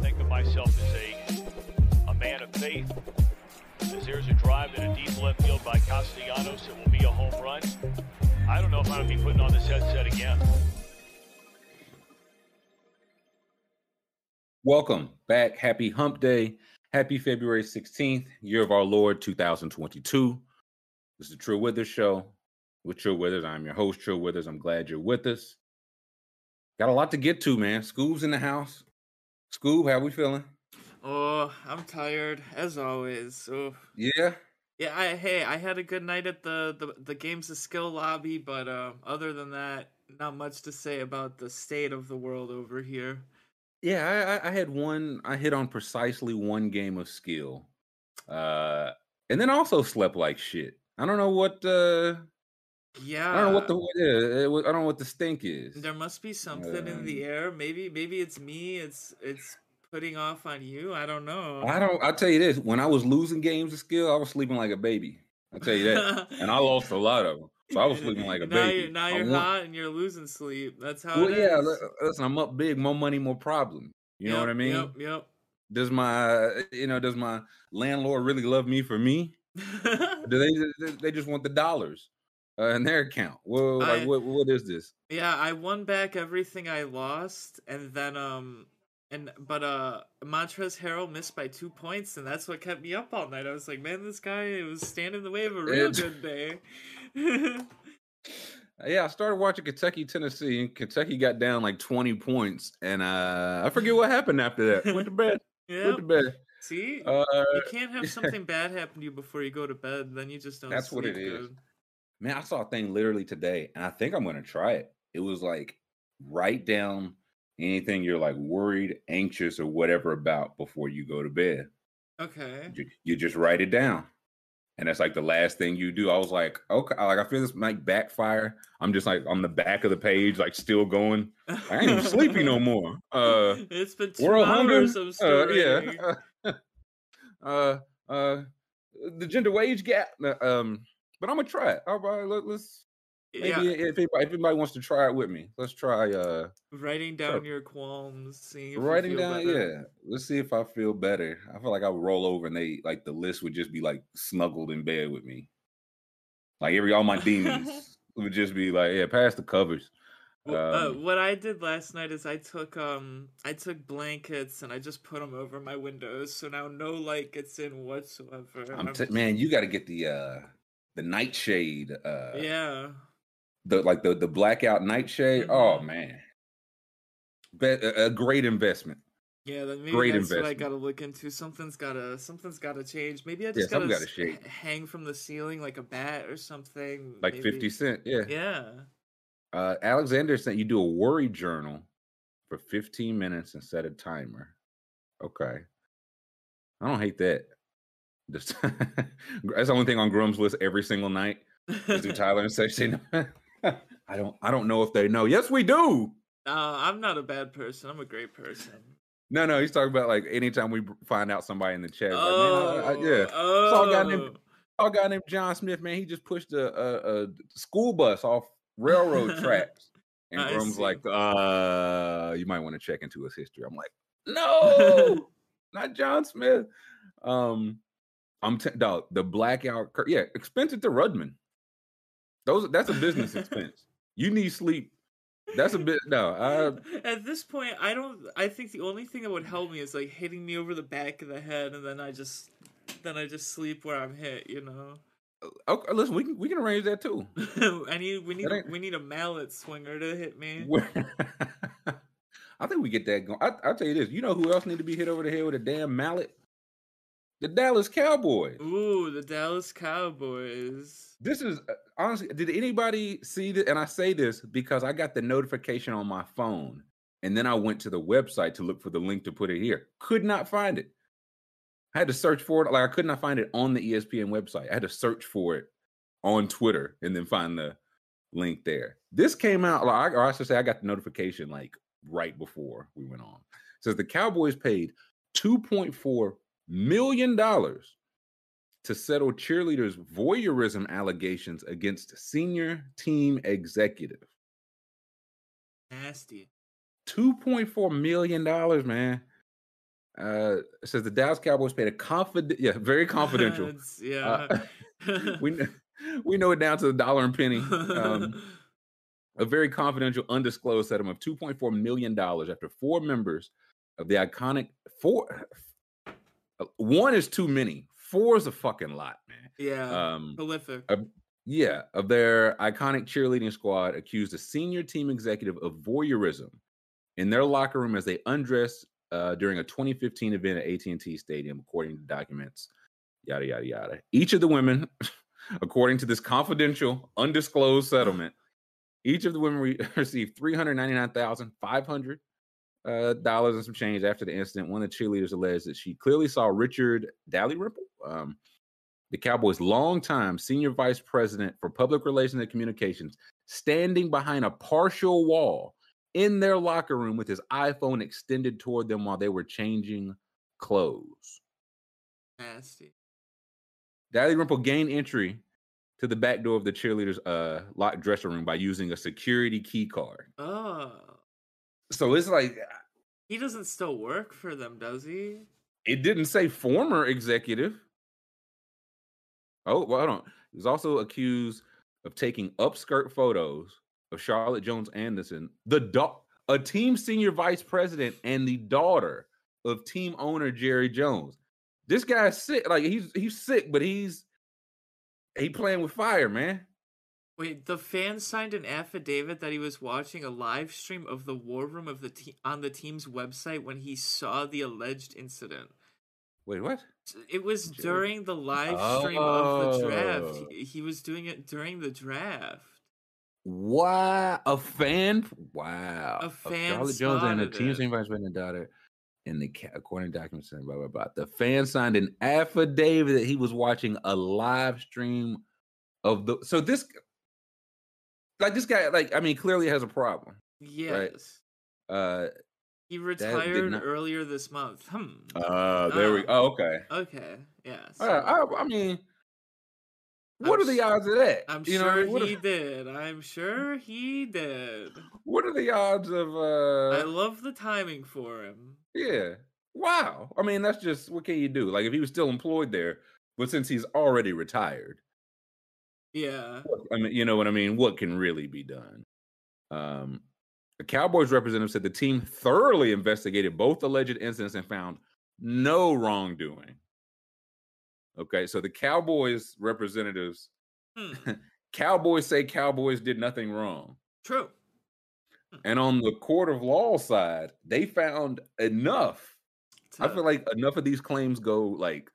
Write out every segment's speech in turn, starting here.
think of myself as a, a man of faith. As there's a drive in a deep left field by Castellanos, it will be a home run. I don't know if I'm going to be putting on this headset again. Welcome back. Happy Hump Day. Happy February 16th, year of our Lord 2022. This is the True Withers Show with True Withers. I'm your host, True Withers. I'm glad you're with us. Got a lot to get to, man. School's in the house. Scoob, how we feeling? Oh, I'm tired as always. Oh, Yeah. yeah. I hey, I had a good night at the the, the games of skill lobby, but uh, other than that, not much to say about the state of the world over here. Yeah, I, I- I had one. I hit on precisely one game of skill, uh, and then also slept like shit. I don't know what. Uh, Yeah, I don't know what the. Yeah, I don't know what the stink is. There must be something in the Um, air. Maybe maybe it's me. It's it's putting off on you. I don't know. I don't. I'll tell you this: when I was losing games of skill, I was sleeping like a baby. I'll tell you that, and I lost a lot of them, so I was sleeping like a now baby. You're, now I you're want- hot and you're losing sleep. That's how. Well, yeah. is. Listen, I'm up big. More money, more problem. You know what I mean? Yep. Yep. Does my, you know, does my landlord really love me for me? Do they- They just want the dollars uh, in their account. Well, like I- what? What is this? Yeah, I won back everything I lost, and then um, and but uh, Montrezl Harrell missed by two points, and that's what kept me up all night. I was like, man, this guy was standing in the way of a real It- good day. Yeah, I started watching Kentucky, Tennessee, and Kentucky got down like 20 points, and uh, I forget what happened after that. Went to bed. yeah. Went to bed. See, Uh, you can't have something bad happen to you before you go to bed. Then you just don't. That's what it sleep is. Man, I saw a thing literally today, and I think I'm gonna try it. It was like write down anything you're like worried, anxious, or whatever about before you go to bed. Okay. You, you just write it down, and that's like the last thing you do. I was like, okay, like I feel this might backfire. I'm just like on the back of the page, like still going. I ain't even sleepy no more. Uh, it's been two world hunger. hours of Uh, story. yeah. uh, uh, the gender wage gap. uh, Um, but I'm gonna try it. All right, let, us maybe yeah. if anybody, if anybody wants to try it with me, let's try. Uh, Writing down your qualms, seeing writing down. better. Yeah, let's see if I feel better. I feel like I would roll over and they like the list would just be like snuggled in bed with me. Like every all my demons would just be like, yeah, pass the covers. Uh, Um, what I did last night is I took um I took blankets and I just put them over my windows, so now no light gets in whatsoever. I'm I'm t- man, you got to get the uh the nightshade. Uh, yeah, the like the the blackout nightshade. Oh Mhm. man, Bet, a, a great investment. yeah. Then maybe Great that's what I gotta look into. Something's gotta something's gotta change. Maybe I just something gotta, gotta hang from the ceiling like a bat or something. Like maybe. fifty cent. Yeah. Yeah. Uh, Alexander sent you do a worry journal for fifteen minutes and set a timer. Okay, I don't hate that. Just that's the only thing on Groom's list every single night. is Do Tyler and Sexy? I don't. I don't know if they know. Yes, we do. Uh, I'm not a bad person. I'm a great person. No, no. He's talking about like anytime we find out somebody in the chat. it's like, Oh, I- I- yeah. oh. Saw a guy named saw a guy named John Smith, man. He just pushed a, a, a school bus off railroad tracks. And I see. like, uh, you might want to check into his history. I'm like, no, not John Smith. Um, I'm t- dog, the blackout, cur- yeah, expense it to Rudman. Those that's a business expense. You need sleep. That's a bit no. I, At this point, I don't. I think the only thing that would help me is like hitting me over the back of the head, and then I just, then I just sleep where I'm hit. You know. okay, listen, we can we can arrange that too. I need. We need. That A, ain't- we need a mallet swinger to hit me. I think we get that going. I, I'll tell you this. You know who else need to be hit over the head with a damn mallet? The Dallas Cowboys. Ooh, the Dallas Cowboys. This is uh, honestly. Did anybody see this? And I say this because I got the notification on my phone, and then I went to the website to look for the link to put it here. Could not find it. I had to search for it. Like I could not find it on the ESPN website. I had to search for it on Twitter and then find the link there. This came out, like, or I should say, I got the notification like right before we went on. It says the Cowboys paid two point four million dollars to settle cheerleaders' voyeurism allegations against senior team executive. Nasty. Two point four million dollars, man. Uh, it says the Dallas Cowboys paid a confident, yeah, very confidential. Yeah. Uh, we we know it down to the dollar and penny. Um, a very confidential, undisclosed settlement of two point four million dollars after four members of the iconic four. Uh, One is too many. Four is a fucking lot, man. yeah. Um, prolific. uh, yeah, of their iconic cheerleading squad accused a senior team executive of voyeurism in their locker room as they undressed uh, during a 2015 event at AT&T Stadium, according to documents. Yada yada yada. Each of the women, according to this confidential, undisclosed settlement, each of the women re- received three hundred ninety nine thousand five hundred uh, dollars and some change after the incident. One of the cheerleaders alleged that she clearly saw Richard Dalrymple, um, the Cowboys' longtime senior vice president for public relations and communications, standing behind a partial wall in their locker room with his iPhone extended toward them while they were changing clothes. Nasty. Dalrymple gained entry to the back door of the cheerleaders' uh, locked dressing room by using a security key card. Oh. So it's like uh, He doesn't still work for them, does he? it didn't say former executive. Oh, well, hold on. He was also accused of taking upskirt photos of Charlotte Jones Anderson, the da- a team senior vice president and the daughter of team owner Jerry Jones. This guy's sick. Like he's he's sick, but he's he playing with fire, man. Wait, the fan signed an affidavit that he was watching a live stream of the war room of the te- on the team's website when he saw the alleged incident. Wait, what? It was during the live oh. stream of the draft. Oh. He, he was doing it during the draft. Wow, a fan. Wow, A fan Charlotte Jones and the team's team it. senior vice president daughter, and the according to documents, blah blah blah. The fan signed an affidavit that he was watching a live stream of the. So this, like this guy, like I mean, clearly has a problem. Yes. Uh, He retired not- earlier this month. Hmm. uh, there we. Ah. Oh, okay. Okay. Yeah. Uh, I, I mean, what I'm are the s- odds of that? I'm You know sure what, he are, did. I'm sure he did. what are the odds of? uh I love the timing for him. Yeah. Wow. I mean, that's just what can you do? Like if he was still employed there, but since he's already retired, Yeah. I mean, you know what I mean? What can really be done? Um the Cowboys representative said the team thoroughly investigated both alleged incidents and found no wrongdoing. Okay, so the Cowboys representatives, Hmm. Cowboys say Cowboys did nothing wrong. True. And on the court of law side, they found enough I feel like enough of these claims go like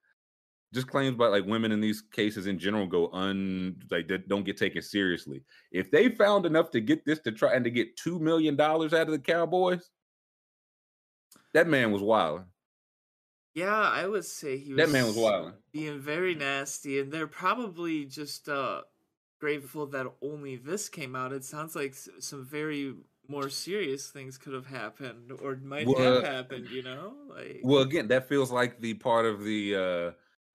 just claims about like women in these cases in general go un like don't get taken seriously. If they found enough to get this to try and to get two million dollars out of the Cowboys, that man was wild. yeah, I would say he was. That man was wild. being very nasty, and they're probably just uh grateful that only this came out. It sounds like some very more serious things could have happened or might Well, have happened. You know, like Well, again, that feels like the part of the uh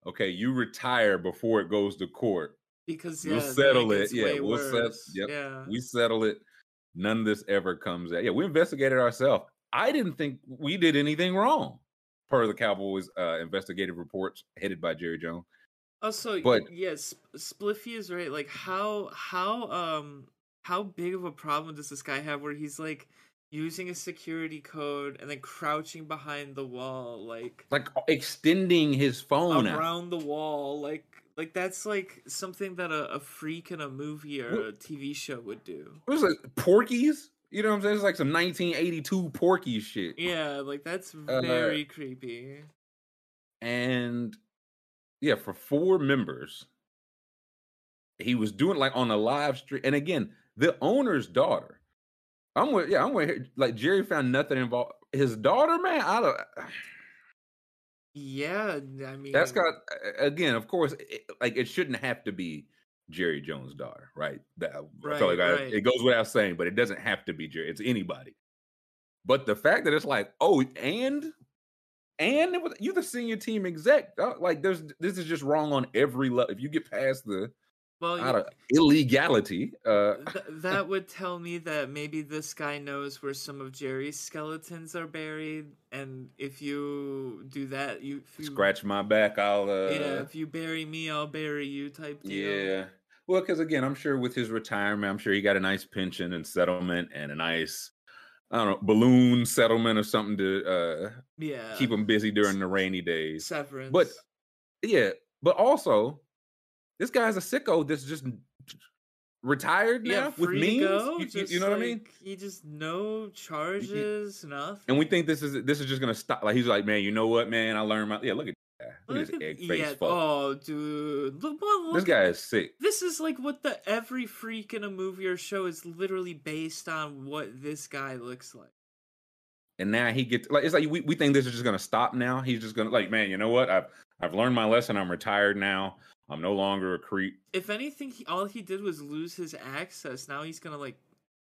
okay, you retire before it goes to court. because we'll yeah, settle it. Yeah, we'll set- yep, Yeah, We settle it. None of this ever comes out. Yeah, we investigated ourselves. I didn't think we did anything wrong, per the Cowboys uh, investigative reports headed by Jerry Jones. Also, But- but yes, Spliffy is right. Like, how how um how big of a problem does this guy have where he's like using a security code and then crouching behind the wall, like Like extending his phone out. around the wall, like like that's like something that a, a freak in a movie or a TV show would do. It was like Porky's. You know what I'm saying? It's like some 1982 Porky shit. Yeah, like that's Uh, very creepy. and yeah, for four members, he was doing like on a live stream. And again, the owner's daughter. I'm with yeah, I'm with her. like Jerry found nothing involved. His daughter, man, I don't. Yeah, I mean That's got again, of course, it, like it shouldn't have to be Jerry Jones' daughter, right? That Right, like I, right. it goes without saying, but it doesn't have to be Jerry. It's anybody. But the fact that it's like, oh, and and it was you the senior team exec, like there's this is just wrong on every level. If you get past the Well, out of illegality. Uh, th- that would tell me that maybe this guy knows where some of Jerry's skeletons are buried, and if you do that, you you, scratch my back. I'll. Uh, Yeah, if you bury me, I'll bury you. Type deal. Yeah. Well, because again, I'm sure with his retirement, I'm sure he got a nice pension and settlement and a nice, I don't know, balloon settlement or something to uh, yeah. keep him busy during the rainy days. severance. But yeah, but also, this guy's a sicko that's just retired now yeah, with free means. to go. You- you, know what I mean? He just no charges, nothing. And we think this is this is just gonna stop. Like he's like, man, you know what, man? I learned my yeah. Look at that. Look, at this egg face yeah. Oh, dude. Look, well, this guy is sick. This is like what the every freak in a movie or show is literally based on what this guy looks like. and now he gets like it's like we, we think this is just gonna stop now. He's just gonna like, man, you know what? I've I've learned my lesson. I'm retired now. I'm no longer a creep. If anything, he, all he did was lose his access. Now he's gonna like,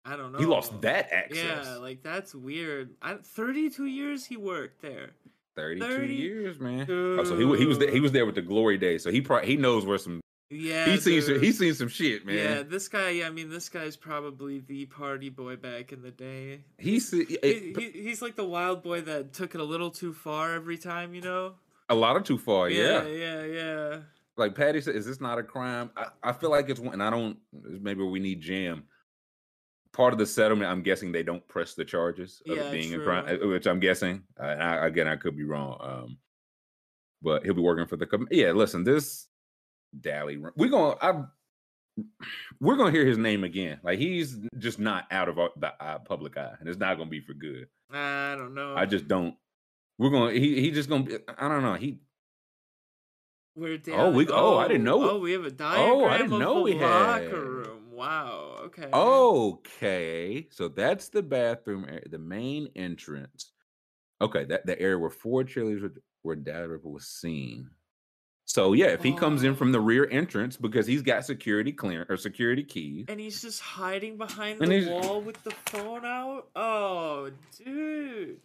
I don't know. He lost that access. Yeah, like that's weird. I, Thirty-two years he worked there. 32 30 years, man. Oh, so he he was there, he was there with the glory days. So he probably he knows where some Yeah, he's seen some, he's seen some shit, man. Yeah, this guy. Yeah, I mean, this guy's probably the party boy back in the day. He's He, it, he, he's like the wild boy that took it a little too far every time, you know? a lot of too far. Yeah. yeah, yeah. yeah. Like Patty said, is this not a crime? I, I feel like it's one, and I don't. Maybe we need Jam. Part of the settlement, I'm guessing they don't press the charges of Yeah, being a crime, uh, which I'm guessing. Uh, and I, again, I could be wrong. Um, but he'll be working for the. com- Yeah, listen, this Dally, we're gonna. I, we're gonna hear his name again. Like he's just not out of our, the uh, public eye, and it's not gonna be for good. I don't know. I just don't. We're gonna. He he just gonna. Be, I don't know. He We're down. Oh, we- oh, I didn't know- Oh, we have a diagram Oh, I didn't know we locker had- room. Wow. Okay. Okay, so that's the bathroom, area, the main entrance. Okay, that the area where four cheerleaders were, where Dad Ripper was seen. So yeah, if he comes in from the rear entrance because he's got security clearance or security keys, And he's just hiding behind And the wall with the phone out. Oh, dude.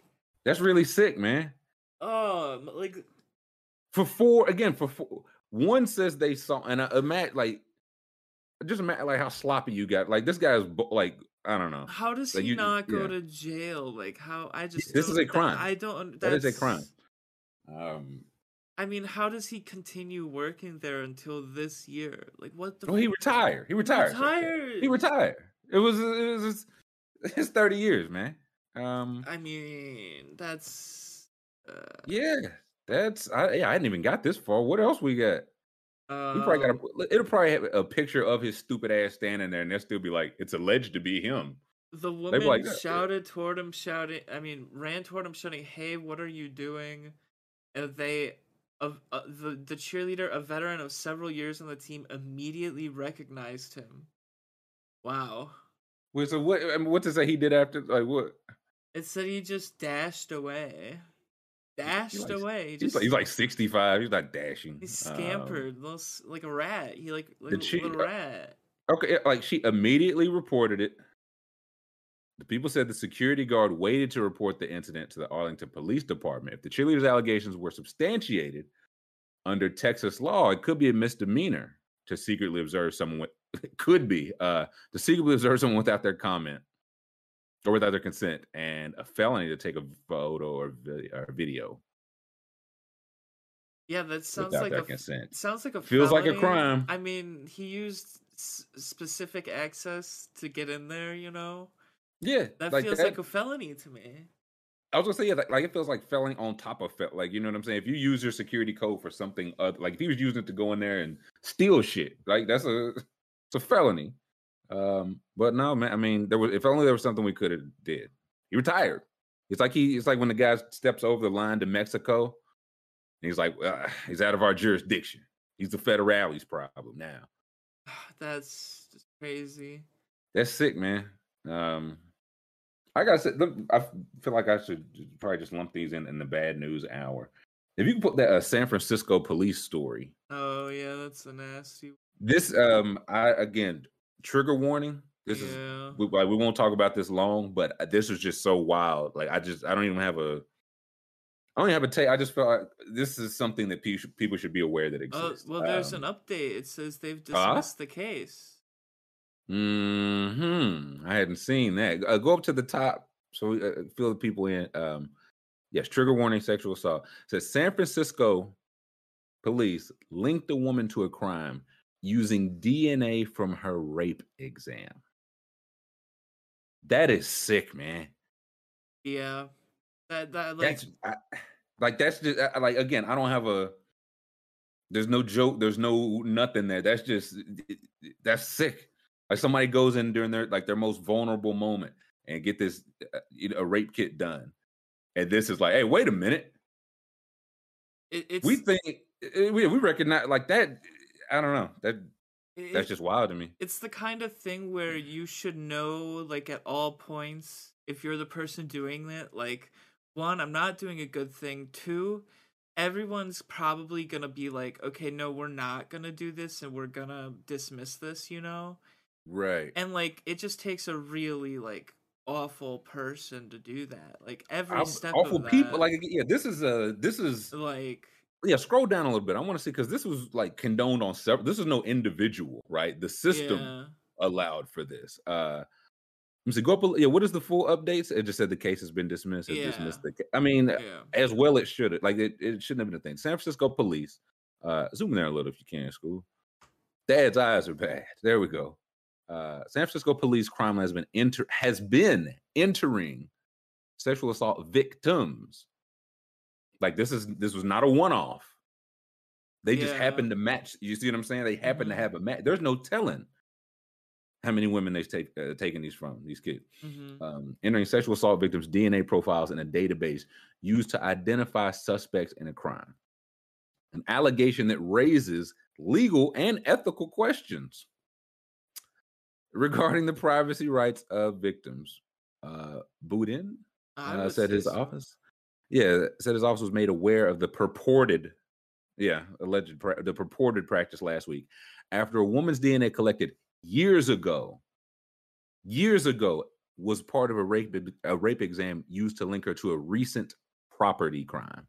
that's really sick, man. Um, like For four again, for four, one says they saw, and I imagine like, just imagine like how sloppy you got. Like this guy's like I don't know. how does Like, he you- not go yeah. to jail? Like how I just this is a crime. I don't. That is a crime. Um, I mean, how does he continue working there until this year? Like what the? well, he retired. He retired. Retired. He retired. It was it was his, his thirty years, man. Um, I mean, that's. Uh, yeah, that's I yeah I hadn't even got this far. What else we got? We probably got um, a. It'll probably have a picture of his stupid ass standing there, and they'll still be like, it's alleged to be him. The be woman like, "Uh, shouted toward him, shouting. I mean, ran toward him, shouting, "Hey, what are you doing?" And they, of uh, the the cheerleader, a veteran of several years on the team, immediately recognized him. Wow! Wait, so what? I mean, what to say he did after? Like what? It said he just dashed away, dashed like- away. He He's just like, he's like sixty five. He's not dashing. he Um, scampered, little like a rat. He like like Did she- little uh, rat. Okay, like she immediately reported it. The people said the security guard waited to report the incident to the Arlington Police Department. If the cheerleader's allegations were substantiated under Texas law, it could be a misdemeanor to secretly observe someone with it could be uh to secretly observe someone without their comment or without their consent, and a felony to take a photo or, video Yeah, that sounds without like a consent. Sounds like a Feels like a crime. I mean, he used s- specific access to get in there. You know, Yeah, that like feels that- like a felony to me. I was gonna say, yeah, like, like it feels like felling on top of fel- like you know what I'm saying. If you use your security code for something other, like if he was using it to go in there and steal shit, like that's a it's a felony. Um, but no, man. I mean, there was if only there was something we could have did. He retired. It's like he. It's like when the guy steps over the line to Mexico, and he's like, uh, he's out of our jurisdiction. He's the federales problem now. That's just crazy. That's sick, man. Um, I gotta say, I feel like I should probably just lump these in in the bad news hour. If you can put that uh, San Francisco police story, Oh yeah, that's a nasty. this um, I again trigger warning. This is we, like we won't talk about this long, but uh, this was just so wild. Like I just I don't even have a. I don't even have a take. I just felt like this is something that pe- people should be aware that Uh, exists. well, there's Um, an update. It says they've Huh? dismissed the case. Hmm. I hadn't seen that. Uh, go up to the top so we uh, fill the people in. Um, yes, trigger warning: sexual assault. It says San Francisco police linked a woman to a crime using DNA from her rape exam. That is sick, man. Yeah, that that like That's I, like that's just like again. I don't have a. There's no joke. There's no nothing there. That's just that's sick. Like somebody goes in during their like their most vulnerable moment and get this uh, you know, a rape kit done, and this is like, hey, wait a minute. it, it's We think eh, we we recognize like that. I don't know. That it- that's just wild to me. it's the kind of thing where mm. you should know like at all points if you're the person doing it like one i'm not doing a good thing two everyone's probably gonna be like okay no we're not gonna do this and we're gonna dismiss this you know Right. and like it just takes a really like awful person to do that like every I'll- step awful people. Like yeah, this is a this is like yeah scroll down a little bit. I want to see because this was like condoned on several this is no individual right? The system yeah. allowed for this. Uh let me see go up a, yeah what is the full updates? It just said the case has been dismissed it dismissed the i mean yeah. as well it should like it, it shouldn't have been a thing. San francisco police uh zoom in there a little if you can school. Dad's eyes are bad. There we go. Uh san francisco police crime has been enter has been entering sexual assault victims like this is this was not a one-off they just Yeah. happened to match you see what i'm saying they happen Mhm. to have a match there's no telling how many women they've take, uh, taken these from these kids hmm um, entering sexual assault victims' DNA profiles in a database used to identify suspects in a crime. An allegation that raises legal and ethical questions regarding the privacy rights of victims. Uh, Boudin I uh, said his so. office, yeah, said his office was made aware of the purported, yeah, alleged pra- the purported practice last week after a woman's DNA collected years ago, years ago, was part of a rape a rape exam used to link her to a recent property crime.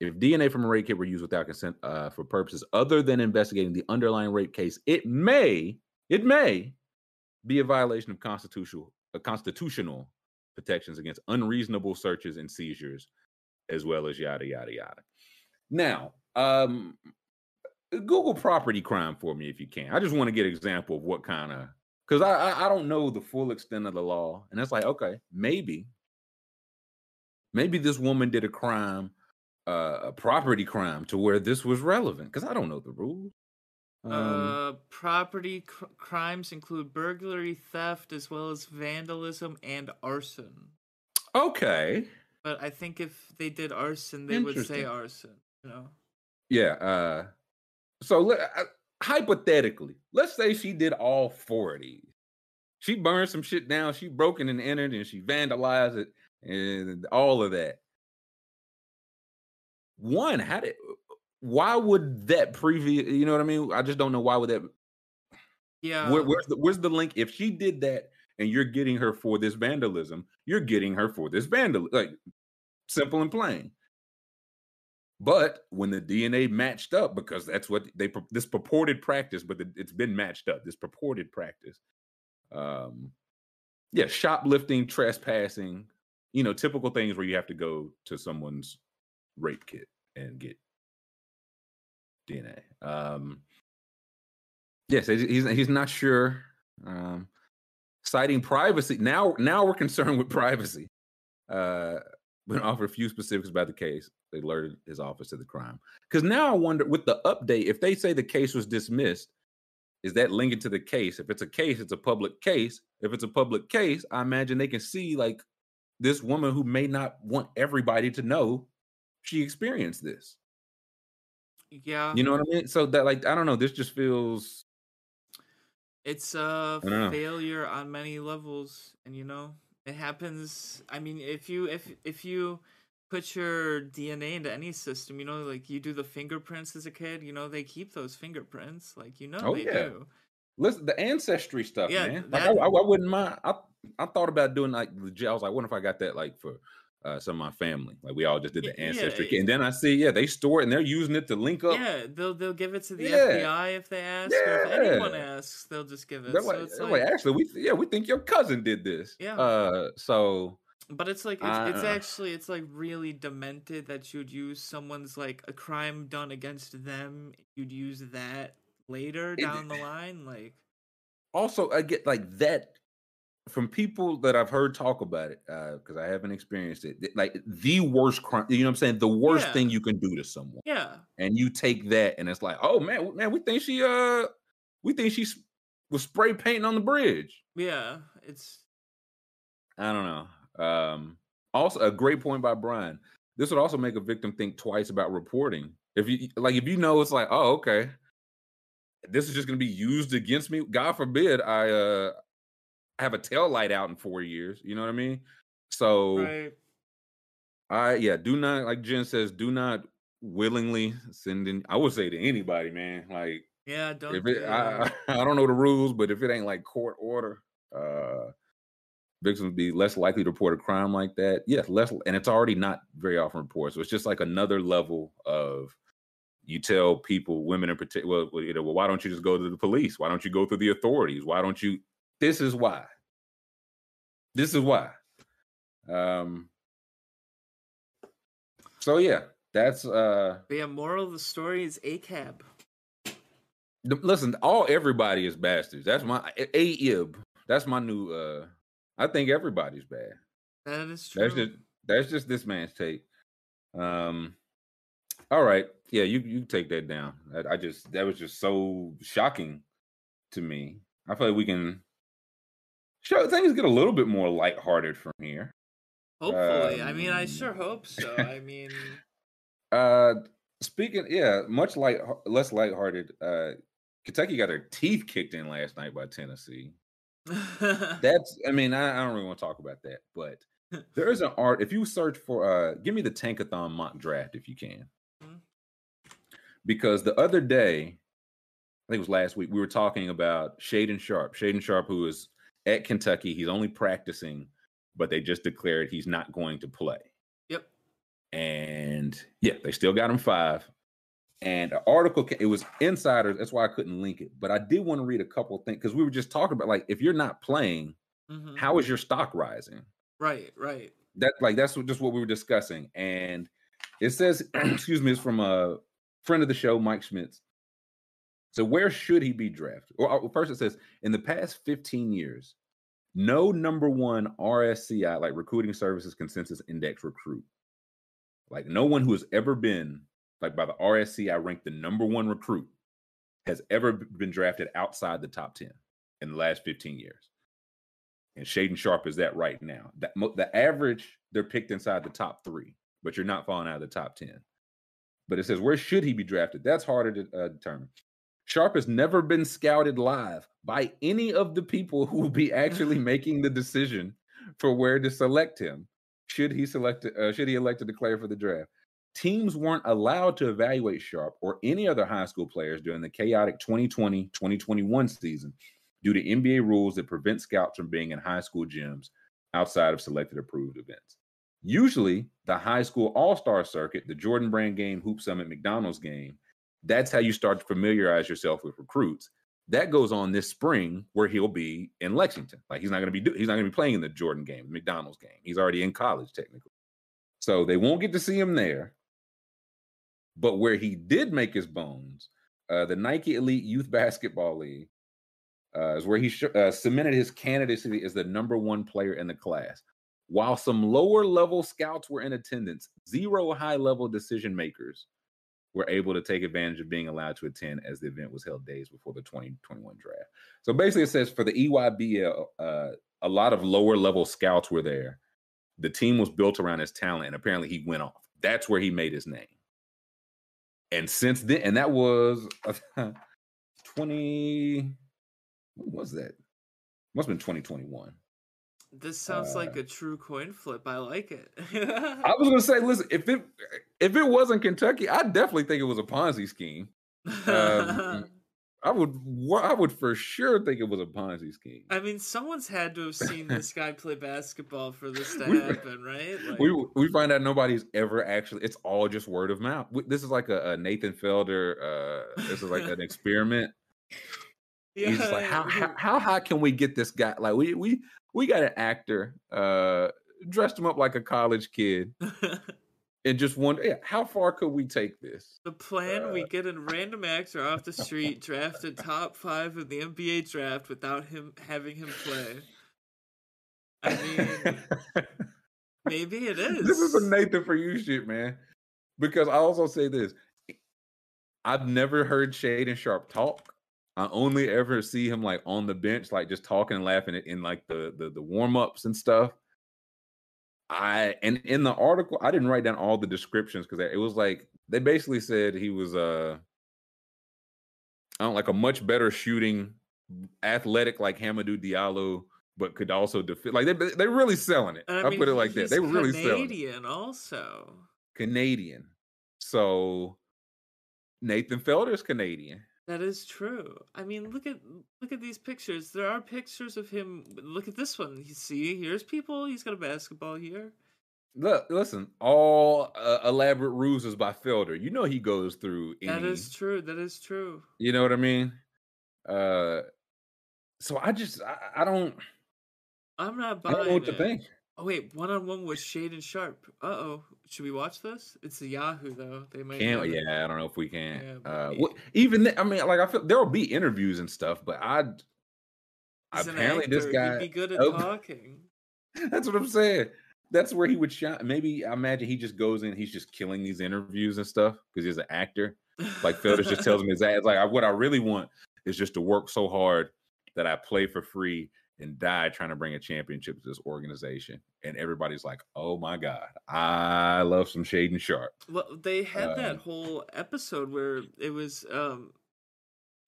If DNA from a rape kit were used without consent uh, for purposes other than investigating the underlying rape case, it may it may be a violation of constitutional uh, constitutional protections against unreasonable searches and seizures, as well as yada yada yada. Now, um, Google property crime for me if you can. I just want to get an example of what kind of because I, I I don't know the full extent of the law, and it's like okay, maybe maybe this woman did a crime, uh, a property crime, to where this was relevant because I don't know the rules. Um, uh, property cr- crimes include burglary, theft, as well as vandalism and arson. okay, But I think if they did arson, they would say arson. You know. yeah. Uh, so let, uh, hypothetically, let's say she did all four of these. She burned some shit down. She broke in and entered, and she vandalized it, and all of that. One, how did? Why would that previous? You know what I mean? I just don't know why would that. Yeah. Where, where's the where's the link? If she did that, and you're getting her for this vandalism, you're getting her for this vandalism. Like simple and plain. But when the DNA matched up, because that's what they this purported practice, but it's been matched up. This purported practice, um, yeah, shoplifting, trespassing, you know, typical things where you have to go to someone's rape kit and get DNA. Um, yes, he's he's not sure. Um, citing privacy now. Now we're concerned with privacy. Uh, offer a few specifics about the case. They alerted his office to the crime. Because now I wonder, with the update, if they say the case was dismissed, is that linked to the case? If it's a case, it's a public case. If it's a public case, I imagine they can see like this woman who may not want everybody to know she experienced this. Yeah. You know what I mean? So that like I don't know, this just feels It's a know. failure on many levels, and you know it happens. I mean, if you if if you put your DNA into any system, you know, like you do the fingerprints as a kid, you know, they keep those fingerprints, like you know Oh, they yeah. do. listen the ancestry stuff, Yeah, man. Like I, that- I, I wouldn't mind. I I thought about doing like legit. I was like, what if I got that like for uh, some of my family. Like we all just did the ancestry, yeah. and then I see, yeah, they store it and they're using it to link up. Yeah, they'll they'll give it to the Yeah. FBI if they ask, or if anyone asks, they'll just give it. They're so it's they're like, like, actually, we yeah, we think your cousin did this. Yeah. Uh, so but it's like it's, it's actually it's like really demented that you'd use someone's like a crime done against them. You'd use that later It- down the line, like also I get like that from people that I've heard talk about it because I haven't experienced it. Like the worst crime, you know what I'm saying? The worst Yeah. thing you can do to someone, yeah, and you take that, and it's like, oh man, man, we think she uh, we think she was spray painting on the bridge. yeah. It's I don't know. Um, also, a great point by Brian. This would also make a victim think twice about reporting. If you like, if you know it's like, oh, okay, this is just going to be used against me. God forbid I uh have a tail light out in four years. You know what I mean? So right. I yeah, do not like Jen says, do not willingly send in. I would say to anybody, man, like Yeah, don't. if it, do I. I don't know the rules, but if it ain't like court order, uh, victims be less likely to report a crime like that. Yes, less, and it's already not very often reported. So it's just like another level of you tell people, women in particular, well, well, you know, well, why don't you just go to the police? Why don't you go through the authorities? Why don't you? This is why. This is why. Um. So yeah, that's uh. Yeah, moral of the story is a cab. Listen, all everybody is bastards. That's my a ib. That's my new. uh I think everybody's bad. That is true. That's just that's just this man's take. Um. All right, yeah, you you take that down. I, I just that was just so shocking to me. I feel like we can show things get a little bit more lighthearted from here. Hopefully, I mean, I um, sure hope so. I mean, Uh, speaking, yeah, much light, less lighthearted. Uh, Kentucky got their teeth kicked in last night by Tennessee. That's, I mean, I, I don't really want to talk about that, but there is an art. If you search for, uh, give me the Tankathon mock draft if you can, Mhm. because the other day, I think it was last week, we were talking about Shaedon Sharpe. Shaedon Sharpe, who is at Kentucky, he's only practicing, but they just declared he's not going to play. yep. and yeah, they still got him five. And an article, it was insiders. That's why I couldn't link it. But I did want to read a couple of things because we were just talking about like if you're not playing, mhm. how is your stock rising? Right, right. That like that's just what we were discussing. And it says, excuse me, it's from a friend of the show, Mike Schmitz. So where should he be drafted? Or uh, first it says in the past 15 years, no number one RSCI, like recruiting services consensus index recruit, like no one who has ever been like by the RSCI ranked the number one recruit has ever been drafted outside the top 10 in the last 15 years. And Shaedon Sharpe is that right now. That the average they're picked inside the top three, but you're not falling out of the top 10. But it says where should he be drafted? That's harder to uh, determine. Sharpe has never been scouted live by any of the people who will be actually making the decision for where to select him. Should he select? Uh, should he elect to declare for the draft? Teams weren't allowed to evaluate Sharpe or any other high school players during the chaotic 2020-2021 season due to NBA rules that prevent scouts from being in high school gyms outside of selected approved events. Usually, the high school all-star circuit, the Jordan Brand game, Hoop Summit, McDonald's game, that's how you start to familiarize yourself with recruits. That goes on this spring where he'll be in Lexington. Like he's not going to be he's not going to be playing in the Jordan game, the McDonald's game. He's already in college technically. So they won't get to see him there. But where he did make his bones, uh, the Nike Elite Youth Basketball League uh, is where he sh- uh, cemented his candidacy as the number one player in the class. While some lower level scouts were in attendance, zero high level decision makers were able to take advantage of being allowed to attend as the event was held days before the 2021 draft. So basically, it says for the EYBL, uh, a lot of lower level scouts were there. The team was built around his talent, and apparently he went off. That's where he made his name. And since then, and that was 20, what was that? Must have been 2021. This sounds like Uh, a true coin flip. I like it. I was gonna say, listen, if it if it wasn't Kentucky, I definitely think it was a Ponzi scheme. um, I would I would for sure think it was a Ponzi scheme. I mean, someone's had to have seen this guy play basketball for this to We- happen, right? Like, we we find out nobody's ever actually. It's all just word of mouth. This is like a, a Nathan Fielder. Uh, this is like an experiment. He's just like, how, how how high can we get this guy? Like we we we got an actor, uh, dressed him up like a college kid, and just wonder, yeah, how far could we take this? the plan: Uh, we get a random actor off the street, drafted top five of the NBA draft without him having him play. I mean, maybe it is. this is a Nathan for you shit, man. Because I also say this: I've never heard Shaedon Sharpe talk. I only ever see him like on the bench, like just talking and laughing in like the the, the warm ups and stuff. I and in the article, I didn't write down all the descriptions because it was like they basically said he was uh I don't like a much better shooting, athletic like Hamidou Diallo, but could also defend. Like they they're really selling it. I will mean, put it like that. They were really selling it. Canadian, also. Canadian. So Nathan Fielder's Canadian. That is true. I mean, look at look at these pictures. There are pictures of him. Look at this one. You see, here's people. He's got a basketball here. Look, listen, all uh, elaborate ruses by Fielder. You know he goes through any. That is true. That is true. You know what I mean? Uh, so I just I, I don't I'm not I buying don't know what to it. think. Oh wait, one on one with Shaedon Sharpe. Uh oh. Should we watch this? It's a Yahoo though. They might. Can't yeah, I don't know if we can. Yeah, uh, what, even th- I mean, like I feel there'll be interviews and stuff, but I apparently this guy. He'd be good at Oh. talking. That's what I'm saying. That's where he would shine. Maybe I imagine he just goes in. He's just killing these interviews and stuff because he's an actor. Like Fielder just tells him his ass. Like what I really want is just to work so hard that I play for free and die trying to bring a championship to this organization. And everybody's like, "Oh my god, I love some Shaedon Sharpe." Well, they had that Um, whole episode where it was um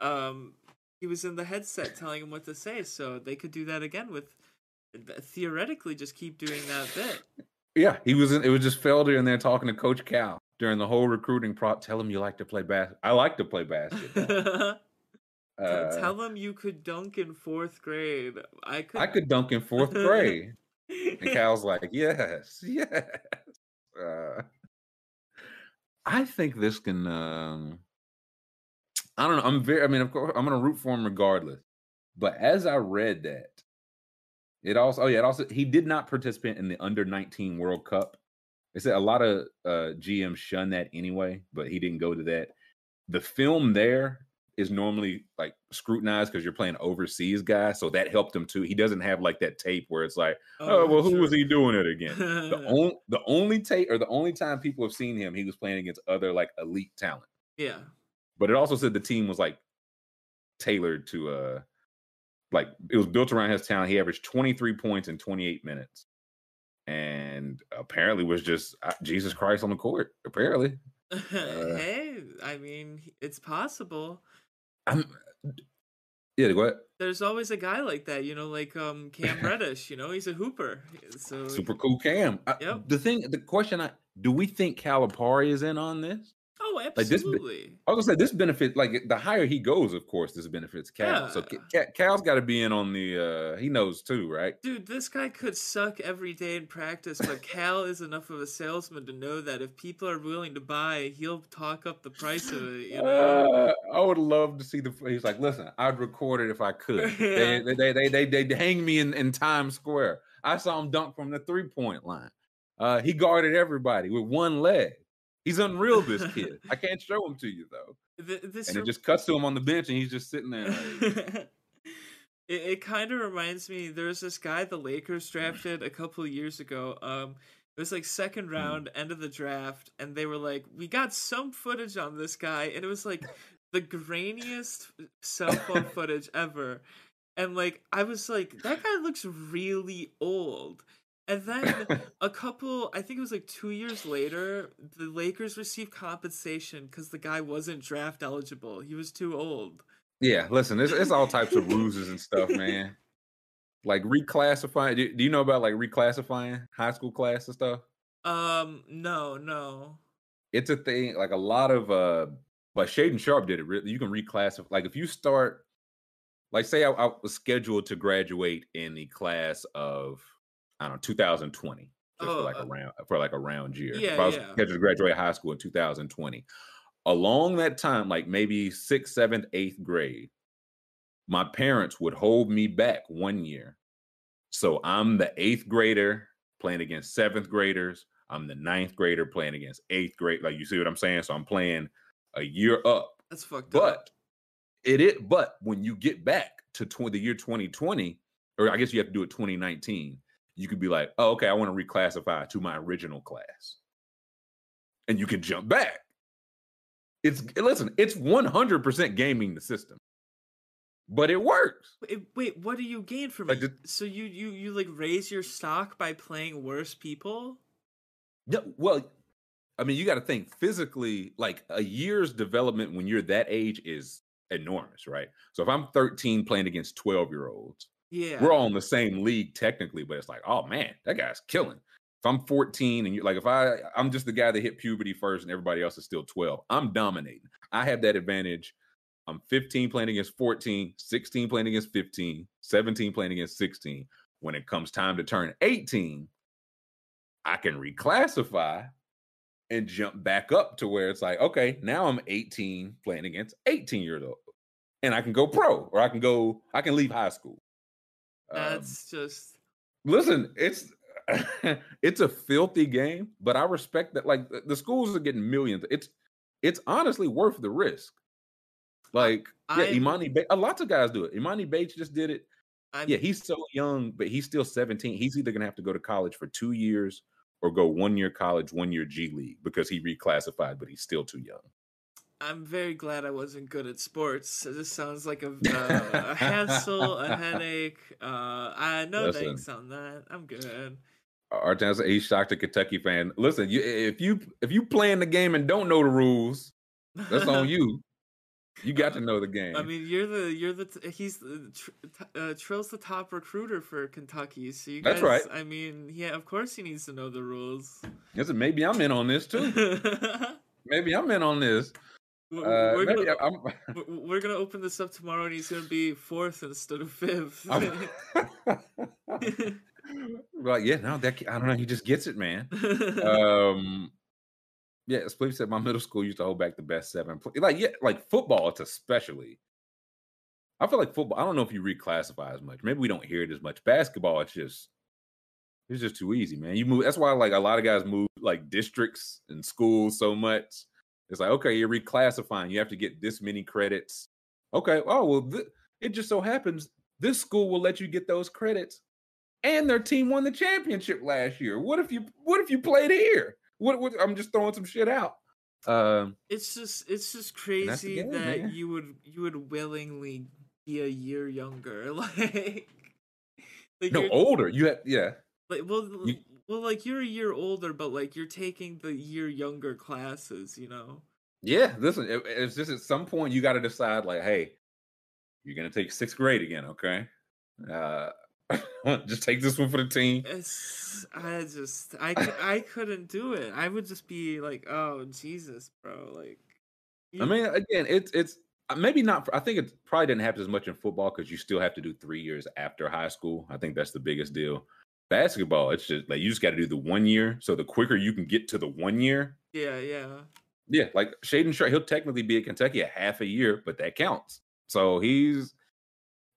um he was in the headset telling him what to say, so they could do that again with theoretically just keep doing that bit. Yeah, he was. In, it was just Fielder in there talking to Coach Cal during the whole recruiting prop. Tell him you like to play basketball. I like to play basketball. Uh, Tell him you could dunk in fourth grade. I could. I could dunk in fourth grade. And Cal's like, yes, yes. Uh, I think this can. Um, I don't know. I'm very. I mean, of course, I'm going to root for him regardless. But as I read that, it also. Oh yeah, it also. He did not participate in the under 19 World Cup. They said a lot of uh, GMs shun that anyway, but he didn't go to that. The film there is normally like scrutinized because you're playing overseas guy, so that helped him too. He doesn't have like that tape where it's like, oh, well, who was he doing it again? the only the only tape or the only time people have seen him, he was playing against other like elite talent. yeah. But it also said the team was like tailored to uh like it was built around his talent. He averaged 23 points in 28 minutes. And apparently was just uh, Jesus Christ on the court. Apparently. hey, I mean, it's possible. I'm Yeah, go ahead. There's always a guy like that, you know, like um Cam Reddish. You know, he's a hooper. So Super cool Cam. I- Yep. the thing the question I do we think Calipari is in on this? Oh, this bi- absolutely. I was gonna say this benefit like the higher he goes, of course, this benefits Cal. So Ca- Ca- Cal's got to be in on the. uh He knows too, right? Dude, this guy could suck every day in practice, but Cal is enough of a salesman to know that if people are willing to buy, he'll talk up the price of it. You know. Uh, I would love to see the. He's like, listen, I'd record it if I could. Yeah. They, they, they, they, they, hang me in, in Times Square. I saw him dunk from the three point line. Uh, he guarded everybody with one leg. He's unreal, this kid. I can't show him to you though. Th- this And it just cuts to him on the bench, and he's just sitting there. Like, it, it kind of reminds me there's this guy the lakers drafted a couple of years ago um it was like second Hmm. round end of the draft and they were like we got some footage on this guy and it was like the grainiest cell phone footage ever and like i was like that guy looks really old and then a couple i think it was like two years later the lakers received compensation because the guy wasn't draft eligible he was too old yeah, listen, it's, it's all types of ruses and stuff, man. Like reclassifying. Do, do you know about like reclassifying high school class and stuff? Um, no, no. it's a thing like a lot of uh But Shaedon Sharpe did it. Really, you can reclassify. Like if you start, like say I, I was scheduled to graduate in the class of I don't know 2020 just Oh, for like uh, a round for like a round year. yeah, if I was yeah. scheduled to graduate high school in 2020, along that time, like maybe sixth, seventh, eighth grade, my parents would hold me back one year. So I'm the eighth grader playing against seventh graders. I'm the ninth grader playing against eighth grade. Like you see what I'm saying? So I'm playing a year up. That's fucked up. But it is but when you get back to tw- the year 2020, or I guess you have to do it 2019, you could be like, oh, okay, I want to reclassify to my original class. And you can jump back. It's listen, it's 100% gaming the system. But it works. Wait, wait, what do you gain from it? So you you you like raise your stock by playing worse people? Yeah, well, I mean, you got to think physically, like a year's development when you're that age is enormous, right? So if I'm 13 playing against 12 year olds, Yeah. we're all in the same league technically, but it's like, oh man, that guy's killing. If I'm 14 and you're like, if I I'm just the guy that hit puberty first and everybody else is still 12, I'm dominating. I have that advantage. I'm 15 playing against 14, 16 playing against 15, 17 playing against 16. When it comes time to turn 18, I can reclassify and jump back up to where it's like, okay, now I'm 18 playing against 18 years old. And I can go pro or I can go, I can leave high school. Um, That's just listen, it's it's a filthy game, but I respect that. Like the- schools are getting millions. It's it's honestly worth the risk. Like yeah, I'm- Emoni, ba- a lots of guys do it. Emoni Bates just did it. I'm Yeah, he's so young, but he's still 17. He's either gonna have to go to college for two years or go one year college, one year G League because he reclassified, but he's still too young. I'm very glad I wasn't good at sports. This sounds like a, uh, a hassle, a headache. Uh, I no Listen. thanks on that. I'm good. He's shocked a Kentucky fan. Listen, you, if you if you playing the game and don't know the rules, that's on you. You got to know the game. I mean, you're the you're the he's the uh, Trill's the top recruiter for Kentucky. So you guys, That's right. I mean, yeah, of course he needs to know the rules. Listen, maybe I'm in on this too. Maybe I'm in on this. Uh, we're maybe gonna we're- gonna open this up tomorrow, and he's gonna be fourth instead of fifth. Like, yeah, no, that I don't know. He just gets it, man. Um, yeah, Split said my middle school used to hold back the best seven. Like, yeah, like football, it's especially. I feel like football. I don't know if you reclassify as much. Maybe we don't hear it as much. Basketball, it's just, it's just too easy, man. You move. That's why, like, a lot of guys move like districts and schools so much. It's like, okay, you're reclassifying. You have to get this many credits. Okay. Oh well, th- it just so happens this school will let you get those credits, and their team won the championship last year. What if you? What if you played here? What? what I'm just throwing some shit out. Um, it's just it's just And that's the crazy game, that man. you would you would willingly be a year younger, like. Like no, older. You have yeah. Like well, You- well, like you're a year older, but like you're taking the year younger classes, you know. Yeah, listen, it- it's just at some point you got to decide, like, hey, you're gonna take sixth grade again, okay? Uh, just take this one for the team. It's I just I I couldn't do it. I would just be like, oh Jesus, bro, like. I mean, again, it's it's uh, maybe not. I think it probably didn't happen as much in football because you still have to do three years after high school. I think that's the biggest deal. Basketball, it's just like you just got to do the one year. So the quicker you can get to the one year, yeah, yeah. yeah, like Shaedon Sharpe, he'll technically be at Kentucky a half a year, but that counts. So he's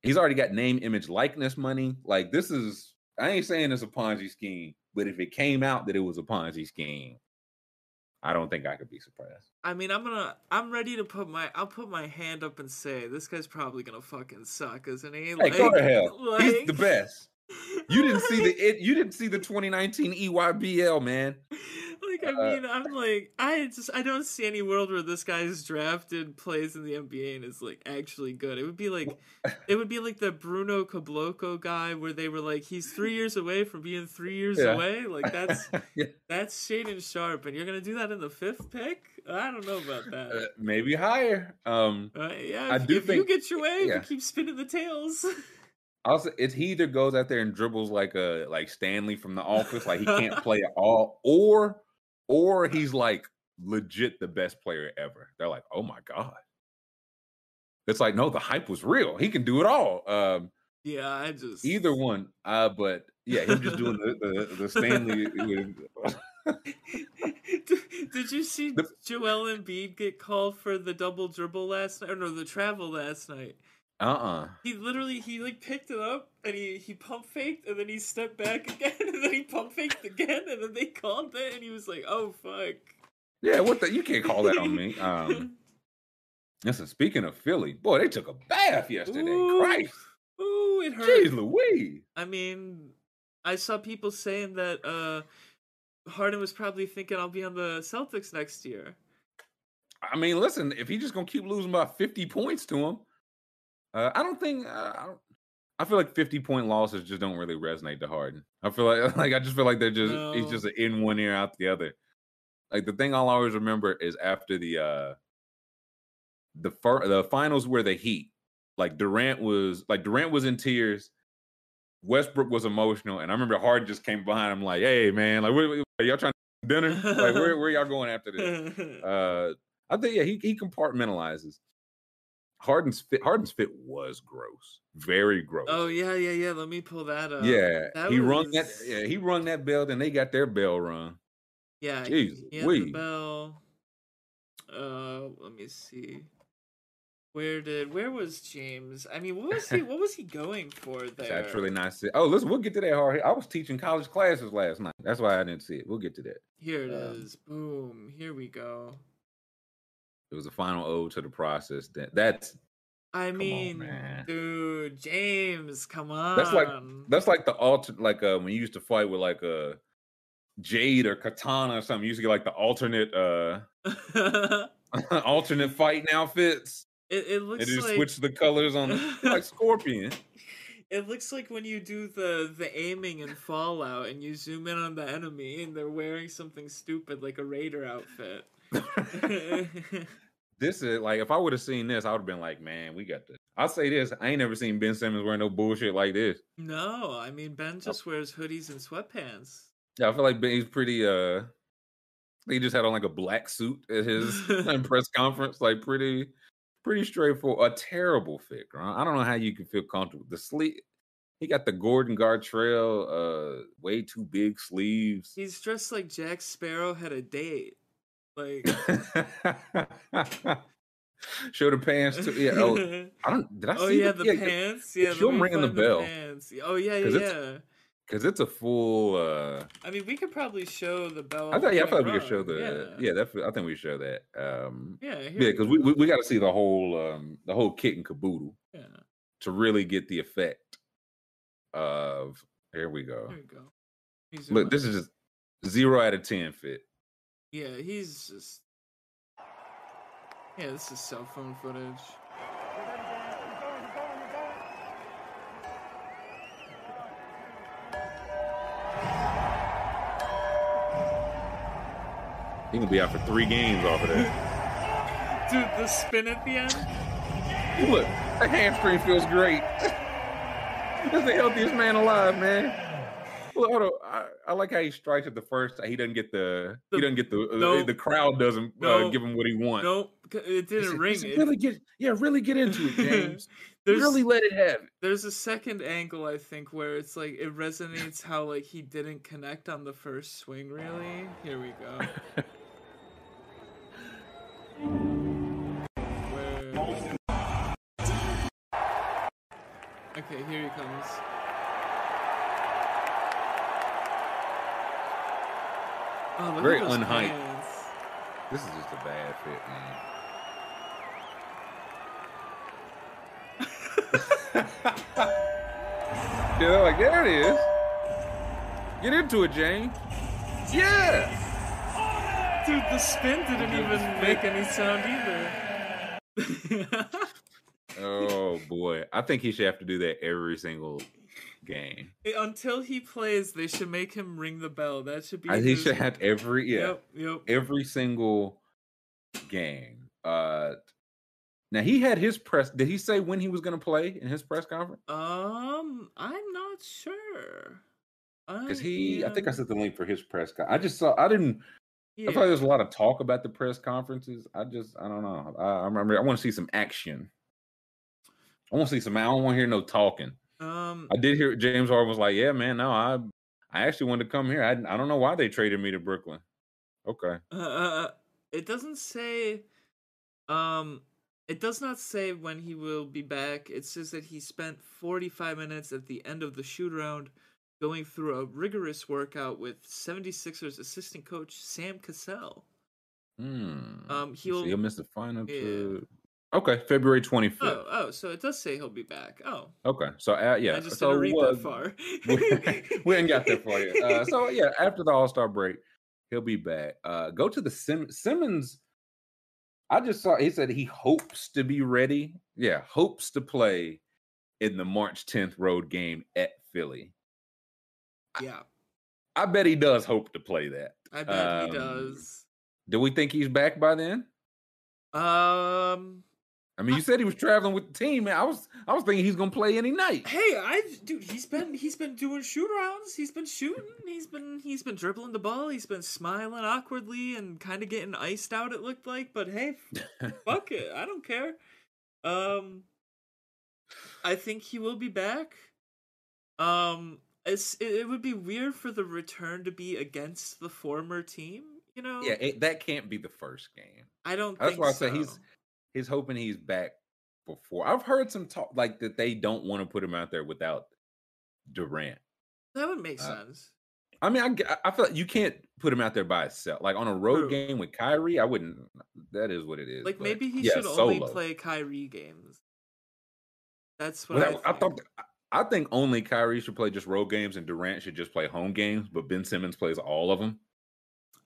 he's already got name, image, likeness money. Like this is, I ain't saying it's a Ponzi scheme, but if it came out that it was a Ponzi scheme, I don't think I could be surprised. I mean, I'm gonna, I'm ready to put my, I'll put my hand up and say this guy's probably gonna fucking suck, isn't he? Hey, go to hell. He's the best. You didn't see the it, you didn't see the 2019 E EYBL, man. like I Uh, mean, I'm like, I just, I don't see any world where this guy's drafted, plays in the NBA, and is like actually good. It would be like, it would be like the Bruno Caboclo guy, where they were like, he's three years away from being three years Yeah. away. Like that's Yeah. that's Shaedon Sharpe, and you're gonna do that in the fifth pick? I don't know about Uh, that. maybe higher. Um, Uh, yeah, I if, do if think- you get your way, yeah. you keep spinning the tails. Also, it's he either goes out there and dribbles like a like Stanley from The Office, like he can't play at all, or or he's like legit the best player ever. They're like, oh my god. It's like no, the hype was real. He can do it all. Um, Yeah, I just either one. Uh, but yeah, him just doing the the, the Stanley. did, did you see The- Joel Embiid get called for the double dribble last night? Or no, the travel last night. Uh uh He literally he like picked it up and he he pump faked and then he stepped back again and then he pump faked again and then they called it and he was like, "Oh fuck." Yeah, what the? You can't call that on me. Um, listen, speaking of Philly, boy, they took a bath yesterday. Ooh, Christ, Ooh, it hurt. jeez, Louise. I mean, I saw people saying that uh Harden was probably thinking I'll be on the Celtics next year. I mean, listen, if he's just gonna keep losing by fifty points to him, uh, I don't think. Uh, I, don't, I feel like fifty point losses just don't really resonate to Harden. I feel like, like I just feel like they're just he's No. just in one ear out the other. Like the thing I'll always remember is after the uh the fir- the finals where the Heat, like Durant was like Durant was in tears. Westbrook was emotional, and I remember Harden just came behind him like, "Hey, man, like, what, are y'all trying to dinner? Like, where, where y'all going after this?" Uh, I think yeah, he he compartmentalizes. Harden's fit. Harden's fit was gross, very gross. oh yeah, yeah, yeah. Let me pull that up. yeah. that He rung that. Yeah, he rung that bell, and they got their bell rung. Yeah, Jeez he the bell. Uh, let me see. Where did where was James? I mean, what was he what was he going for there? That's really nice. Oh, listen, we'll get to that. Hard. I was teaching college classes last night. That's why I didn't see it. We'll get to that. Here it um, is. Boom. Here we go. It was a final ode to the process. That that's I mean, man. dude, James, come on. That's like- that's like the alternate. Like uh, when you used to fight with like a jade or katana or something. You used to get like the alternate uh it, alternate fighting outfits. it looks and just like switch the colors on the, like Scorpion. it looks like when you do the the aiming in Fallout and you zoom in on the enemy and they're wearing something stupid like a raider outfit. this is like if I would have seen this, I would have been like, man, we got this. I'll say this: I ain't never seen Ben Simmons wearing no bullshit like this. no, I mean Ben just wears hoodies and sweatpants. Yeah, I feel like Ben, he's pretty. uh He just had on like a black suit at his press conference, like pretty, pretty straightforward. A terrible fit. I don't know how you can feel comfortable. The sleeve, he got the Gordon Gartrell, uh, way too big sleeves. He's dressed like Jack Sparrow had a date. Like Show the pants too. Yeah. Oh, I don't. Did I oh see? yeah, the, the pants. Yeah, show me ringing the bell. pants. Oh yeah, 'Cause yeah, it's- yeah. because it's a full. uh I mean, we could probably show the bell. I thought. Yeah, I thought we could show the. Yeah, that. I think we show that. Um yeah, yeah. Yeah, because we, we, we got to see the whole um the whole kit and caboodle yeah. to really get the effect of. Here we go. There you go. Look, this is just zero out of ten fit. Yeah, he's just. Yeah, this is cell phone footage. He gonna be out for three games off of that. Dude, the spin at the end. Look, the hamstring feels great. That's the healthiest man alive, man. On. I, I like how he strikes at the first. He doesn't get the. The- he doesn't get the. no. the crowd doesn't No. uh, give him what he wants. Nope, c- it didn't said, ring. he said, It- Really get. Yeah, really get into it, James. there's really let it have it. there's a second angle I think where it's like it resonates how like he didn't connect on the first swing. Really, here we go. Where... Okay, here he comes. Oh, look Very at unhyped. pants. This is just a bad fit, man. yeah, they're like, there it is. Get into it, Jane. Yeah. Dude, the spin didn't Dude, even spin- make any sound either. Oh boy, I think he should have to do that every single game. Until he plays, they should make him ring the bell. That should be. He his- should have every yeah Yep, yep. every single game. Uh, now he had his press. Did he say when he was going to play in his press conference? Um, I'm not sure. Because he, I think I am- sent the link for his press con. I just saw. I didn't. I thought like there's a lot of talk about the press conferences. I just, I don't know. I, I remember, I want to see some action. I want to see some. I don't want to hear no talking. Um, I did hear James Harden was like, "Yeah, man, no, I, I actually wanted to come here. I, I don't know why they traded me to Brooklyn." Okay. uh, it doesn't say. Um, it does not say when he will be back. It says that he spent 45 minutes at the end of the shoot around going through a rigorous workout with 76ers assistant coach Sam Cassell. Hmm. Um, he'll. he'll miss the final. Yeah. to- Okay, February twenty fifth. Oh, oh, so it does say he'll be back. Oh, Okay, so uh, yeah, I just so didn't read that far. we, we ain't got that far yet. Uh, so yeah, after the All Star break, he'll be back. Uh, go to the Sim- Simmons. I just saw he said he hopes to be ready. Yeah, hopes to play in the March 10th road game at Philly. yeah, I bet he does hope to play that. I bet he Um, does. Do we think he's back by then? Um, I mean, you said he was traveling with the team, man. I was I was thinking he's gonna play any night. Hey, I dude, he's been he's been doing shoot arounds. He's been shooting. He's been he's been dribbling the ball. He's been smiling awkwardly and kind of getting iced out. It looked like, but hey, fuck it, I don't care. Um, I think he will be back. Um, it's it, it would be weird for the return to be against the former team. You know, Yeah, it, that can't be the first game. I don't. That's think why I say he's he's hoping he's back before. I've heard some talk like that they don't want to put him out there without Durant. that would make uh, sense. I mean, I, I feel like you can't put him out there by himself. Like on a road True. game with Kyrie, I wouldn't. That is what it is. Like but maybe he yeah, should only play Kyrie games. That's what Well, I, that- I, thought. I think only Kyrie should play just road games, and Durant should just play home games. But Ben Simmons plays all of them.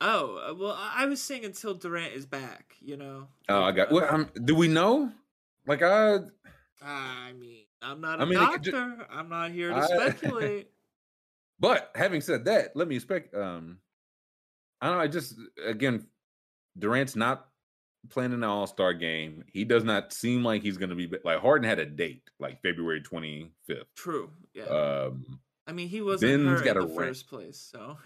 Oh uh, well, I was saying until Durant is back. You know. Oh, I got. Well, um, do we know? Like I, I mean, I'm not a I mean, it could ju- doctor. I'm not here to I- speculate. But having said that, let me spec. Um, I don't know. I just again, Durant's not playing in the All Star game. He does not seem like he's going to be like Harden had a date like February twenty fifth. True. Yeah. Um, I mean, he wasn't Ben's hurt got in the rank. first place, so.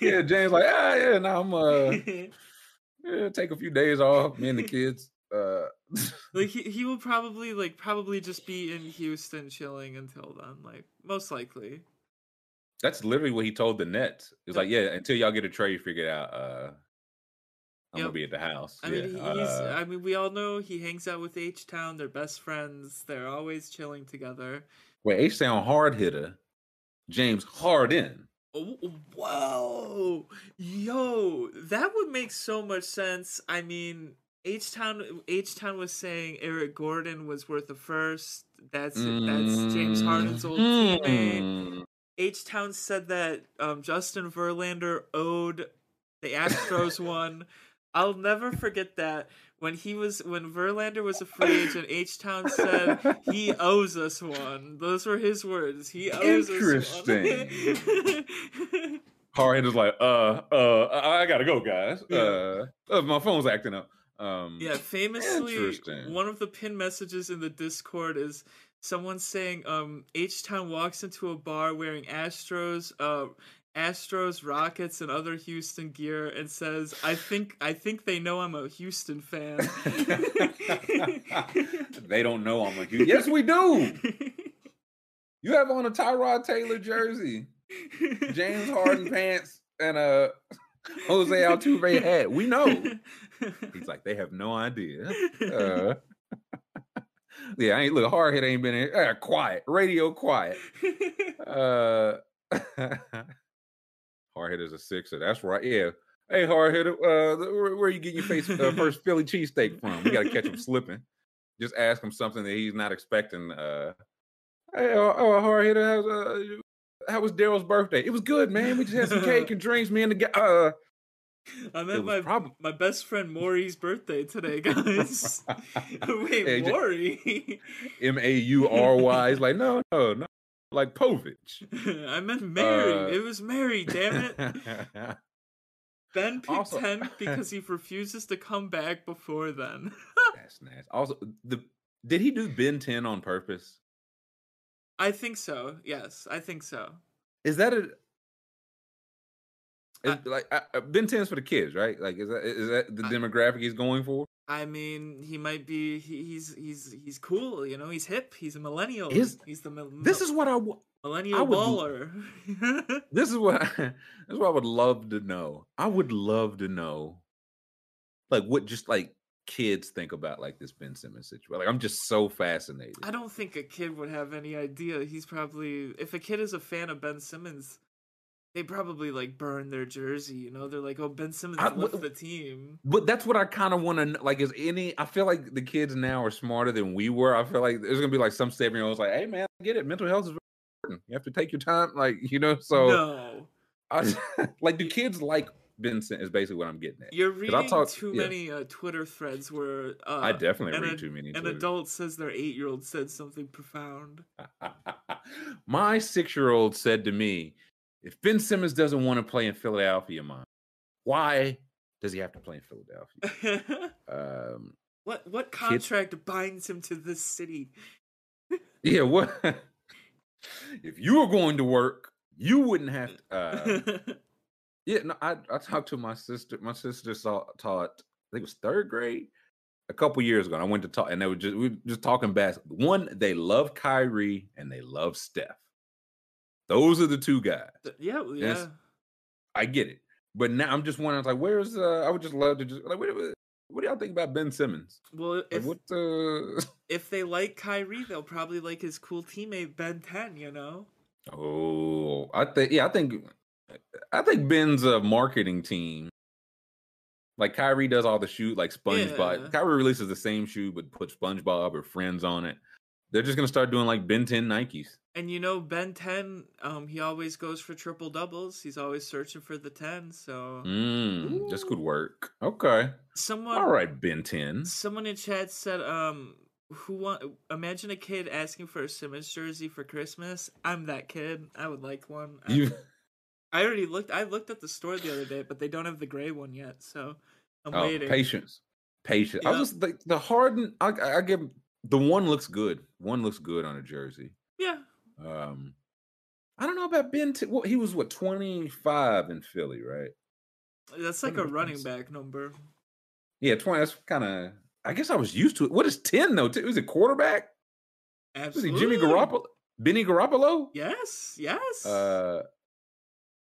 yeah, James like ah yeah, now I'm uh yeah, take a few days off. Me and the kids. Uh, like he he will probably like probably just be in Houston chilling until then, like most likely. that's literally what he told the Nets. It's Yep. like yeah, until y'all get a trade figured out, uh, I'm Yep. gonna be at the house. I yeah, mean, he's. uh, I mean, we all know he hangs out with H Town. They're best friends. They're always chilling together. Wait, H Town hard hitter, James Harden. Oh, whoa, yo, that would make so much sense. I mean, H Town, H Town was saying Eric Gordon was worth a first. That's that's James Harden's old teammate. Mhm. H Town said that um, Justin Verlander owed the Astros one. I'll never forget that when he was when Verlander was a free agent. H Town said he owes us one. Those were his words. He owes us one. Hard hitter's like, uh, uh, I I gotta go, guys. Yeah. Uh, uh, my phone's acting up. Um, yeah, famously, one of the pin messages in the Discord is someone saying um H Town walks into a bar wearing Astros uh Astros, Rockets, and other Houston gear and says, I think I think they know I'm a Houston fan. they don't know I'm a huge. Yes, we do. You have on a Tyrod Taylor jersey, James Harden pants, and a Jose Altuve hat. We know. He's like, they have no idea. Uh, yeah, I ain't look hard hit ain't been in uh, quiet, radio quiet. Uh, hard hitter's a sixer. That's right. Yeah. Hey, hard hitter, uh, where, where you getting your face uh, first Philly cheesesteak from? We got to catch him slipping. Just ask him something that he's not expecting. Uh, hey, oh, oh hard hitter, how's, uh, how was Daryl's birthday? It was good, man. We just had some cake and drinks. Me and the guy. Uh, I'm at my prob- my best friend Maury's birthday today, guys. Wait, Hey, Maury? M A U R Y. He's like, no, no, no, like Povich. I meant Mary. Uh, it was Mary, damn it. Ben picked Also- 10 because he refuses to come back before then. That's nice. Also, the did he do Ben 10 on purpose? I think so. Yes, I think so. Is that a It's like uh, uh, Ben 10's for the kids, right? Like, is that is that the I- demographic he's going for? I mean, he might be. He, he's he's he's cool. You know, he's hip. He's a millennial. He's the mil- This is what I. wa- millennial would- baller. This is what. this is what I would love to know. I would love to know, like, what just like kids think about like this Ben Simmons situation. Like, I'm just so fascinated. I don't think a kid would have any idea. He's probably if a kid is a fan of Ben Simmons, they probably like burn their jersey. You know, they're like, "Oh, Ben Simmons I- left the team." But that's what I kind of want to. Like, is any? I feel like the kids now are smarter than we were. I feel like there's gonna be like some seven year olds like, "Hey, man, I get it. Mental health is very important. You have to take your time." Like, you know. So, no, I, like, do kids like Ben Simmons? Is basically what I'm getting at. you're reading I talk- too yeah. many uh, Twitter threads where uh, I definitely read ad- too many. An Twitter. adult says their eight year old said something profound. My six year old said to me, if Ben Simmons doesn't want to play in Philadelphia, mom, why does he have to play in Philadelphia? Um, what what contract binds him to this city? yeah, what? if you were going to work, you wouldn't have to. Uh, yeah, no, I, I talked to my sister. My sister saw, taught, I think it was third grade a couple years ago. And I went to talk, and they were just, we were just talking basketball. One, they love Kyrie and they love Steph. Those are the two guys. yeah, yeah. I get it. But now I'm just wondering, like, where's uh I would just love to just like what, what, do y'all think about Ben Simmons? Well, Like, if what uh if they like Kyrie, they'll probably like his cool teammate Ben Ten. You know. Oh, I think yeah, I think I think Ben's a marketing team. Like Kyrie does all the shoot, like SpongeBob. Yeah. Kyrie releases the same shoe, but put SpongeBob or Friends on it. They're just gonna start doing like Ben 10 Nikes. And you know Ben Ten, um, he always goes for triple doubles. He's always searching for the ten. So Mm, this could work. Okay. someone, All right, Ben 10. someone in chat said, um, who want? Imagine a kid asking for a Simmons jersey for Christmas. I'm that kid. I would like one. I- You I already looked. I looked at the store the other day, but they don't have the gray one yet. So I'm oh, waiting. patience. Patience. I was just the, the Harden, I, I I give the one looks good. One looks good on a jersey. Yeah, Um, I don't know about Ben. T- well, he was what twenty five in Philly, right? that's like a running back number. Yeah, twenty. That's kind of. I guess I was used to it. What is ten though? T- Was it quarterback? Was Absolutely. he Jimmy Garoppolo? Benny Garoppolo? Yes, yes. Uh,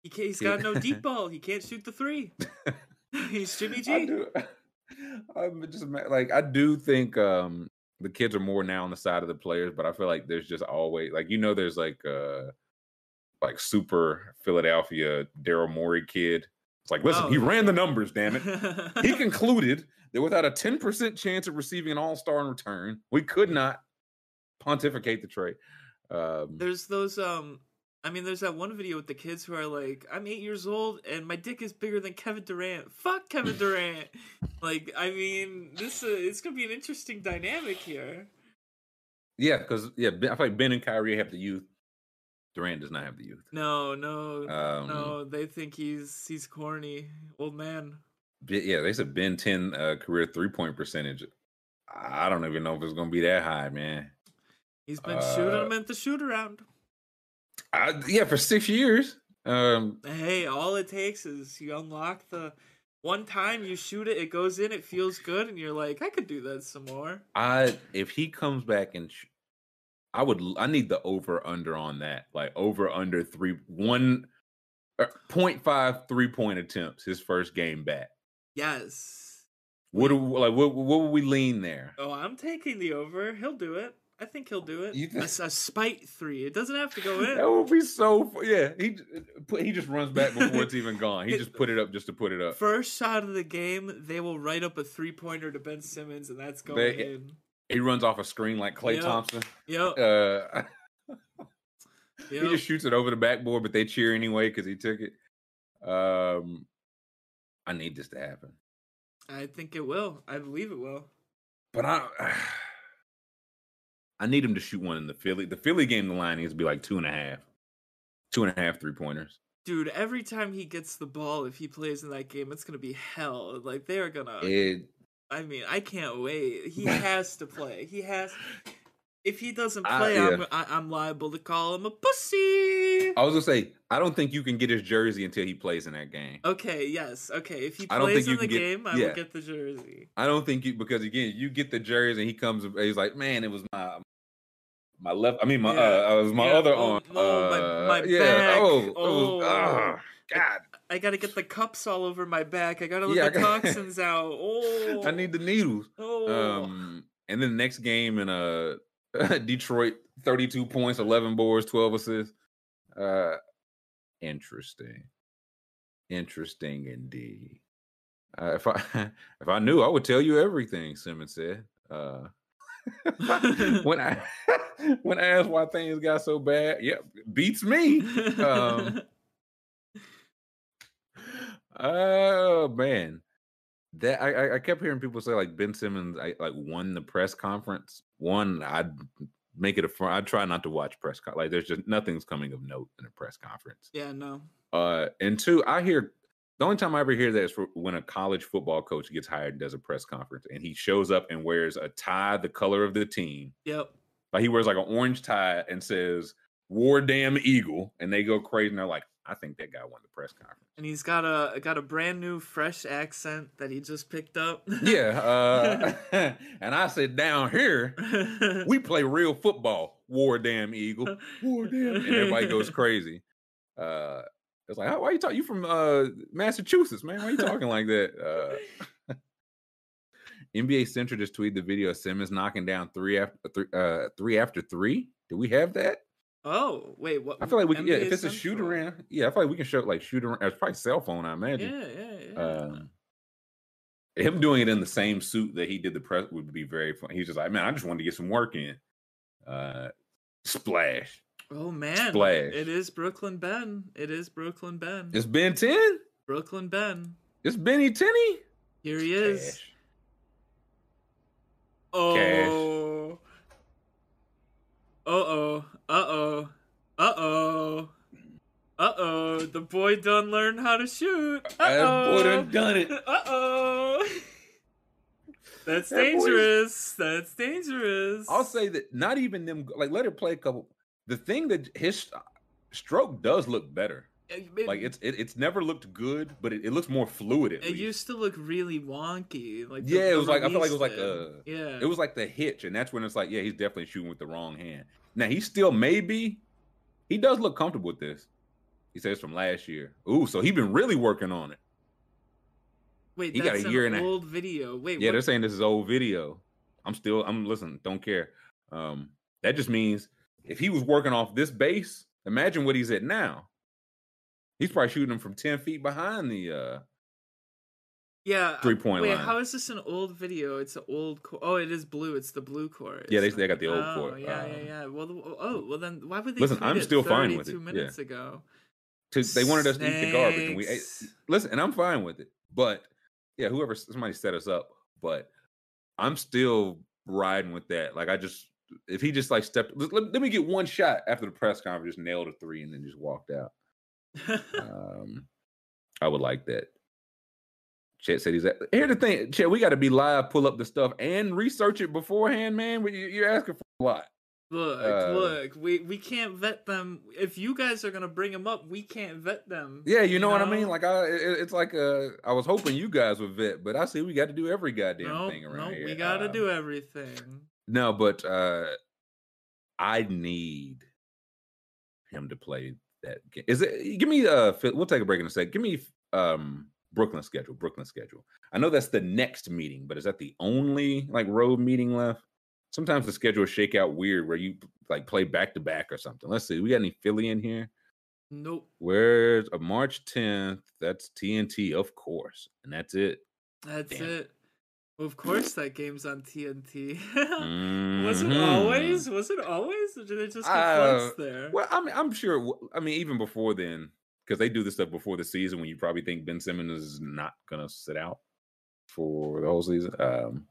he can't, he's got no deep ball. He can't shoot the three. he's Jimmy I G. do. I'm just like I do think um the kids are more now on the side of the players, but I feel like there's just always like you know there's like uh like super Philadelphia Daryl Morey kid. It's like listen, Oh, he ran the numbers, damn it. he concluded that without a 10% chance of receiving an all-star in return, we could not pontificate the trade. Um, there's those um I mean there's that one video with the kids who are like, I'm eight years old and my dick is bigger than Kevin Durant. Fuck Kevin Durant. like, I mean, this uh, it's gonna be an interesting dynamic here. yeah, because yeah, I feel like Ben and Kyrie have the youth. Durant does not have the youth. No, no, Um, no. They think he's he's corny, old man. Yeah, they said Ben 10 uh, career three point percentage. I don't even know if it's gonna be that high, man. He's been shooting Uh, him at the shoot around. I, yeah, for six years. Um, Hey, all it takes is you unlock the one time you shoot it, it goes in, it feels good, and you're like, I could do that some more. I if he comes back and sh- I would I need the over under on that like over under three one uh, 0.5 three point attempts his first game back. Yes. What do like what what would we lean there? Oh, I'm taking the over. He'll do it. I think he'll do it. You A, think- spite three. It doesn't have to go in. That would be so yeah. He he just runs back before it's even gone. He just put it up just to put it up. First shot of the game, they will write up a three pointer to Ben Simmons, and that's going They- in. He runs off a screen like Klay Yep. Thompson. Yep. Uh, he just shoots it over the backboard, but they cheer anyway because he took it. Um, I need this to happen, I think it will. I believe it will. but I, I need him to shoot one in the Philly. The Philly game, the line needs to be like two and a half, two and a half three pointers. Dude, every time he gets the ball, if he plays in that game, it's gonna be hell. Like they are gonna. It, I mean, I can't wait. He has to play. He has. If he doesn't I- play, yeah. I'm I, I'm liable to call him a pussy. I was gonna say I don't think you can get his jersey until he plays in that game. Okay, yes. Okay, if he I plays in the get- game, I yeah. will get the jersey. I don't think you because again you get the jersey and he comes he's like man it was my my left I mean my Yeah. uh it was my other oh, arm oh, my- uh, my yeah back. oh, Oh. ah, God I gotta get the cups all over my back. I gotta let Yeah, the got- toxins out. Oh, I need the needles Oh, um and then the next game in uh Detroit 32 points 11 boards 12 assists. Uh interesting. Interesting indeed. Uh, if I if I knew I would tell you everything Simmons said. Uh when I when I asked why things got so bad, yep, beats me. um, Oh man, that I, I- I kept hearing people say like Ben Simmons I, like won the press conference. One, I'd make it a front. I try not to watch press con- like there's just nothing's coming of note in a press conference. yeah, no. Uh, and two, I hear the only time I ever hear that is for when a college football coach gets hired and does a press conference, and he shows up and wears a tie the color of the team. Yep. Like he wears like an orange tie and says "War Damn Eagle," and they go crazy and they're like, "I think that guy won the press conference." And he's got a got a brand new fresh accent that he just picked up. Yeah, uh, and I said down here we play real football. War Damn Eagle, War Damn, and everybody goes crazy. Uh, it's like, how, why you talking? You from uh, Massachusetts, man? Why are you talking like that? Uh, NBA Central just tweeted the video of Simmons knocking down three after three, uh, three after three. Do we have that? Oh wait, what? I feel like we can, yeah. If it's a shoot Central. around, yeah, I feel like we can show like shoot around. It's probably cell phone, I imagine. Yeah, yeah, yeah. Um, him doing it in the same suit that he did the press would be very fun. He's just like, man, I just wanted to get some work in. Uh, splash. oh man, Splash. it is Brooklyn Ben. It is Brooklyn Ben. It's Ben 10. Brooklyn Ben. It's Benny Tenny. Here he is. Cash. Oh. Uh oh. Uh oh. Uh oh. Uh oh. The boy done learned how to shoot. Uh That boy done done it. Uh oh. That's That dangerous. That's dangerous. I'll say that not even them like let her play a couple. The thing that his stroke does look better. It, Like it's it, it's never looked good, but it, it looks more fluid. At It least. used to look really wonky. Like Yeah, it was like- I feel like it was like did. yeah. It was like the hitch, and that's when it's like, yeah, he's definitely shooting with the wrong hand. Now he still maybe he does look comfortable with this. He says from last year. Ooh, so he's been really working on it. Wait, he got a an year and a- old video. Wait, Yeah, what- they're saying this is old video. I'm still I'm listen, don't care. Um, that just means if he was working off this base, imagine what he's at now. He's probably shooting them from 10 feet behind the uh yeah, three-point Wait, line. how is this an old video? It's an old. Oh, it is blue. It's the blue court. Yeah, they- they got the old oh, court, Yeah, um, yeah, yeah. Well, the, oh, well then, why would they? Listen, I'm still fine with it, Two Minutes ago. to, they wanted us to eat the garbage and we ate listen, and I'm fine with it. But yeah, whoever somebody set us up, but I'm still riding with that. Like I just if he just like stepped let, let- let me get one shot after the press conference, just nailed a three and then just walked out. Um I would like that. Chet said he's at here's the thing, Chet, we gotta be live, pull up the stuff and research it beforehand, man. You're asking for a lot. look, Uh, look. We we can't vet them. If you guys are gonna bring them up, we can't vet them. Yeah, you know, what I mean. Like, I it- it's like uh, I was hoping you guys would vet, but I see we got to do every goddamn no, thing around no, here. we gotta Uh, do everything. No, but uh I need him to play that. Is it? Give me uh. We'll take a break in a sec. Give me um Brooklyn schedule. Brooklyn schedule. I know that's the next meeting, but is that the only like road meeting left? Sometimes the schedules shake out weird where you like play back to back or something. Let's see. We got any Philly in here? Nope. Where's a March 10th? That's TNT, of course. And that's it. That's Damn. it. Well, of course, that game's on TNT. Was it Mhm. always? Was it always? Or did it just get Uh, there? Well, I mean, I'm sure. I mean, even before then, because they do this stuff before the season when you probably think Ben Simmons is not going to sit out for the whole season. Um,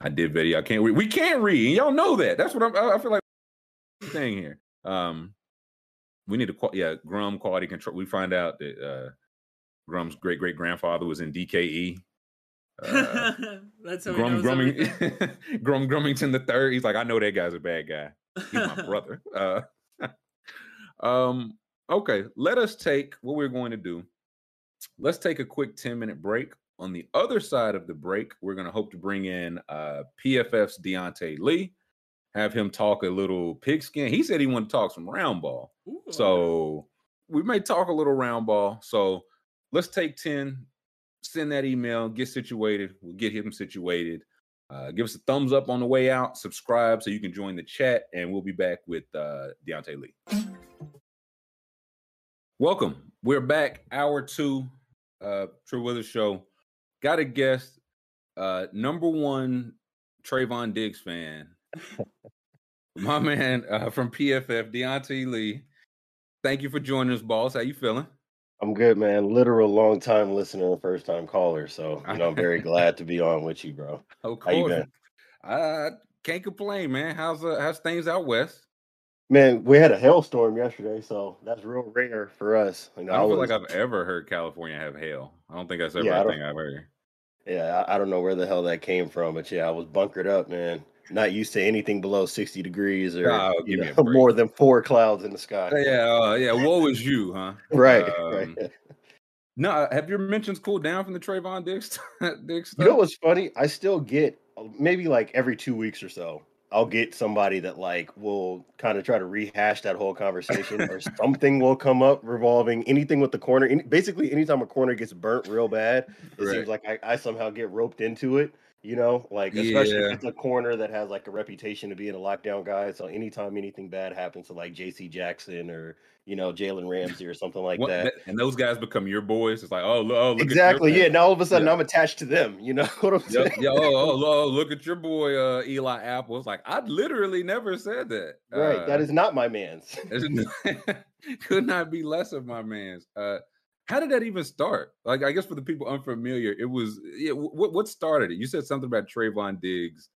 I did video. I can't read. We can't read. and Y'all know that. That's what I'm, I feel like thing here. Um, we need to, yeah, Grum quality control. We find out that uh, Grum's great great grandfather was in DKE. Uh, That's how Grum Grumming. Grum Grummington the third. He's like, I know that guy's a bad guy. He's my brother. Uh, Um, okay, let us take what we're going to do. Let's take a quick 10 minute break. On the other side of the break, we're going to hope to bring in uh, PFF's Diante Lee, have him talk a little pigskin. He said he wanted to talk some round ball. Ooh, So we may talk a little round ball. So let's take 10, send that email, get situated. We'll get him situated. Uh, give us a thumbs up on the way out, subscribe so you can join the chat, and we'll be back with uh, Diante Lee. Welcome. We're back, hour two, uh, Trill Withers Show. Got a guest, uh, number one Trevon Diggs fan, my man uh, from PFF, Diante Lee. Thank you for joining us, boss. How you feeling? I'm good, man. Literal long time listener and first time caller. So, you know, I'm very glad to be on with you, bro. Of How you course. been? I can't complain, man. How's uh, how's things out west? Man, we had a hailstorm yesterday, so that's real rare for us. You know, I don't feel was- like I've ever heard California have hail. I don't think that's ever Yeah, I a don't- thing I've heard. yeah, I, I don't know where the hell that came from, but yeah, I was bunkered up, man. Not used to anything below 60 degrees or Oh, you know, more than four clouds in the sky. Yeah, uh, yeah. Woe is you, huh? Right, Um, right. No, have your mentions cooled down from the Trevon? Diggs stuff? You know what's funny? I still get uh, maybe like every two weeks or so. I'll get somebody that like will kind of try to rehash that whole conversation, or something will come up revolving anything with the corner. Any, basically, anytime a corner gets burnt real bad, it Right. seems like I, I somehow get roped into it. You know, like especially Yeah. if it's a corner that has like a reputation to being a lockdown guy. So anytime anything bad happens to like J.C. Jackson or you know Jalen Ramsey or something like What- that, and those guys become your boys. It's like, oh, oh look exactly. At your Yeah. Now all of a sudden Yeah. I'm attached to them. You know what I'm saying? yeah, yeah, oh, oh, oh, look at your boy uh, Eli Apple. It's like I literally never said that. Right. that Uh, is not my man's. could not be less of my man's. Uh, how did that even start? Like, I guess for the people unfamiliar, it was yeah. What what started it? You said something about Trevon Diggs,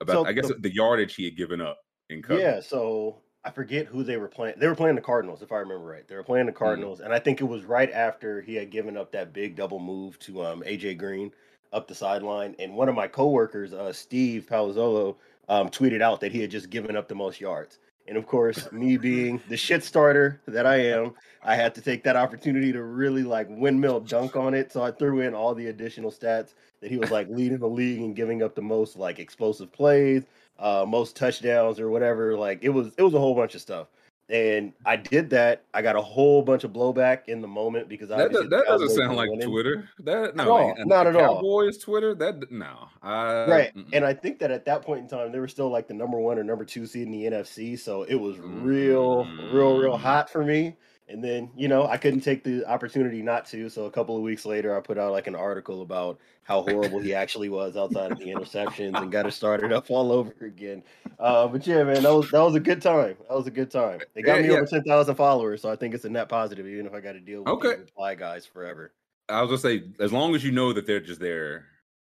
about So I guess the- the yardage he had given up in coverage. Yeah, so I forget who they were playing. They were playing the Cardinals, if I remember right. They were playing the Cardinals, and I think it was right after he had given up that big double move to um, AJ Green up the sideline. And one of my coworkers, uh, Steve Palazzolo, um, tweeted out that he had just given up the most yards. And of course, me being the shit starter that I am, I had to take that opportunity to really like windmill dunk on it. So I threw in all the additional stats that he was like leading the league and giving up the most like explosive plays, uh, most touchdowns or whatever. Like it was, it was a whole bunch of stuff. And I did that. I got a whole bunch of blowback in the moment because That, obviously do- that doesn't sound like winning. Twitter. That no, all, like, not at all. Cowboys Twitter. That no, I, right mm-mm. and i think that at that point in time they were still like the number one or number two seed in the nfc so it was real real real Mm. hot for me and then you know i couldn't take the opportunity not to so a couple of weeks later i put out like an article about how horrible he actually was outside of the interceptions and got it started up all over again uh, but yeah man that was that was a good time that was a good time it got Yeah, me yeah. over 10000 followers so i think it's a net positive even if i got to deal with Okay. reply guys forever I was gonna say as long as you know that they're just there,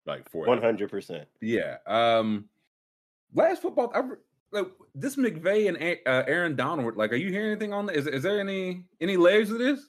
like for 100% Yeah. Um last football I, like this McVay and uh, Aaron Donald, like are you hearing anything on that? Is is there any any layers to this?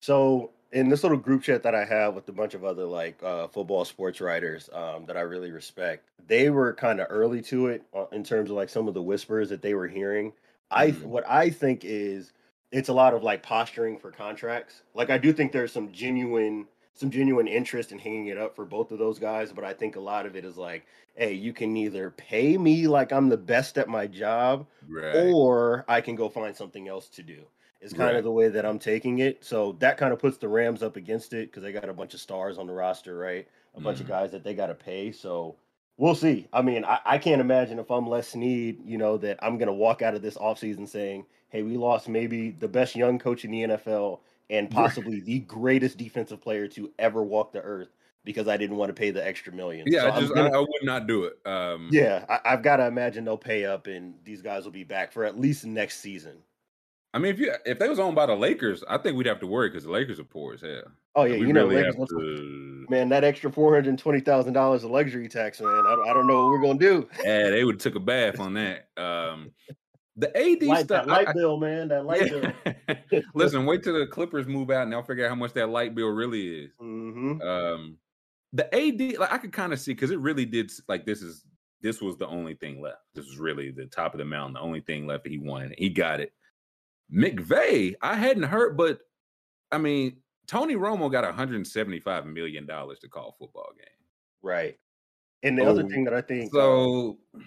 So in this little group chat that I have with a bunch of other like uh, football sports writers um, that I really respect, they were kind of early to it uh, in terms of like some of the whispers that they were hearing. I Mhm. what I think is it's a lot of like posturing for contracts. Like I do think there's some genuine some genuine interest in hanging it up for both of those guys, but I think a lot of it is like, hey, you can either pay me like I'm the best at my job, Right. or I can go find something else to do. Is kind Right. of the way that I'm taking it. So that kind of puts the Rams up against it because they got a bunch of stars on the roster, right? A bunch of Mhm. guys that they got to pay. So we'll see. I mean, I, I can't imagine if I'm Les Snead, you know, that I'm going to walk out of this offseason saying, hey, we lost maybe the best young coach in the NFL and possibly the greatest defensive player to ever walk the earth because I didn't want to pay the extra million. yeah, So I just gonna- I, I would not do it. Um yeah, I, I've got to imagine they'll pay up and these guys will be back for at least next season. I mean if you if they was owned by the Lakers, I think we'd have to worry because the Lakers are poor as hell. Oh yeah, you know, really Lakers, to man, that extra four hundred twenty thousand dollars of luxury tax, man. I, don't- I don't know what we're gonna do. Yeah, they would have took a bath on that. Um the AD Light, stuff that light I- bill, man. That light Yeah. Listen, wait till the Clippers move out and they'll figure out how much that light bill really is. bill. hmm Um, the AD, like I could kind of see because it really did like this is this was the only thing left. This was really the top of the mountain, the only thing left that he wanted. He got it. McVay, I hadn't heard, but I mean, Tony Romo got 175 million dollars to call football game. Right. And the oh, other thing that I think so um,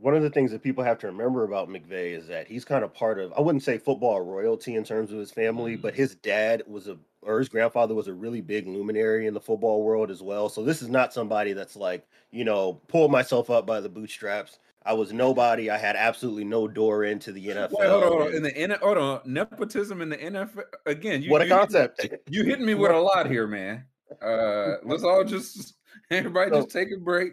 one of the things that people have to remember about McVay is that he's kind of part of I wouldn't say football royalty in terms of his family, mm-hmm. but his dad was a or his grandfather was a really big luminary in the football world as well. So this is not somebody that's like, you know, pull myself up by the bootstraps. I was nobody. I had absolutely no door into the NFL. Wait, hold on, hold on. In the N- hold on, nepotism in the NFL again. You, what a you, concept! You, hitting me with a lot here, man. Uh, let's all just everybody so, just take a break.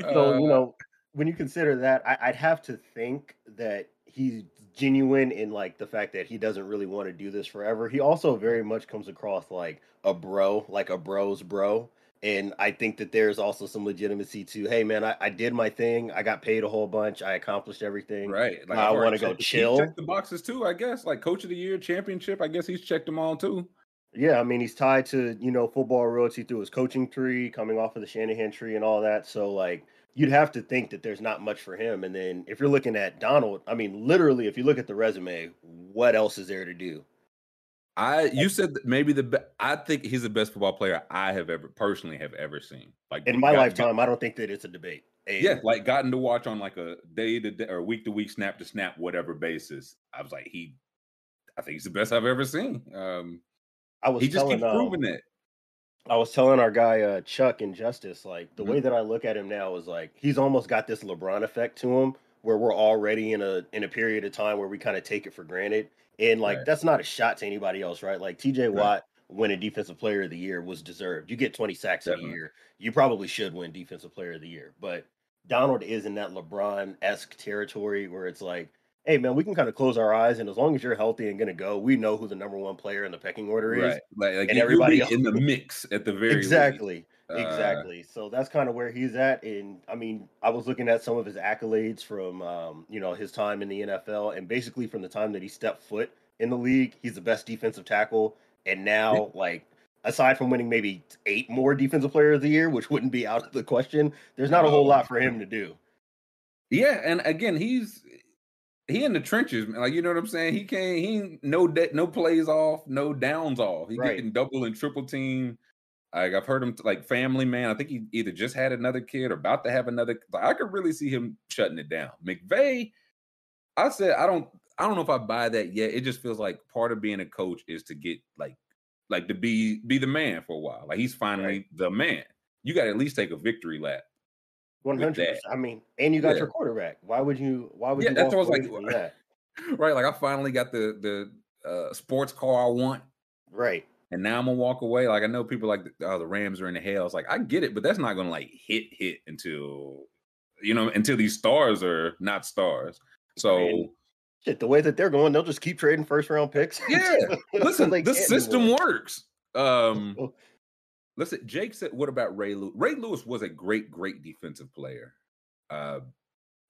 So uh, you know, when you consider that, I, would have to think that he's genuine in like the fact that he doesn't really want to do this forever. He also very much comes across like a bro, like a bro's bro. And I think that there's also some legitimacy to, hey man, I, I did my thing. I got paid a whole bunch. I accomplished everything. Right. Like, I want to go chill. Check the boxes too, I guess. Like coach of the year, championship. I guess he's checked them all too. Yeah, I mean he's tied to you know football royalty through his coaching tree, coming off of the Shanahan tree and all that. So like you'd have to think that there's not much for him. And then if you're looking at Donald, I mean, literally, if you look at the resume, what else is there to do? I you said maybe the be- I think he's the best football player I have ever personally have ever seen. Like in my lifetime, I don't think that it's a debate. And yeah, like gotten to watch on like a day to day or week to week, snap to snap, whatever basis. I was like, he, I think he's the best I've ever seen. Um, I was he just keeps proving um, it. I was telling our guy uh, Chuck Injustice, like the mm-hmm. way that I look at him now is like he's almost got this LeBron effect to him, where we're already in a in a period of time where we kind of take it for granted, and like right. that's not a shot to anybody else, right? Like T.J. Right. Watt winning Defensive Player of the Year was deserved. You get twenty sacks Definitely. a year, you probably should win Defensive Player of the Year, but Donald is in that LeBron esque territory where it's like hey man, we can kind of close our eyes, and as long as you're healthy and gonna go, we know who the number one player in the pecking order is, right? Like, like and everybody in the mix at the very exactly, uh, exactly. So that's kind of where he's at. And I mean, I was looking at some of his accolades from um, you know his time in the NFL, and basically from the time that he stepped foot in the league, he's the best defensive tackle. And now, like aside from winning maybe eight more defensive player of the year, which wouldn't be out of the question, there's not a whole lot for him to do. Yeah, and again, he's he in the trenches, man. Like you know what I'm saying. He can't. He no de- no plays off, no downs off. He right. getting double and triple team. Like I've heard him like family man. I think he either just had another kid or about to have another. Like I could really see him shutting it down. McVay, I said I don't. I don't know if I buy that yet. It just feels like part of being a coach is to get like like to be be the man for a while. Like he's finally right. the man. You got to at least take a victory lap one hundred. I mean, and you got yeah. your quarterback. Why would you? Why would yeah, you? That's what I was like. Right, like I finally got the the uh, sports car I want. Right. And now I'm gonna walk away. Like I know people like oh, the Rams are in the hell. It's like I get it, but that's not gonna like hit hit until you know until these stars are not stars. So. Man. Shit, the way that they're going, they'll just keep trading first round picks. Yeah, listen, the system works. Um, Listen, Jake said, "What about Ray Lewis? Ray Lewis was a great, great defensive player, uh,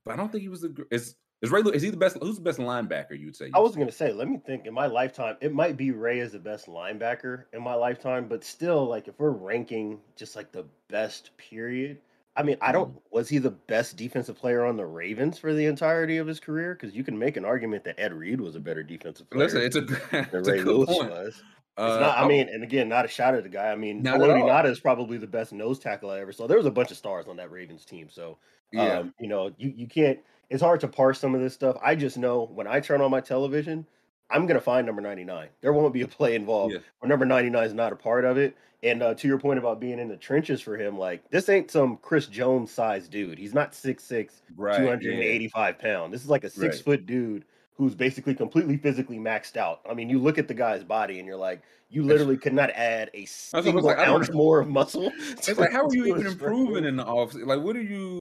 but I don't think he was a. Is is Ray? Lewis, is he the best? Who's the best linebacker? You'd say? I was going to say. Let me think. In my lifetime, it might be Ray as the best linebacker in my lifetime, but still, like if we're ranking just like the best period, I mean, I don't. Mm. Was he the best defensive player on the Ravens for the entirety of his career? Because you can make an argument that Ed Reed was a better defensive player. Listen, it's a, it's Ray a Lewis point. was. Uh, not, I mean, and again, not a shot at the guy. I mean, Haloti Ngata is probably the best nose tackle I ever saw. There was a bunch of stars on that Ravens team, so yeah. Um, you know, you you can't. It's hard to parse some of this stuff. I just know when I turn on my television, I'm gonna find number 99. There won't be a play involved yeah. where number 99 is not a part of it. And uh, to your point about being in the trenches for him, like this ain't some Chris Jones sized dude. He's not 6'6", right, 285 yeah. pound. This is like a six right. foot dude who's basically completely physically maxed out. I mean, you look at the guy's body and you're like, you literally could not add a single like, ounce more of muscle. It's like, how are you even improving in the office? Like, what are you?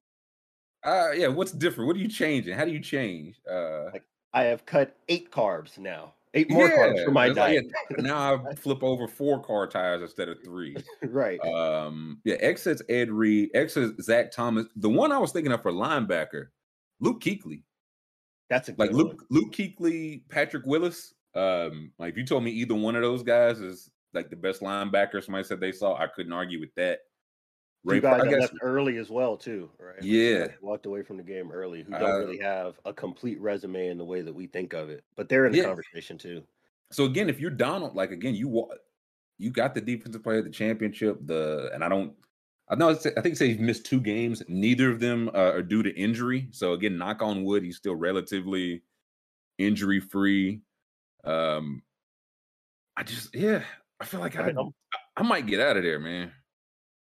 Uh, yeah, what's different? What are you changing? How do you change? Uh, like, I have cut eight carbs now. Eight more yeah, carbs for my diet. Like, yeah, now I flip over four car tires instead of three. right. Um. Yeah. X says Ed Reed. X says Zach Thomas. The one I was thinking of for linebacker, Luke Kuechly. That's a like Luke one. Luke Kuechly, Patrick Willis. Um, like if you told me either one of those guys is like the best linebacker, somebody said they saw, I couldn't argue with that. Ray, guys that left early as well too, right? Yeah. walked away from the game early. Who don't Uh, really have a complete resume in the way that we think of it, but they're in the Yeah. conversation too. so again, if you're Donald, like again, you you got the defensive player, of the championship, the and I don't. I know. I think say he's missed two games. Neither of them uh, are due to injury. So again, knock on wood, he's still relatively injury free. Um, I just yeah, I feel like I I don't- I might get out of there, man.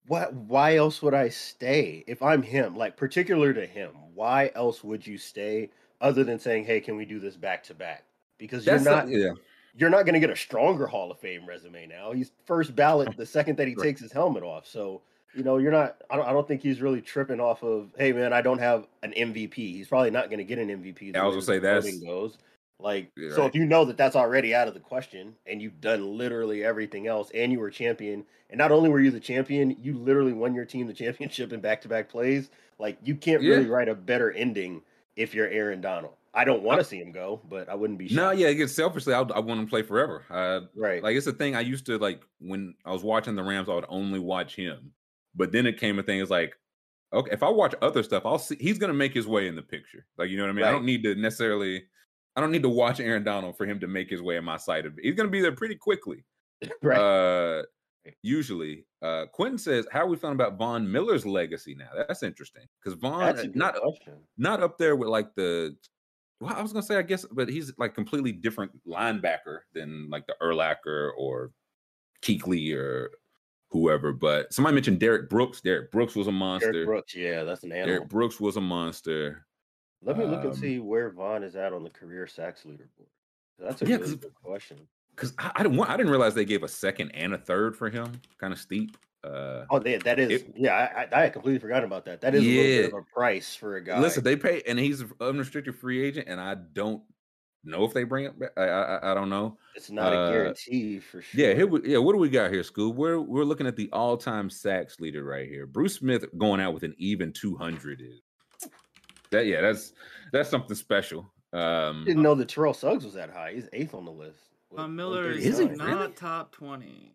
Why? Why else would I stay if I'm him? Like particular to him, why else would you stay other than saying, "Hey, can we do this back to back?" Because you're That's the- not yeah. you're not going to get a stronger Hall of Fame resume now. He's first ballot the second that he Right. takes his helmet off. So you know you're not. I don't, I don't think he's really tripping off of, "Hey, man, I don't have an MVP." He's probably not going to get an MVP. I was gonna say that's- goes. Like, Yeah, so right. if you know that that's already out of the question, and you've done literally everything else, and you were champion, and not only were you the champion, you literally won your team the championship in back to back plays. Like, you can't Yeah. really write a better ending if you're Aaron Donald. I don't want to see him go, but I wouldn't be. No, shocked. yeah, again, selfishly, I, I want him to play forever. Uh, right. like it's a thing I used to like when I was watching the Rams, I would only watch him. But then it came a thing, it's like, okay, if I watch other stuff, I'll see he's gonna make his way in the picture. Like, you know what I mean? I don't need to necessarily I don't need to watch Aaron Donald for him to make his way in my sight. of. He's gonna be there pretty quickly. right. Uh usually. Uh Quentin says, How are we feeling about Von Miller's legacy now? That's interesting. Because Von not question. not up there with like the well, I was gonna say I guess, but he's like completely different linebacker than like the Urlacher or Kuechly or whoever. But somebody mentioned Derrick Brooks. Derrick Brooks was a monster. Derrick Brooks, yeah, that's an animal. Derrick Brooks was a monster. Let me look and um, see where Von is at on the career sacks leaderboard. That's a Yeah, really good question. Because I, I didn't want, I didn't realize they gave a second and a third for him. Kind of steep. Uh, Oh, they, that is, It- yeah, I, I, I completely forgot about that. That is a little bit of a price for a guy. listen, they pay, and he's an unrestricted free agent, and I don't know if they bring it back. I, I, I don't know. it's not uh, a guarantee for sure. Yeah, here we, yeah. What do we got here, Scoob? We're we're looking at the all-time sacks leader right here. Bruce Smith going out with an even 200 is that. Yeah, that's that's something special. Um, didn't know that Terrell Suggs was that high. He's eighth on the list. with Von Miller is, Is he not really? top twenty.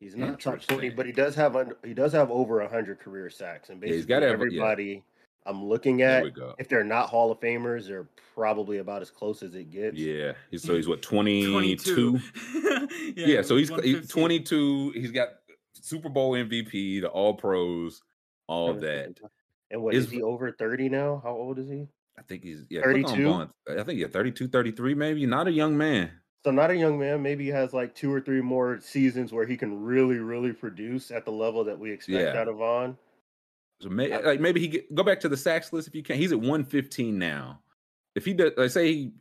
He's not top twenty, but he does have under, he does have over hundred career sacks, and Yeah, he's basically gotta have- yeah. Everybody I'm looking at, we go. if they're not Hall of Famers, they're probably about as close as it gets. Yeah, he's, so he's what 22. 22. Yeah, so he's, he's 150. 22. He's got Super Bowl MVP, the All Pros, all that. And what Is- is he over thirty now? How old is he? I think he's yeah. 32? I think yeah, 32, 33 maybe. Not a young man. So not a young man. Maybe he has like two or three more seasons where he can really, really produce at the level that we expect Yeah. out of Von. So may, like maybe he get, go back to the sacks list if you can. He's at 115 now. If he does, like say he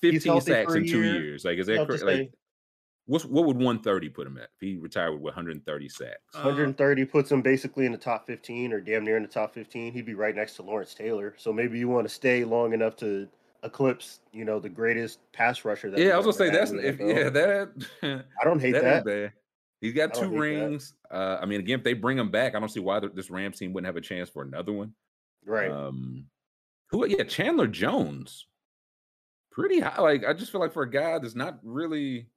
15 sacks in two year, years, like is that Tough to cra- like what's what would 130 put him at if he retired with 130 sacks? Uh, 130 puts him basically in the top 15 or damn near in the top 15. He'd be right next to Lawrence Taylor. So maybe you want to stay long enough to eclipse, you know, the greatest pass rusher. That yeah, I was gonna say that's if yeah that I don't hate that that. Ain't bad. He's got two rings. Uh, I mean, again, if they bring him back, I don't see why this Rams team wouldn't have a chance for another one. Right. Um, who? Yeah, Chandler Jones. Pretty high. Like I just feel like for a guy that's not really.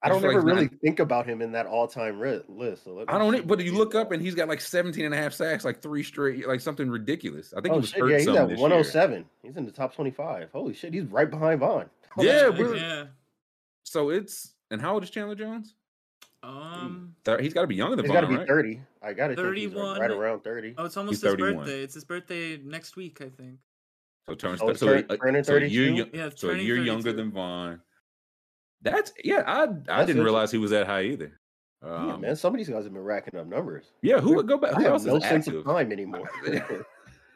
I just don't ever like really not- think about him in that all-time ri- list. So I don't. see But you look up and he's got like 17 and a half sacks, like three straight, like something ridiculous. I think Oh he was shit! hurt Yeah, he's some at this 107. He's in the top 25. Holy shit! He's right behind Von. Oh. Yeah, that's we're, crazy. yeah. so it's and how old is Chandler Jones? Um. He's got to be younger than he's got to be right? 30. I got to think he's like 31. right around 30. Oh, it's almost his 31. birthday. It's his birthday next week, I think. So turns Oh, so, turn- a- turning so a year 32? Yeah, so a turning year younger than Von. That's yeah. I I That's didn't realize he was that high either. yeah, Um, man, some of these guys have been racking up numbers. Yeah, who would go back? I Who have else no is sense active of time anymore.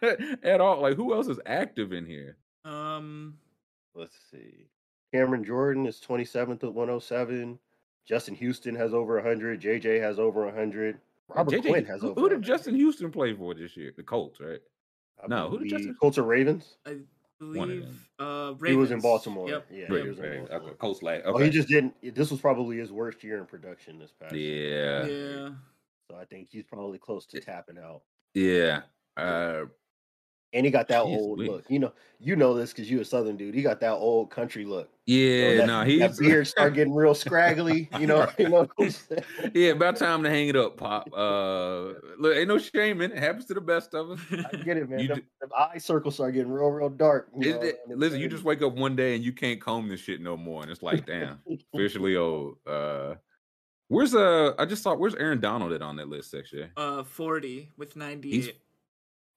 at all? Like who else is active in here? Um. Let's see. Cameron Jordan is 27th at 107. Justin Houston has over 100. JJ has over 100. Robert JJ Quinn has who, over. who did 100. Justin Houston play for this year? The Colts, right? I no, who did Justin- Colts or Ravens? I believe uh He was in Baltimore. Yep. Yeah, Right, he was in right. Baltimore. Okay, Colts last. Oh, he just didn't. This was probably his worst year in production this past year. yeah, Yeah. So I think he's probably close to tapping out. yeah. Uh, And he got that Jeez old Louise. look. You know, you know this because you a Southern dude. He got that old country look. So Yeah, that, no, that he's beard start getting real scraggly. You know, you know what I'm saying? yeah, about time to hang it up, Pop. Uh, look, ain't no shame in it. Happens to the best of us. I get it, man. You Them, d- them eye circles start getting real, real dark. You It- know, it- around them listen, you just wake up one day and you can't comb this shit no more, and it's like, damn, officially old. Uh, where's uh? I just saw where's Aaron Donald at on that list, section Uh, forty with ninety-eight. ninety.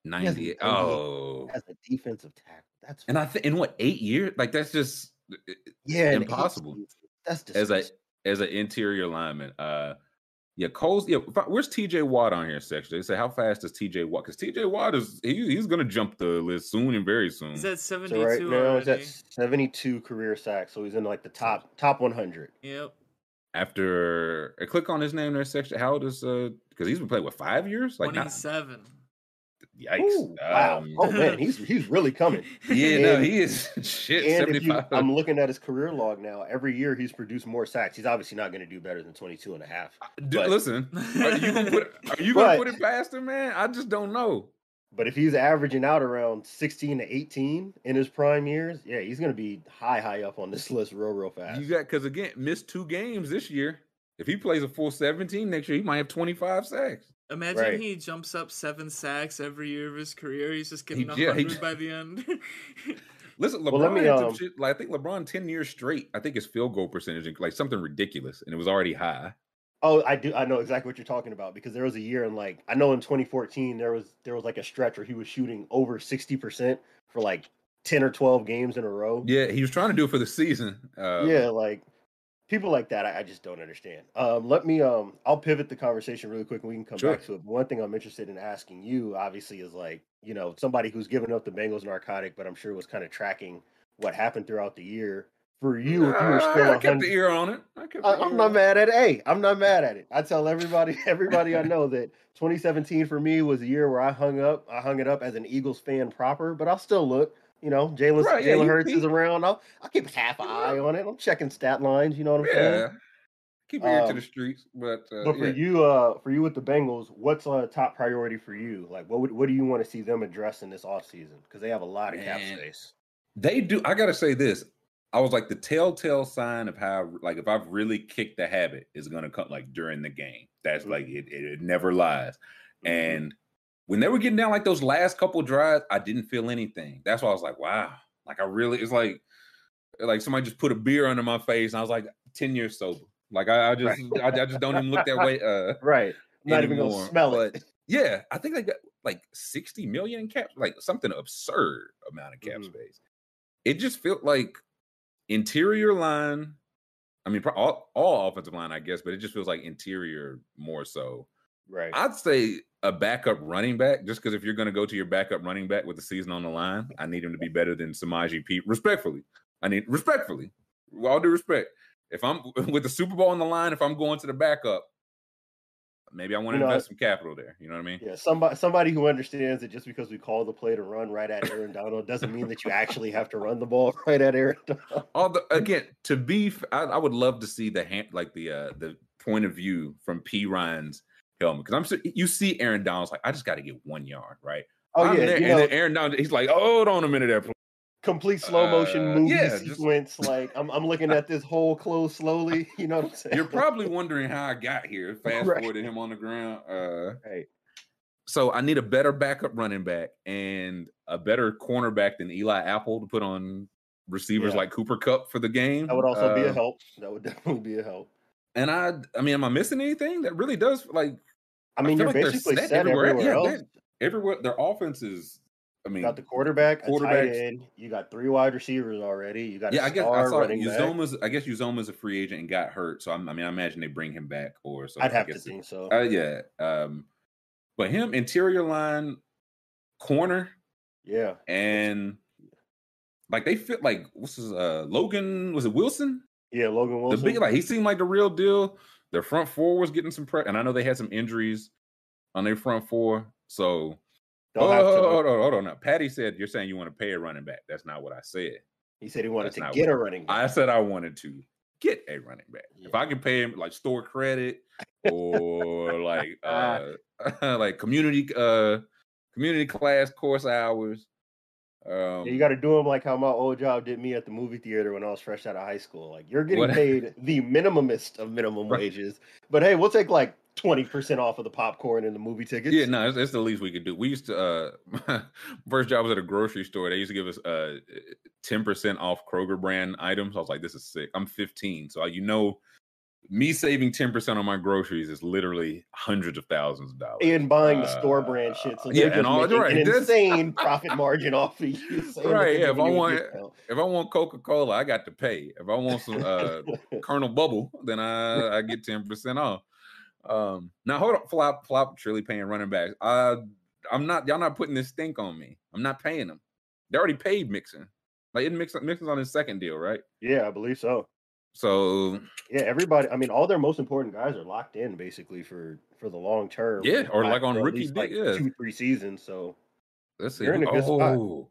98. Oh, as a defensive tackle. That's and I think in what eight years? Like that's just yeah, impossible. he's- That's as a as an interior lineman. Uh, yeah, Cole's. Yeah, if I- where's T.J. Watt on here? Section. They say how fast is T.J. Watt? Because T.J. Watt is he, he's gonna jump the list soon and very soon. He's at So seventy-two right now he's at 72 career sacks, so he's in like the top top 100. Yep. After I click on his name there, section. How old is uh? Because he's been playing what five years? Like not, Twenty-seven. Yikes. Ooh, wow! Um, oh man, he's he's really coming. yeah, no, he is shit. And you. I'm looking at his career log now. Every year he's produced more sacks. He's obviously not going to do better than 22 and a half. but- Listen, are you gonna put? Are you gonna But- put it past him, man? I just don't know. But if he's averaging out around 16 to 18 in his prime years, yeah, he's going to be high, high up on this list real, real fast. You got because again, missed two games this year. If he plays a full 17 next year, he might have 25 sacks. Imagine Right. he jumps up seven sacks every year of his career. He's just getting a yeah, he hundred j- by the end. Listen, LeBron Well, me, had some um, shit. Like I think LeBron 10 years straight. I think his field goal percentage, like something ridiculous, and it was already high. Oh, I do. I know exactly what you're talking about because there was a year in like I know in 2014 there was there was like a stretch where he was shooting over 60 percent for like 10 or 12 games in a row. Yeah, he was trying to do it for the season. Uh, yeah, like people like that, I, I just don't understand. Um, let me um, I'll pivot the conversation really quick, and we can come Sure. back to it. But one thing I'm interested in asking you, obviously, is like you know somebody who's given up the Bengals narcotic, but I'm sure was kind of tracking what happened throughout the year. For you, if you were still I kept 100 the ear on it. I I'm not mad at it. Hey, I'm not mad at it. I tell everybody, everybody I know that 2017 for me was a year where I hung up. I hung it up as an Eagles fan proper, but I'll still look. You know, Jalen Right, yeah, Jalen you Hurts is around. I'll I'll keep half an eye on it. I'm checking stat lines. You know what I'm saying? Yeah, keep your ear to Um, the streets. But, uh, But for yeah. you, uh, for you with the Bengals, what's a top priority for you? Like, what would, what do you want to see them address in this offseason? Because they have a lot of cap space. They do. I gotta say this. I was like the telltale sign of how, like, if I've really kicked the habit, is gonna come like during the game. That's Mhm. like it, it. It never lies. Mhm. And when they were getting down like those last couple drives, I didn't feel anything. That's why I was like, wow. Like I really, it's like, like somebody just put a beer under my face, and I was like, ten years sober. Like I, I just, I, I just don't even look that way. Uh, right, I'm not even gonna smell it. yeah, I think they got like 60 million in cap, like something absurd amount of cap Mhm. space. It just felt like interior line. I mean, all, all offensive line, I guess, but it just feels like interior more so. Right. I'd say a backup running back, just because if you're going to go to your backup running back with the season on the line, I need him to be better than Samaje Perine. Respectfully, I need respectfully, with all due respect. If I'm with the Super Bowl on the line, if I'm going to the backup, maybe I want to You know, invest some capital there. You know what I mean? Yeah, somebody somebody who understands that just because we call the play to run right at Aaron Donald doesn't mean that you actually have to run the ball right at Aaron Donald. All the again to be, I would love to see the hand, like the uh the point of view from Perine's helmet because I'm so you see Aaron Donald's like I just got to get one yard right. Oh I'm yeah, there, and know, then Aaron Donald he's like, hold on a minute there. please." complete slow motion uh, movie yeah, just- sequence. Like I'm, I'm looking at this hole close slowly. You know what I'm saying? You're probably wondering how I got here. Fast Right. forward to him on the ground. Uh, right. so I need a better backup running back and a better cornerback than Eli Apple to put on receivers Yeah. like Cooper Kupp for the game. That would also be a Uh, help. That would definitely be a help. And I, I mean, am I missing anything? That really does like I mean, feel you're like they're basically set set everywhere. everywhere, Yeah, else. everywhere. Their offense is. I You mean, got the quarterback, a tight quarterbacks- end. You got three wide receivers already. You got yeah, I guess I saw. Uzomah's. I guess Uzomah's a free agent and got hurt. So I'm, I mean, I imagine they bring him back or so. I'd have to it- think so. Uh, yeah. Um, but him interior line, corner, yeah, and like they fit like what's his uh Logan was it Wilson? Yeah. Logan Wilson. The big like he seemed like the real deal. Their front four was getting some pressure, and I know they had some injuries on their front four. So They'll hold, hold, on, hold on. Now, Patty said you're saying you want to pay a running back. That's not what I said. He said he wanted That's to get a running back. I said I wanted to get a running back. If I can pay him like store credit or like uh like community uh community class course hours. Um, Yeah, you got to do them like how my old job did me at the movie theater when I was fresh out of high school. Like you're getting What- paid the minimumest of minimum Right. wages, but hey, we'll take like twenty percent off of the popcorn and the movie tickets. Yeah, no, it's, it's the least we could do. We used to uh first job was at a grocery store. They used to give us uh ten percent off Kroger brand items. I was like, this is sick. I'm 15, so you know, me saving ten percent on my groceries is literally hundreds of thousands of dollars. and buying the store brand Uh, shit. So yeah, and all- right, an insane profit margin off of you. Right, yeah, if I want- If I want Coca Cola, I got to pay. If I want some uh Colonel Bubble, then I I get ten percent off. Um, now hold on, flop flop truly paying running backs. Uh, I'm not. Y'all not putting this stink on me. I'm not paying them. They already paid Mixon. Like it Mixon, Mixon's on his second deal, right? yeah, I believe so. So Yeah, everybody. I mean, all their most important guys are locked in basically for for the long term. Yeah, or Like, on rookie like yeah. two three seasons. So let's see. You're in a good spot. oh,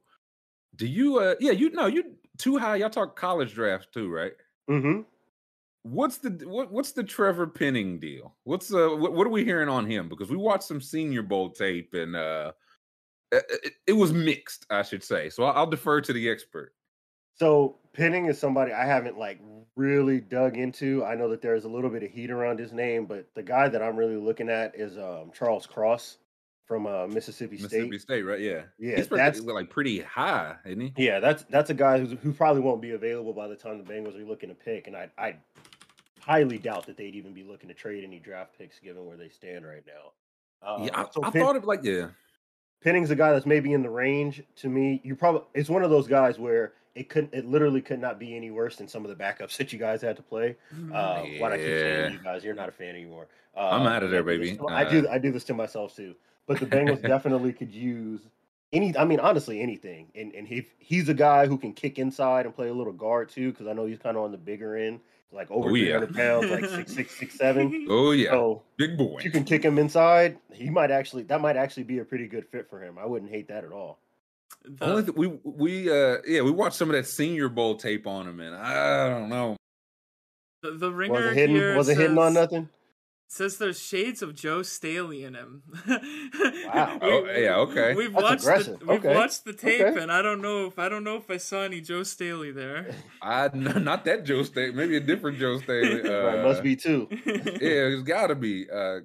do you? Uh, yeah, you know you too high. Y'all talk college drafts too, right? Mm hmm What's the what, what's the Trevor Penning deal? What's uh what, what are we hearing on him? Because we watched some Senior Bowl tape and uh it, it- it was mixed, I should say. So I'll, I'll defer to the expert. So Penning is somebody I haven't like really dug into. I know that there's a little bit of heat around his name, but the guy that I'm really looking at is um, Charles Cross from uh, Mississippi State. Mississippi State, right? Yeah, Yeah, he's pretty, that's- like pretty high, isn't he? Yeah, that's that's a guy who's, who probably won't be available by the time the Bengals are looking to pick, and I I highly doubt that they'd even be looking to trade any draft picks given where they stand right now. Uh, yeah, I, so I Pen- thought of like yeah, Penning's a guy that's maybe in the range to me. You probably it's one of those guys where it couldn't it literally could not be any worse than some of the backups that you guys had to play. Uh, Why do I keep Yeah. saying you guys? You're not a fan anymore. Uh, I'm out of there, I baby. to- I do Uh, I do this to myself too. But the Bengals definitely could use any. I mean, honestly, anything. And and he he's a guy who can kick inside and play a little guard too. Because I know he's kind of on the bigger end, like over Oh, yeah. 300 pounds, like six six six seven. oh yeah, So big boy. you can kick him inside, he might actually that might actually be a pretty good fit for him. I wouldn't hate that at all. The- Only th- we we uh yeah we watched some of that Senior Bowl tape on him, and I don't know. the, the ringer Was it hidden? here Was it hidden on nothing? Says there's shades of Joe Staley in him. Wow. Oh, yeah, okay. We've That's watched aggressive. the we've Okay. watched the tape, Okay. and I don't know if I don't know if I saw any Joe Staley there. I not that Joe Staley. maybe a different Joe Staley. Uh, right, must be two. Yeah, it's got to be. Uh,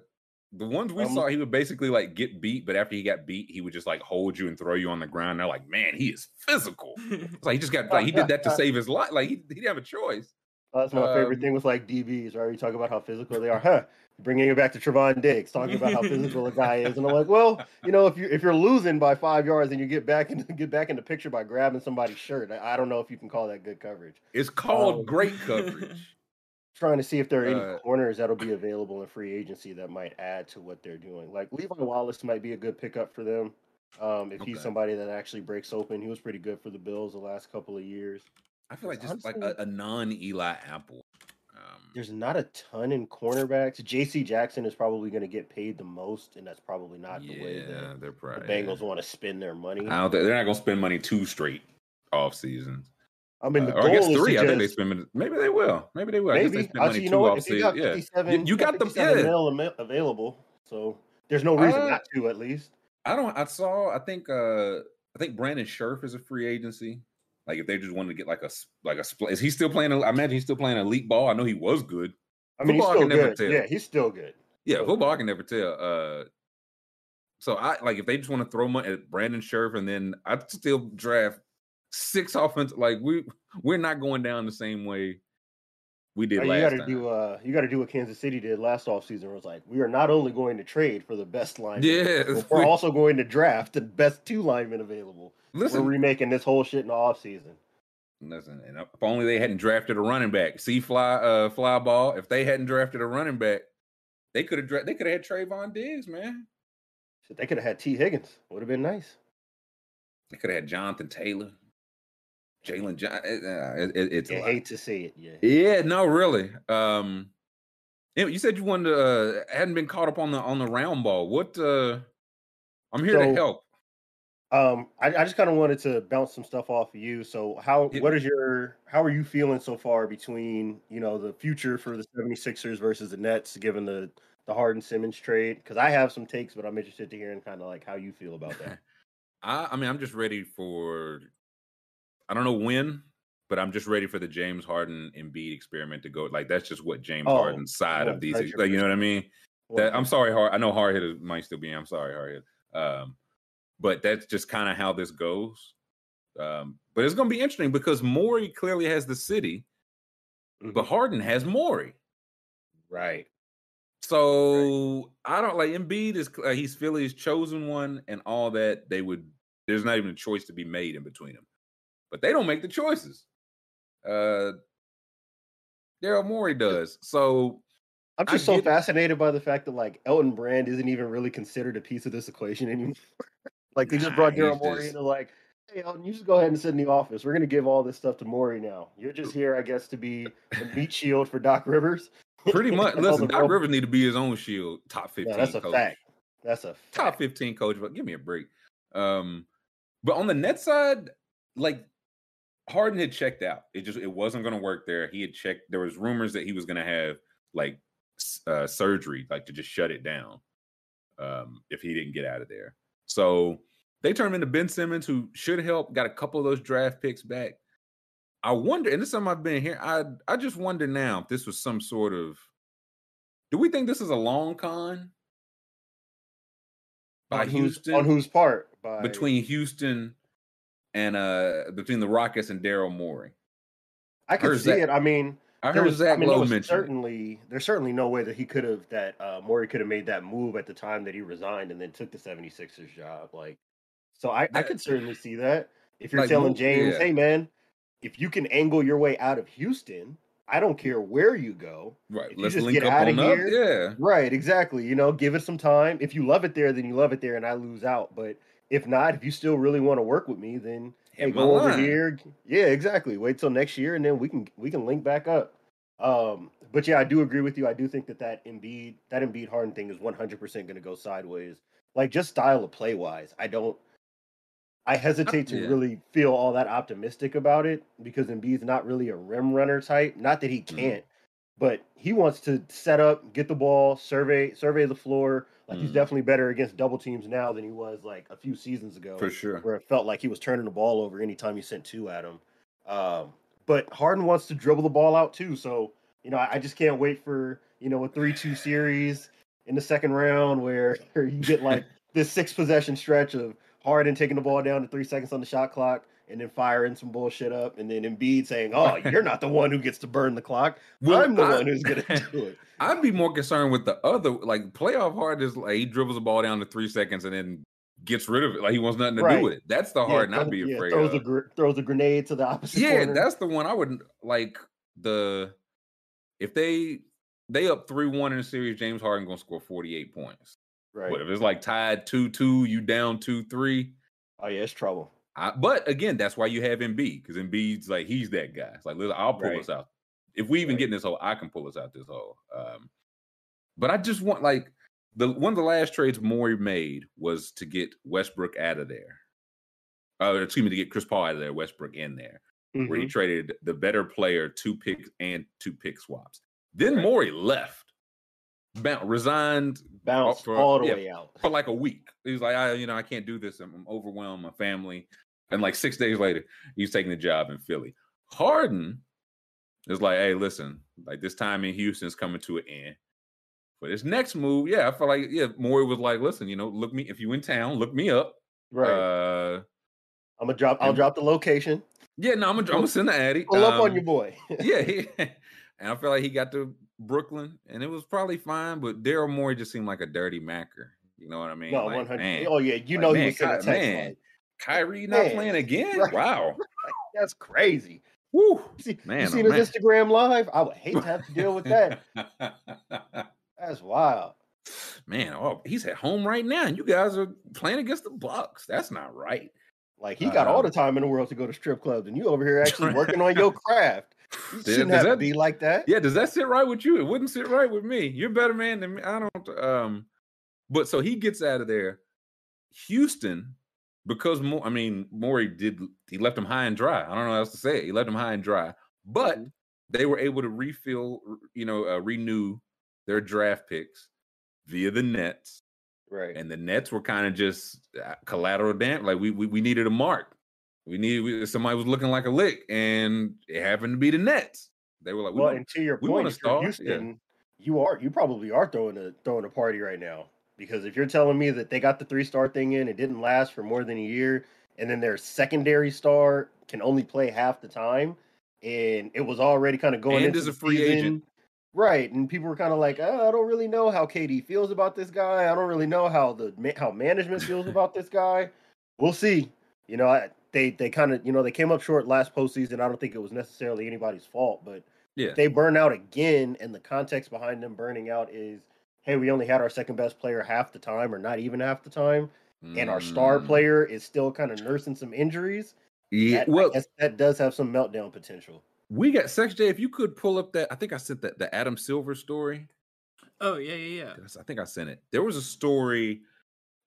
the ones we I'm- saw, he would basically like get beat, but after he got beat, he would just like hold you and throw you on the ground. They're like, man, he is physical. It's like he just got like he did that to save his life. Like he, he didn't have a choice. That's my favorite Um, thing with like DBs, right? You talk about how physical they are, huh? Bringing it back to Trevon Diggs, talking about how physical a guy is, and I'm like, well, you know, if you if you're losing by five yards and you get back in get back in the picture by grabbing somebody's shirt, I, I don't know if you can call that good coverage. It's called Um, great coverage. Trying to see if there are any Uh, corners that'll be available in free agency that might add to what they're doing. Like Levi Wallace might be a good pickup for them. Um, if he's somebody that actually breaks open, he was pretty good for the Bills the last couple of years. I feel like just like a, a non Eli Apple. Um, There's not a ton in cornerbacks. J.C. Jackson is probably going to get paid the most, and that's probably not the way yeah, that they're the probably Bengals want to spend their money. I don't think they're not gonna spend money two straight off seasons. I mean, the Uh, or I guess three. to I think they spend. Maybe they will. Maybe they will. I guess they maybe. spend money Actually, you two know what? If you got season. Yeah, 57, you got the- 57 yeah. mil available, so there's no reason Uh, not to. At least I don't. I saw. I think. uh I think Brandon Scherff is a free agency. Like if they just wanted to get like a like a split. Is he still playing? I imagine he's still playing elite ball. I know he was good. I mean, he's Football still can never good. tell. Yeah, he's still good. Yeah, So- football I can never tell. Uh So I like if they just want to throw money at Brandon Scherff and then I'd still draft six offense. Like we we're not going down the same way we did Uh, you got to do. Uh, you got to do what Kansas City did last offseason. It was like, we are not only going to trade for the best lineman, Yeah, we're also going to draft the best two linemen available. Listen, We're remaking this whole shit in the offseason. Listen, and if only they hadn't drafted a running back. See fly uh fly ball. If they hadn't drafted a running back, they could have dra- they could have had Trevon Diggs, man. Shit, they could have had Tee Higgins. Would have been nice. They could have had Jonathan Taylor, Jalen John. It, uh, it, it- it's a I lot. hate to see it. Yeah. Yeah, no, really. Um, you you said you wanted to uh, hadn't been caught up on the on the round ball. What? uh I'm here to help. Um, I, I just kind of wanted to bounce some stuff off of you. So how what is your how are you feeling so far between, you know, the future for the 76ers versus the Nets, given the the Harden Simmons trade? Because I have some takes, but I'm interested to hear and kind of like how you feel about that. I, I mean, I'm just ready for. I don't know when, but I'm just ready for the James Harden and Embiid experiment to go. Like that's just what James Oh, Harden's side of these. Like, you know what I mean? That, I'm sorry, hard. I know hard might still be. I'm sorry, hard hit. Um, but that's just kind of how this goes. Um, but it's going to be interesting because Morey clearly has the city, but Mhm. Harden has Morey. right. So I don't like Embiid is uh, he's Philly's chosen one and all that. They would there's not even a choice to be made in between them, but they don't make the choices. Uh, Daryl Morey does. So I'm just so fascinated by the fact that like Elton Brand isn't even really considered a piece of this equation anymore. like they just brought Daryl Morey and they're like, "Hey, Elton, you just go ahead and sit in the office. We're gonna give all this stuff to Morey now. You're just here, I guess, to be a meat shield for Doc Rivers." pretty much, listen, Doc Rivers need to be his own shield, top fifteen. that's a coach. fact. That's a top 15 coach, but give me a break. Um, but on the net side, like Harden had checked out. It just it wasn't going to work there. He had checked. There was rumors that he was going to have like uh, surgery, like to just shut it down, um, if he didn't get out of there. So they turned him into Ben Simmons, who should help. Got a couple of those draft picks back. I wonder, and this is something I've been here. I I just wonder now if this was some sort of. Do we think this is a long con? By on whose, Houston on whose part? By between Houston and uh between the Rockets and Daryl Morey. I could see Zach- it. I mean, I there heard was, Zach I mean, Lowe was mention it. certainly there's certainly no way that he could have that uh Morey could have made that move at the time that he resigned and then took the 76ers job. Like, so I, I could certainly see that. If you're Like, telling James, yeah. hey man, if you can angle your way out of Houston, I don't care where you go. Right. if Let's just link get up outta on up. here, Yeah. Right, exactly. You know, give it some time. If you love it there, then you love it there, and I lose out. But if not, if you still really want to work with me, then hey, go over line. here. Yeah, exactly. Wait till next year, and then we can we can link back up. Um, but yeah, I do agree with you. I do think that that Embiid that Embiid Harden thing is one hundred percent going to go sideways. Like just style of play wise, I don't. I hesitate to yeah. really feel all that optimistic about it because Embiid's not really a rim runner type. Not that he Mhm. can't, but he wants to set up, get the ball, survey survey the floor. Like he's Mhm. definitely better against double teams now than he was like a few seasons ago For sure. where it felt like he was turning the ball over anytime you sent two at him. Um, but Harden wants to dribble the ball out too. So, you know, I, I just can't wait for, you know, a 3 2 series in the second round where you get like this six possession stretch of Harden taking the ball down to three seconds on the shot clock and then firing some bullshit up. And then Embiid saying, Oh, you're not the one who gets to burn the clock. Well, I'm the I- one who's going to do it. I'd be more concerned with the other like playoff hard is like he dribbles the ball down to three seconds and then gets rid of it. Like he wants nothing to Right. do with it. That's the Yeah, hard I'd be yeah, afraid throws of. A, gr- throws a grenade to the opposite yeah, corner. that's the one I would like the if they they up three one in the series, James Harden gonna score forty eight points. Right. What if it's like tied two two, you down two three? Oh, yeah, it's trouble. I, but again, that's why you have Embiid because Embiid's like he's that guy. It's like listen, I'll pull Right. us out. If we even Right. get in this hole, I can pull us out this hole. Um, but I just want like the one of the last trades Morey made was to get Westbrook out of there. Uh, excuse me, to get Chris Paul out of there, Westbrook in there, where he Mhm. traded the better player, two picks and two pick swaps. Then Right. Morey left, Bound, resigned bounced for- all the yeah, way out. for like a week. He was like, I, you know, I can't do this. I'm, I'm overwhelmed, my family. And like six days later, he's taking the job in Philly. Harden is like, hey, listen, like this time in Houston's coming to an end. For this next move, yeah, I feel like, yeah, Morey was like, listen, you know, look me if you in town, look me up. Right. Uh I'm gonna drop. I'll and- drop the location. yeah, no, I'm gonna, I'm gonna send the Addy. Pull up on Um, your boy. yeah, he, and I feel like he got to Brooklyn, and it was probably fine. But Daryl Morey just seemed like a dirty macker. You know what I mean? no, Like, one hundred. Oh yeah, you like, know man, he was God, text man. like, Kyrie not Man, playing again? right. Wow. that's crazy. Woo. See, Man, you oh, seen man. his Instagram live? I would hate to have to deal with that. That's wild. man, oh, he's at home right now, and you guys are playing against the Bucks. That's not right. Like he got all Um, the time in the world to go to strip clubs, and you over here actually working on your craft. You Does- shouldn't does have to that- be like that. Yeah, does that sit right with you? It wouldn't sit right with me. You're a better man than me. I don't um but so he gets out of there. Houston, because more I mean, Morey did he left him high and dry. I don't know how else to say it. He left him high and dry. But Mhm. they were able to refill, you know, uh, renew their draft picks. via the Nets, Right. and the Nets were kind of just uh, collateral damage. Like we, we we needed a mark. We needed we, somebody was looking like a lick, and it happened to be the Nets. They were like, we well, and to your we point, if you're star, yeah. Houston, you are you probably are throwing a throwing a party right now because if you're telling me that they got the three star thing in, it didn't last for more than a year, and then their secondary star can only play half the time, and it was already kind of going And into a free season, agent. right? And people were kind of like, oh, I don't really know how KD feels about this guy. I don't really know how the how management feels about this guy. We'll see. You know, I, they they kind of you know they came up short last postseason. I don't think it was necessarily anybody's fault, but yeah, they burn out again and the context behind them burning out is hey we only had our second best player half the time or not even half the time and our star Mm, player is still kind of nursing some injuries Yeah, that, well, that does have some meltdown potential we got Sex J. If you could pull up that, I think I sent that the Adam Silver story. Oh yeah, yeah, yeah. I think I sent it. There was a story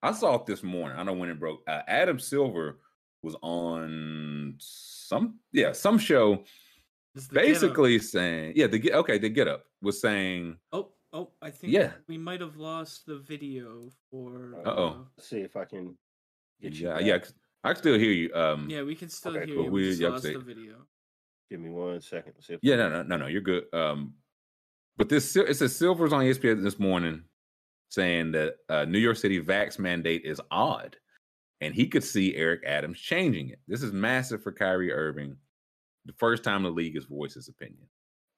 I saw it this morning. I don't know when it broke. Uh, Adam Silver was on some yeah some show It's the Get Up. basically saying yeah the get okay the get up was saying Oh, oh, I think Yeah. we might have lost the video for. Uh-oh. see if i can get you yeah back. yeah I c- I can still hear you um Yeah, we can still Okay, hear cool. you. We- We just yeah, lost the video. give me one second see if yeah no no no no you're good um but this Sil- it says Silver's on ESPN this morning saying that uh, New York City vax mandate is odd and he could see Eric Adams changing it. This is massive for Kyrie Irving. The first time the league has voiced his opinion.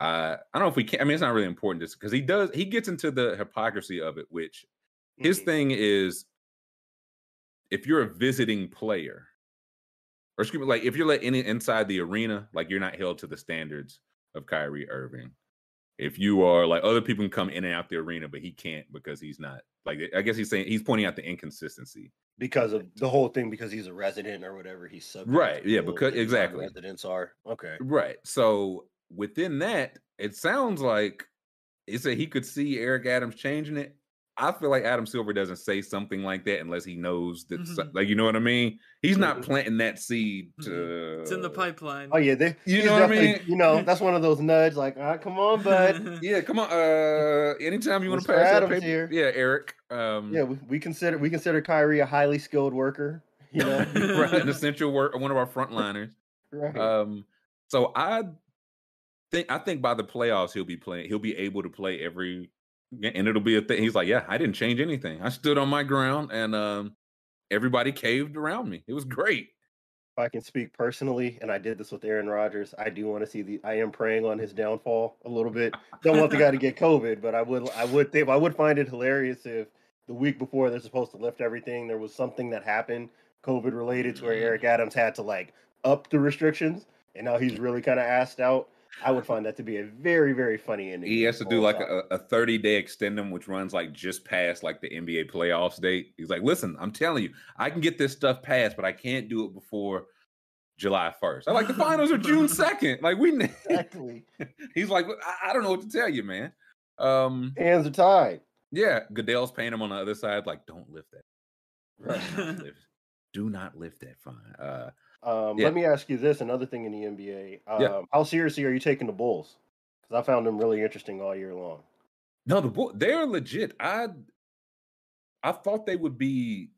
Uh, I don't know if we can. I mean, it's not really important just because he does. He gets into the hypocrisy of it, which his Mhm. thing is, if you're a visiting player, or excuse me, like if you're let in, inside the arena, like you're not held to the standards of Kyrie Irving. If you are like other people can come in and out the arena, but he can't because he's not. Like I guess he's saying he's pointing out the inconsistency. Because of the whole thing because he's a resident or whatever he's subject Right, to yeah, because- exactly. residents are okay Right. So within that, it sounds like it said he could see Eric Adams changing it. I feel like Adam Silver doesn't say something like that unless he knows that, so- Mhm. like, you know what I mean? He's not planting that seed to. It's in the pipeline. oh yeah they, You know what I mean? you know that's one of those nudge like ah, come on bud Yeah, come on. Uh, anytime you want to Mr. pass that paper, here. yeah, Eric. Um, Yeah, we, we consider we consider Kyrie a highly skilled worker. You know, right, an essential work, one of our frontliners. right? Um, so I think I think by the playoffs he'll be playing. He'll be able to play every, ga- and it'll be a thing. He's like, yeah, I didn't change anything. I stood on my ground, and um, everybody caved around me. It was great. if I can speak personally, and I did this with Aaron Rodgers, I do want to see the. I am praying on his downfall a little bit. Don't want the guy to get COVID, but I would. I would think I would find it hilarious if the week before they're supposed to lift everything, there was something that happened COVID related to where Mhm. Eric Adams had to like up the restrictions, and now he's really kind of asked out. I would find that to be a very, very funny ending. He has to do like a, a 30 day extendum, which runs like just past like the NBA playoffs date. He's like, listen, I'm telling you, I can get this stuff passed, but I can't do it before July 1st. I'm like, the finals are June 2nd. Like, we, exactly. he's like, I, I don't know what to tell you, man. Um, Hands are tied. yeah, Goodell's paying him on the other side, like, don't lift that. Right. Do not lift, do not lift that fine. Uh, Um, Yeah. Let me ask you this: another thing in the NBA. Um, Yeah. How seriously are you taking the Bulls? Because I found them really interesting all year long. No, the boy, they're legit. I I thought they would be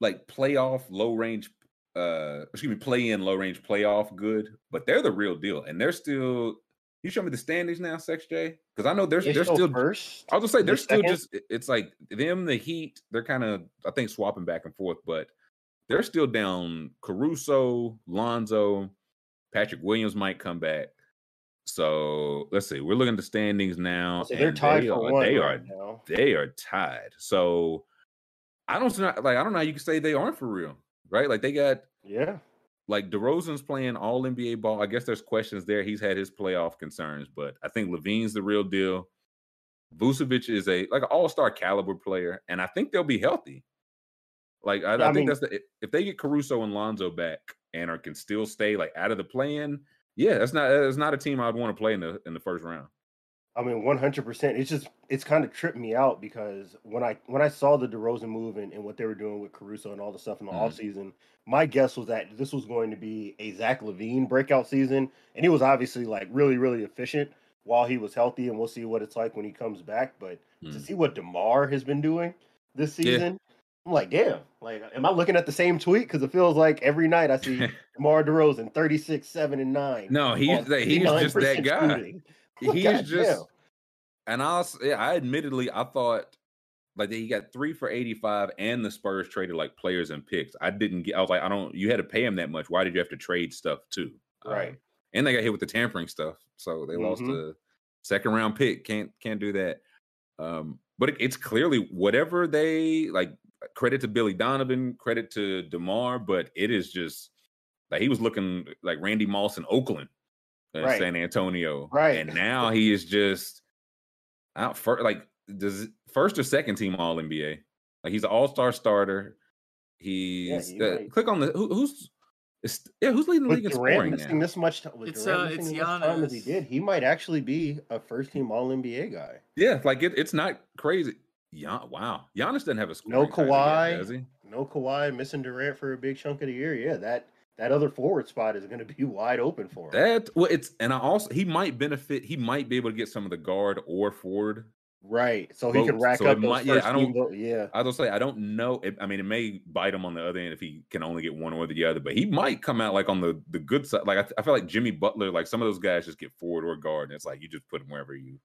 like playoff low range uh excuse me, play in low range playoff good, but they're the real deal. And they're still you show me the standings now, Sex J? Because I know they're They're still first. I'll just say they're They're still second? just it's like them, the Heat, they're kind of I think swapping back and forth, but they're still down Caruso, Lonzo, Patrick Williams might come back. So let's see. We're looking at the standings now. So they're tied they for are, one They right are now. they are tied. So I don't know, like I don't know how you can say they aren't for real, right? Like they got Yeah. like DeRozan's playing all NBA ball. I guess there's questions there. He's had his playoff concerns, but I think LaVine's the real deal. Vucevic is a like an all-star caliber player, and I think they'll be healthy. Like I, I I think mean- that's the if they get Caruso and Lonzo back and are can still stay like out of the play-in, yeah, that's not that's not a team I'd want to play in the in the first round. I mean, one hundred percent. It's just it's kind of tripped me out because when I when I saw the DeRozan move and, and what they were doing with Caruso and all the stuff in the Mhm. offseason, my guess was that this was going to be a Zach LaVine breakout season, and he was obviously like really really efficient. while he was healthy, and we'll see what it's like when he comes back. But to Hmm. see what Demar has been doing this season, I'm like, damn. Like, am I looking at the same tweet? Because it feels like every night I see DeMar DeRozan 36, 7, and 9. No, he's that- he's just that guy. He's goddamn. just, and I'll s- yeah, I admittedly I thought like he got three for eighty five, and the Spurs traded like players and picks. I didn't get. I was like, I don't. You had to pay him that much. Why did you have to trade stuff too? Um, Right. and they got hit with the tampering stuff, so they lost Mhm. a second round pick. Can't can't do that. Um, but it, it's clearly whatever they like. Credit to Billy Donovan, credit to Demar, but it is just like he was looking like Randy Moss in Oakland, uh, Right. San Antonio, Right. And now he is just out for like does first or second team All NBA. Like he's an All Star starter. He's you're uh, right. click on the who, who's it's, yeah who's leading the league in Durant scoring missing now? this much time, with It's, Durant uh, it's as much time as he did, he might actually be a first team All NBA guy. Yeah, like it, it's not crazy. Yeah, wow. Giannis doesn't have a No yet, Kawhi. does he? No Kawhi missing Durant for a big chunk of the year. Yeah, that that other forward spot is going to be wide open for him. That well, it's and I also he might benefit. He might be able to get some of the guard or forward. right, so he can rack so up those might- yeah, I don't- vote- Yeah, I was gonna say I don't know. It, I mean, it may bite him on the other end if he can only get one or the other. But he might come out like on the the good side. Like I, I feel like Jimmy Butler. Like some of those guys just get forward or guard, and it's like you just put them wherever you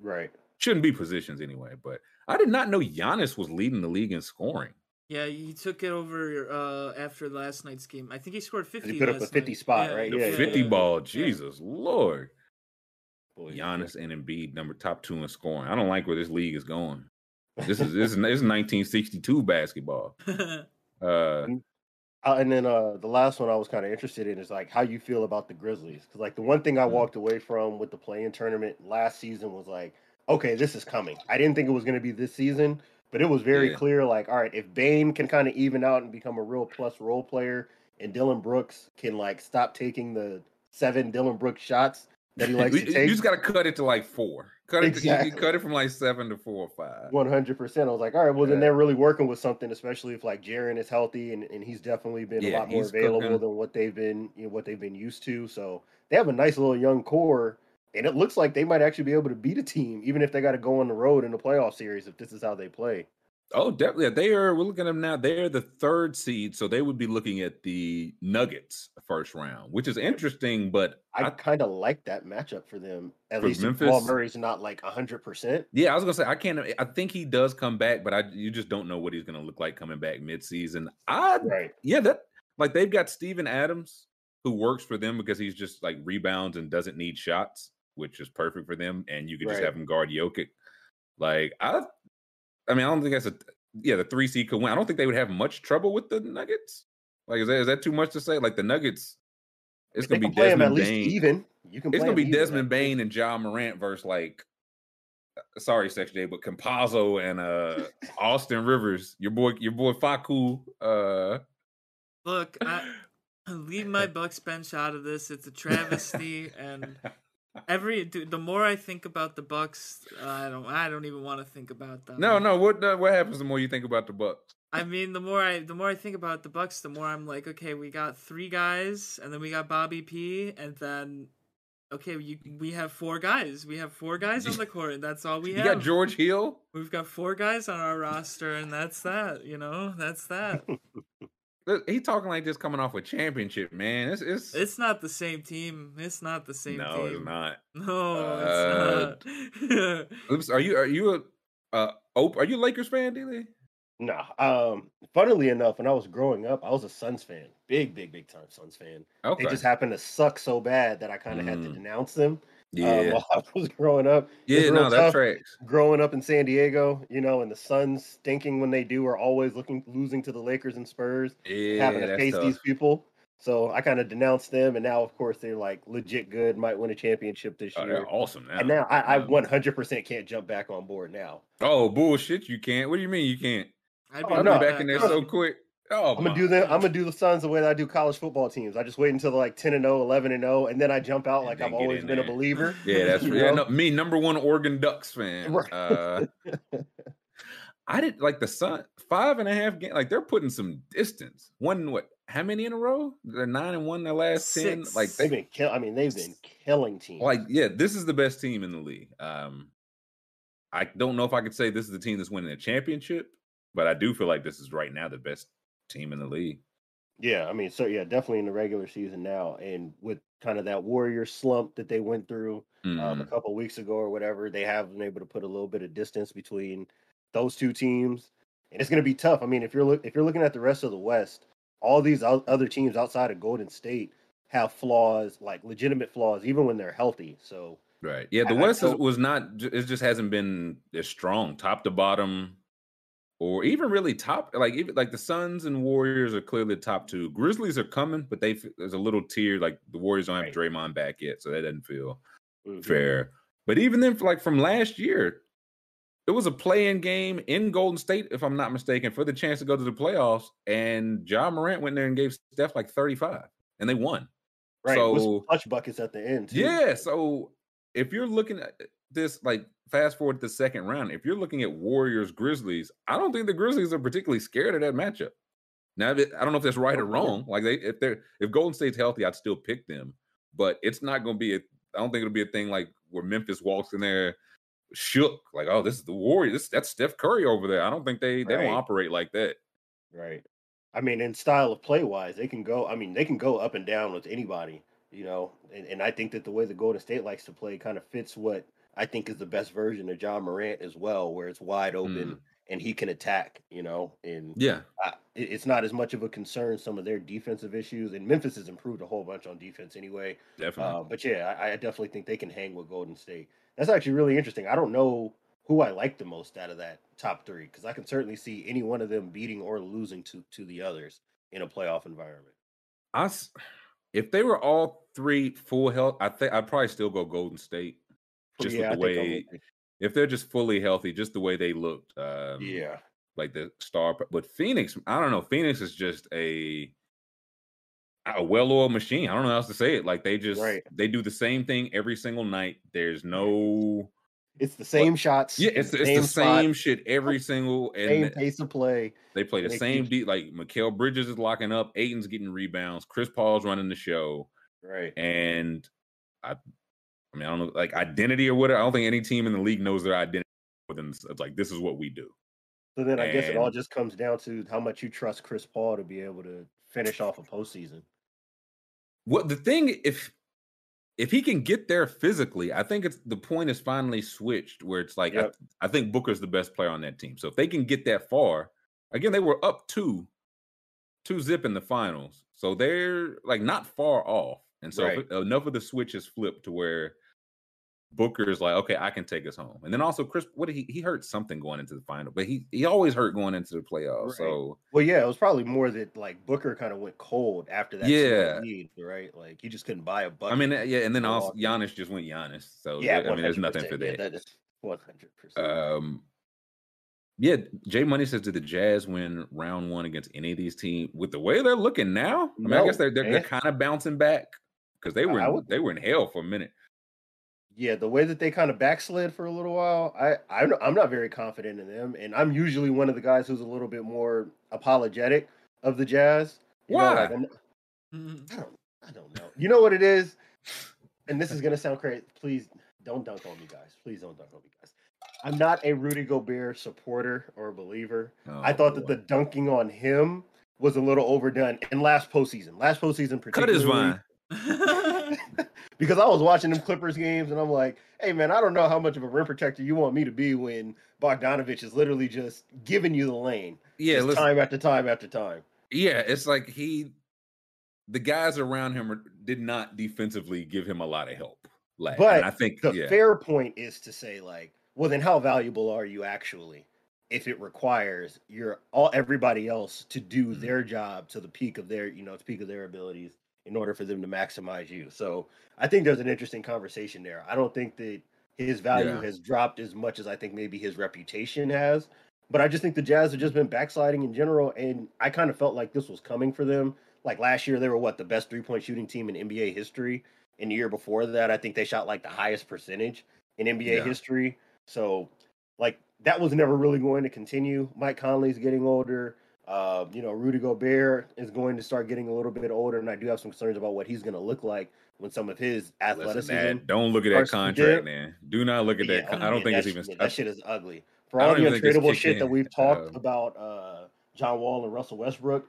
right. shouldn't be positions anyway. But I did not know Giannis was leading the league in scoring. Yeah, he took it over uh, after last night's game. I think he scored 50. He put up a 50 night. spot, Yeah, right? The Yeah, yeah, fifty yeah. ball, Yeah. Jesus Lord. Boy, Giannis and Embiid number top two in scoring. I don't like where this league is going. This is this is, this is 1962 basketball. Uh, Uh, and then uh, the last one I was kind of interested in is like how you feel about the Grizzlies because like the one thing I Mm. walked away from with the play-in tournament last season was like, okay, this is coming. I didn't think it was going to be this season, but it was very Yeah. clear. Like, all right, if Bane can kind of even out and become a real plus role player, and Dillon Brooks can like stop taking the seven Dillon Brooks shots that he likes to you just got to cut it to like four. Cut it. To, you- cut it from like seven to four or five. One hundred percent. I was like, all right, well then they're really working with something, especially if like Jaren is healthy and, and he's definitely been a lot more available cooking. than what they've been, you know, what they've been used to. So they have a nice little young core, and it looks like they might actually be able to beat a team, even if they got to go on the road in the playoff series if this is how they play. Oh, definitely. They are. We're looking at them now. They're the third seed, so they would be looking at the Nuggets first round, which is interesting. But I, I, kind of like that matchup for them. At For least Memphis? Murray's not like hundred percent. yeah, I was gonna say I can't. I think he does come back, but I you just don't know what he's gonna look like coming back midseason. I Right. yeah, that like they've got Steven Adams who works for them because he's just like rebounds and doesn't need shots, which is perfect for them. And you could just have him guard Jokic. Like I, I mean, I don't think that's a yeah. The three seed could win. I don't think they would have much trouble with the Nuggets. Like, is that is that too much to say? Like the Nuggets, it's gonna be can at Desmond least Bane. even. You can. It's gonna be even, Desmond think. Bane and Ja Morant versus like, uh, sorry, Sex J, but Campazzo and uh Austin Rivers. Your boy, your boy Faku. Uh, Look, I, leave my Bucks bench out of this. It's a travesty, and every dude, the more I think about the Bucks, I don't, I don't even want to think about them. no, no. What uh, what happens the more you think about the Bucks? I mean, the more I, the more I think about the Bucks, the more I'm like, okay, we got three guys, and then we got Bobby P, and then, okay, you, we have four guys. We have four guys on the court, and that's all we You have. You got George Hill. We've got four guys on our roster, and that's that. You know, that's that. Look, He talking like this coming off a championship, man. It's it's, It's not the same team. It's not the same no, team. it's not. No, Uh, it's not. Oops, are you are you a uh Ope, are you a Lakers fan, Dilly? Nah. Um. Funnily enough, when I was growing up, I was a Suns fan. Big, big, big time Suns fan. Okay. They just happened to suck so bad that I kind of had to Mm. denounce them. yeah. Um, while I was growing up, yeah, no, real that tracks. growing up in San Diego, you know, and the Suns stinking when they do are always looking losing to the Lakers and Spurs, Yeah, having to face tough. these people. So I kind of denounced them, and now, of course, they're like legit good, might win a championship this Oh, year. they're awesome now. and now I, I Um, 100% can't jump back on board now. Oh bullshit! You can't. What do you mean you can't? I'd Oh, be I'll no. back in there so quick. Oh, I'm gonna do the I'm gonna do the Suns the way that I do college football teams. I just wait until like 10 and 0, 11 and 0, and then I jump out And like I've always been a believer. Yeah, that's yeah, no, me number one Oregon Ducks fan. Right. Uh, I didn't like the Sun five and a half game. Like they're putting some distance. One what? How many in a row? They're nine and one in the last ten. Like They've been kill. I mean, they've been killing teams. like yeah, this is the best team in the league. Um, I don't know if I could say this is the team that's winning a championship, but I do feel like this is right now the best team in the league. Yeah, I mean, so yeah, definitely in the regular season now, and with kind of that Warrior slump that they went through um, a Mhm. couple weeks ago or whatever, they have been able to put a little bit of distance between those two teams, and it's going to be tough. I mean, if you're look if you're looking at the rest of the West, all these other teams outside of Golden State have flaws, like legitimate flaws, even when they're healthy. So Right. Yeah, the I- I West don't- was not. It just hasn't been as strong, top to bottom, or even really top. Like even like the Suns and Warriors are clearly the top two. Grizzlies are coming, but they there's a little tier. Like the Warriors don't have Right. Draymond back yet, so that doesn't feel mhm. fair. But even then, like from last year, it was a play-in game in Golden State, if I'm not mistaken, for the chance to go to the playoffs. And Ja Morant went there and gave Steph like 35, and they won. right, So- clutch buckets at the end. Too. Yeah. So if you're looking at this, like fast forward to the second round, if you're looking at Warriors Grizzlies, I don't think the Grizzlies are particularly scared of that matchup. Now, I don't know if that's right or wrong. Like they, if they're if Golden State's healthy, I'd still pick them. But it's not going to be a. I don't think it'll be a thing like where Memphis walks in there shook, like, oh, this is the Warriors. This that's Steph Curry over there. I don't think they they Right. don't operate like that. Right. I mean, in style of play wise, they can go. I mean, they can go up and down with anybody, you know. And, and I think that the way the Golden State likes to play kind of fits what I think is the best version of Ja Morant as well, where it's wide open and he can attack, you know. And Yeah. I, it's not as much of a concern some of their defensive issues. And Memphis has improved a whole bunch on defense anyway. Definitely. Uh, but yeah, I, I definitely think they can hang with Golden State. That's actually really interesting. I don't know who I like the most out of that top three because I can certainly see any one of them beating or losing to to the others in a playoff environment. I, if they were all three full health, I think I'd probably still go Golden State. Just yeah, the way, if they're just fully healthy, just the way they looked, um, yeah, like the star. But Phoenix, I don't know. Phoenix is just a a well-oiled machine. I don't know how else to say it. Like they just Right. they do the same thing every single night. There's no it's the same shots. yeah, it's it's the same shit every single same pace of play. they play the they same keep- beat. Like Mikal Bridges is locking up, Ayton's getting rebounds, Chris Paul's running the show. Right. and I, I mean, I don't know, like identity or whatever. I don't think any team in the league knows their identity more than it's like this is what we do. So then I guess it all just comes down to how much you trust Chris Paul to be able to finish off a postseason. What the thing if if he can get there physically, I think it's the point is finally switched where it's like Yep. I, I think Booker's the best player on that team. So if they can get that far, again, they were up two, two zip in the finals, so they're like not far off. And so Right. it- enough of the switch is flipped to where Booker is like, okay, I can take us home. And then also Chris, what did he he hurt something going into the final, but he he always hurt going into the playoffs. Right. So Well, yeah, it was probably more that like Booker kind of went cold after that. Yeah. lead, right. Like he just couldn't buy a bucket. I mean, uh, yeah, and then also. Giannis just went Giannis. So yeah, I mean, there's nothing 100%. for Yeah, that. that is one hundred percent. Um, yeah, Jay Money says, "Did the Jazz win round one against any of these teams? With the way they're looking now, I mean, I guess they're they're, they're kind of bouncing back because they were in, would- they were in hell for a minute. Yeah, the way that they kind of backslid for a little while, I I'm not, I'm not very confident in them, and I'm usually one of the guys who's a little bit more apologetic of the Jazz. You know, like, Why? I'm- Mhm. I don't I don't know. You know what it is, and this is gonna sound crazy. Please don't dunk on me, guys. Please don't dunk on me, guys. I'm not a Rudy Gobert supporter or believer. I Oh, thought that boy. the dunking on him was a little overdone in last postseason. Last postseason, cut his particularly, vine. because I was watching them Clippers games and I'm like, hey man, I don't know how much of a rim protector you want me to be when Bogdanovich is literally just giving you the lane. Yeah, listen, time after time after time. yeah, it's like he, the guys around him did not defensively give him a lot of help. Like, But I think The yeah, fair point is to say, like, well, then how valuable are you actually if it requires your all everybody else to do Mhm. their job to the peak of their, you know, to peak of their abilities in order for them to maximize you. So I think there's an interesting conversation there. I don't think that his value Yeah. has dropped as much as I think maybe his reputation has. But I just think the Jazz have just been backsliding in general, and I kind of felt like this was coming for them. Like last year, they were what the best three point shooting team in NBA history. And the year before that, I think they shot like the highest percentage in NBA Yeah. history. So, like that was never really going to continue. Mike Conley's getting older. Uh, you know, Rudy Gobert is going to start getting a little bit older, and I do have some concerns about what he's going to look like when some of his athleticism. Listen, don't look at that contract, man. Do not look at that. Con- I don't think it's even. Yeah, that shit is ugly. For all the untradeable shit that we've talked uh, about, uh, John Wall and Russell Westbrook,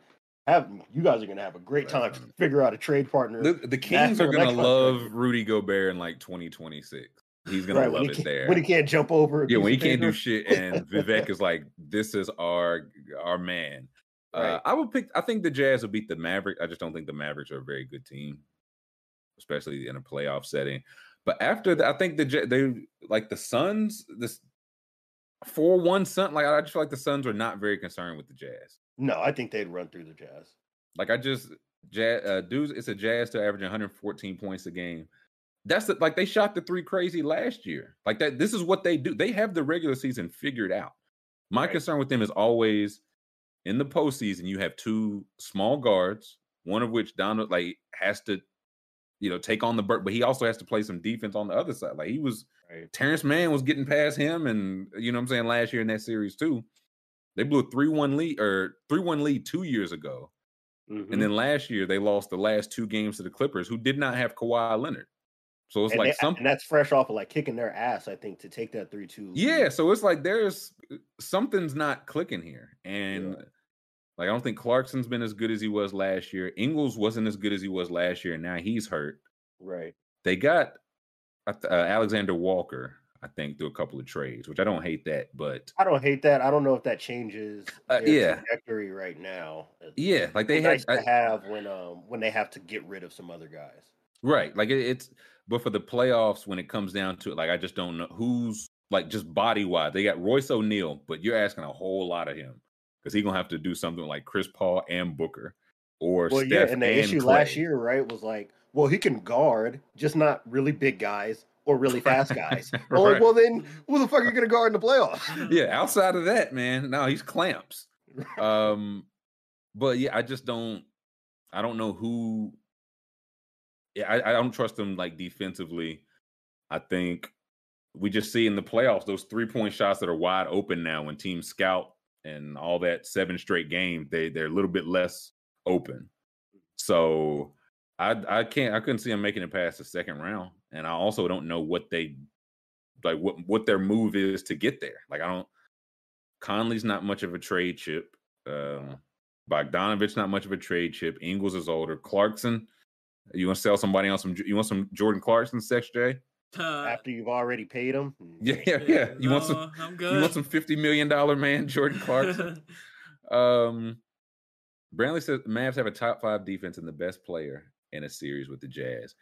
have you guys are going to have a great time to figure out a trade partner. The, the Kings are going to love Rudy Gobert in like 2026. He's gonna right, love it there when he can't jump over. Yeah, when he can't do shit, and Vivek is like, "This is our our man." Uh, right. Uh, I would pick. I think the Jazz will beat the Mavericks. I just don't think the Mavericks are a very good team, especially in a playoff setting. But after that, I think the they like the Suns. This four one Sun. Like I just feel like the Suns are not very concerned with the Jazz. No, I think they'd run through the Jazz. Like I just Jazz uh, dudes. It's a Jazz to averaging 114 points a game. That's the, like they shot the three crazy last year. Like that. This is what they do. They have the regular season figured out. My right. concern with them is always in the postseason. You have two small guards, one of which Donald like has to, you know, take on the but he also has to play some defense on the other side. Like he was, right. Terance Mann was getting past him, and you know I'm saying last year in that series too. They blew a three one lead or three one lead two years ago. Mm-hmm. And then last year they lost the last two games to the Clippers, who did not have Kawhi Leonard. So it's and like they, something, and that's fresh off of like kicking their ass, I think, to take that three two. Yeah, so it's like there's uh, something's not clicking here, and yeah. like I don't think Clarkson's been as good as he was last year. Ingles wasn't as good as he was last year, and now he's hurt. Right. They got uh, Alexander Walker, I think, through a couple of trades, which I don't hate that, but I don't hate that. I don't know if that changes uh, yeah trajectory right now. Yeah, like they had nice to have when um when they have to get rid of some other guys. Right, like it, it's but for the playoffs, when it comes down to it, like I just don't know who's like just body wise. They got Royce O'Neale, but you're asking a whole lot of him because he's gonna have to do something like Chris Paul and Booker or well, Steph yeah. And the and issue Klay. last year, right, was like, well, he can guard, just not really big guys or really fast guys. right. well, like, well, then who the fuck are you gonna guard in the playoffs? yeah, outside of that, man, no, he's clamps. um, but yeah, I just don't. I don't know who yeah, I, I don't trust them like defensively. I think we just see in the playoffs those three point shots that are wide open now when teams scout and all that seven straight games, they they're a little bit less open. So I I can't I couldn't see them making it past the second round. And I also don't know what they like what what their move is to get there. Like I don't Conley's not much of a trade chip. Um Bogdanovich not much of a trade chip. Ingles is older. Clarkson you want to sell somebody on some? You want some Jordan Clarkson, Sex J? Uh, After you've already paid him? Yeah, yeah, yeah. You no, want some? I'm good. You want some fifty million dollar man, Jordan Clarkson? um, Brantley says Mavs have a top five defense and the best player in a series with the Jazz.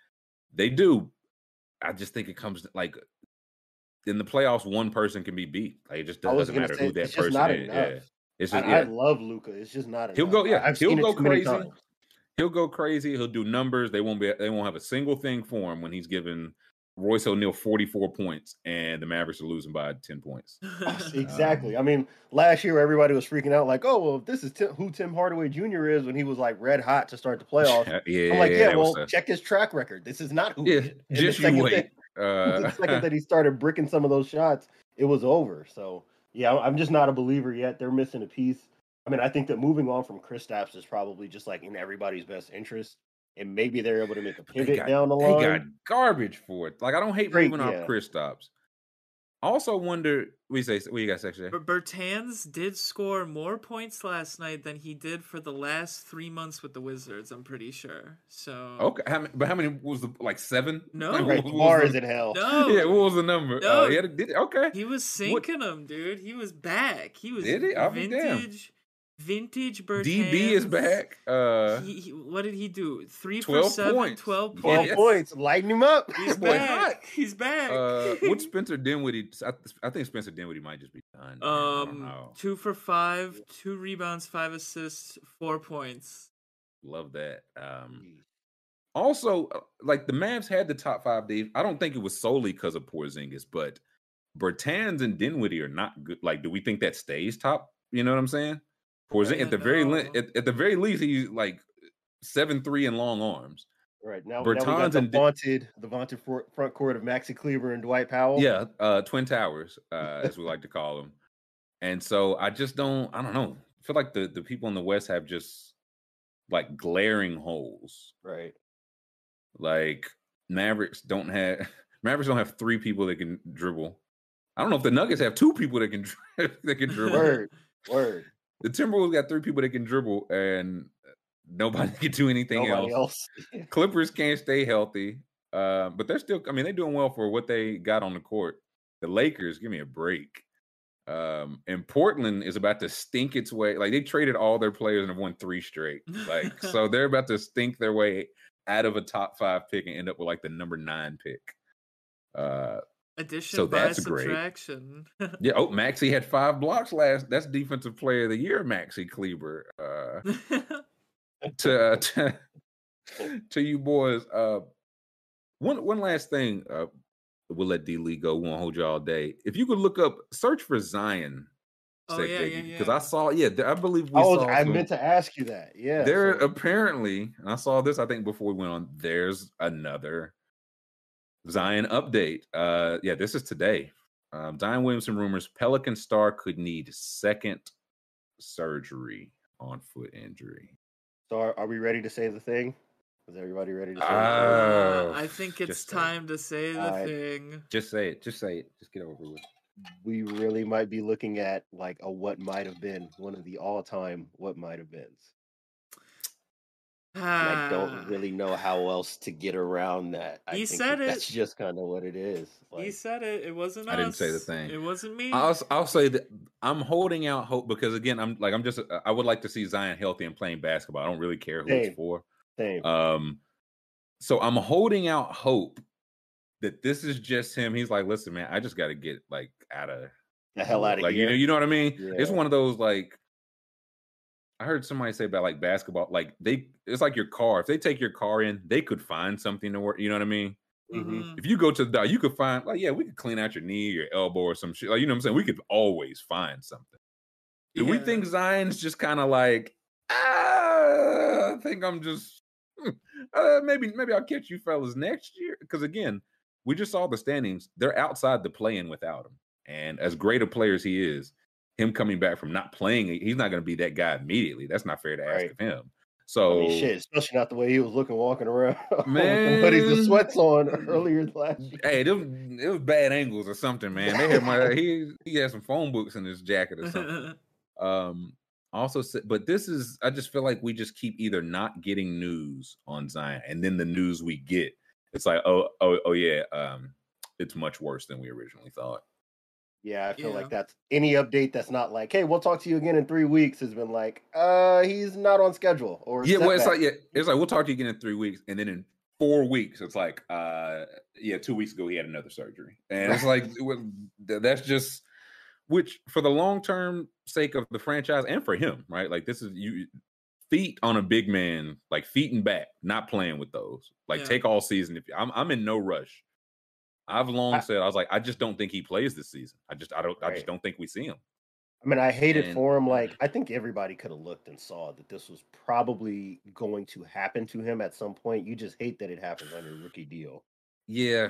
They do. I just think it comes like in the playoffs, one person can be beat. Like it just doesn't matter say, who that person is. Yeah. It's just, I, yeah. I love Luka. It's just not. He'll go. Yeah, I've he'll go crazy he'll go crazy. He'll do numbers. They won't be. They won't have a single thing for him when he's given Royce O'Neale 44 points and the Mavericks are losing by 10 points. exactly. Um, I mean, last year everybody was freaking out like, oh, well, this is Tim, who Tim Hardaway Jr. is when he was like red hot to start the playoffs. yeah, I'm like, yeah, well, a... check his track record. This is not who yeah, Just you wait. uh... the second that he started bricking some of those shots, it was over. So, yeah, I'm just not a believer yet. They're missing a piece. I mean, I think that moving on from Kristaps is probably just like in everybody's best interest, and maybe they're able to make a pivot got, down the line. They got garbage for it. Like I don't hate Great, moving yeah. off Kristaps. Also wonder we say what you got section. But Bertans did score more points last night than he did for the last three months with the Wizards. I'm pretty sure. So okay, how many, but how many was the like seven? No, like, right, is in hell. No, yeah. What was the number? No, uh, he had, did, okay. He was sinking what? them, dude. He was back. He was did he? I'll vintage vintage Bertans. DB is back. Uh, he, he, what did he do? Three for seven, points. 12 points. 12 points. Lighten him up. He's back. He's back. Uh, what Spencer Dinwiddie? I, I, think Spencer Dinwiddie might just be done. Um, two for five, two rebounds, five assists, four points. Love that. Um, also, uh, like the Mavs had the top five. Dave. I don't think it was solely because of Porzingis, but Bertans and Dinwiddie are not good. Like, do we think that stays top? You know what I'm saying? Porzingis at the very at, at, the very least he's like seven three and long arms. Right now, Bertans now we got the and vaunted the vaunted front court of Maxi Kleber and Dwight Powell. Yeah, uh, Twin Towers, uh, as we like to call them. and so I just don't. I don't know. I feel like the the people in the West have just like glaring holes. Right. Like Mavericks don't have Mavericks don't have three people that can dribble. I don't know if the Nuggets have two people that can that can dribble. Word. Word. The Timberwolves got three people that can dribble, and nobody can do anything Nobody else. else. Clippers can't stay healthy, uh, but they're still. I mean, they're doing well for what they got on the court. The Lakers, give me a break. Um, and Portland is about to stink its way. Like they traded all their players and have won three straight. Like so, they're about to stink their way out of a top five pick and end up with like the number nine pick. Uh, Addition So by that's great. subtraction. yeah. Oh, Maxi had five blocks last. That's defensive player of the year, Maxi Kleber. Uh, to, to to you boys. Uh, one one last thing. Uh, we'll let D Lee go. We won't hold you all day. If you could look up, search for Zion. Oh, yeah, yeah, Because yeah. I saw, yeah, I believe we I, was, saw. I some- meant to ask you that. Yeah. there so- apparently, and I saw this. I think before we went on, there's another Zion update. Uh, yeah, this is today. Um, Zion Williamson rumors Pelican star could need second surgery on foot injury. so are, are we ready to say the thing? Is everybody ready to say the Uh, Uh, I think it's just say it. time to say the Alright. thing. Just say it. Just say it. Just get over with. We really might be looking at like a what might have been one of the all-time what might have beens. And I Ah, don't really know how else to get around that. I He think said that That's just kind of what it is. He said it. It wasn't us. I didn't say the thing. It wasn't me. I'll s- I'll say that I'm holding out hope because again, I'm like I'm just uh, I would like to see Zion healthy and playing basketball. I don't really care who Same. it's for. same. Um, so I'm holding out hope that this is just him. He's like, listen, man, I just got to get like out of the hell out of like here. you know you know what I mean. It's one of those like I heard somebody say about like basketball, like they it's like your car. If they take your car in, they could find something to work. You know what I mean? Mhm. If you go to the doc, you could find like yeah, we could clean out your knee, your elbow, or some shit. Like you know what I'm saying? We could always find something. Do we think Zion's just kind of like ah, I think I'm just hmm, uh, maybe maybe I'll catch you fellas next year because again, we just saw the standings. They're outside the play-in without him, and as great a player as he is, him coming back from not playing, he's not going to be that guy immediately. That's not fair to ask Right. of him. I So mean, shit, especially not the way he was looking walking around Man, the he's Man. and sweats on earlier last year. Hey, it was, it was bad angles or something, man. They had my he he had some phone books in his jacket or something. Um, also, but this is I just feel like we just keep either not getting news on Zion, and then the news we get, it's like oh oh oh yeah, um, it's much worse than we originally thought. Yeah, I feel Yeah. like that's any update that's not like, hey, we'll talk to you again in three weeks has been like, uh, he's not on schedule or Yeah, well, it's setback. like yeah, it's like we'll talk to you again in three weeks, and then in four weeks, it's like uh yeah, two weeks ago he had another surgery, and it's like that's just which for the long term sake of the franchise and for him, right? Like this is you feet on a big man, like feet and back, not playing with those. Like Yeah. take all season. If I'm I'm in no rush. I've long I- said I was like I just don't think he plays this season. I just I don't I just don't think we see him. I mean, I hate it And- for him. Like, I think everybody could have looked and saw that this was probably going to happen to him at some point. You just hate that it happens on your rookie deal. Yeah,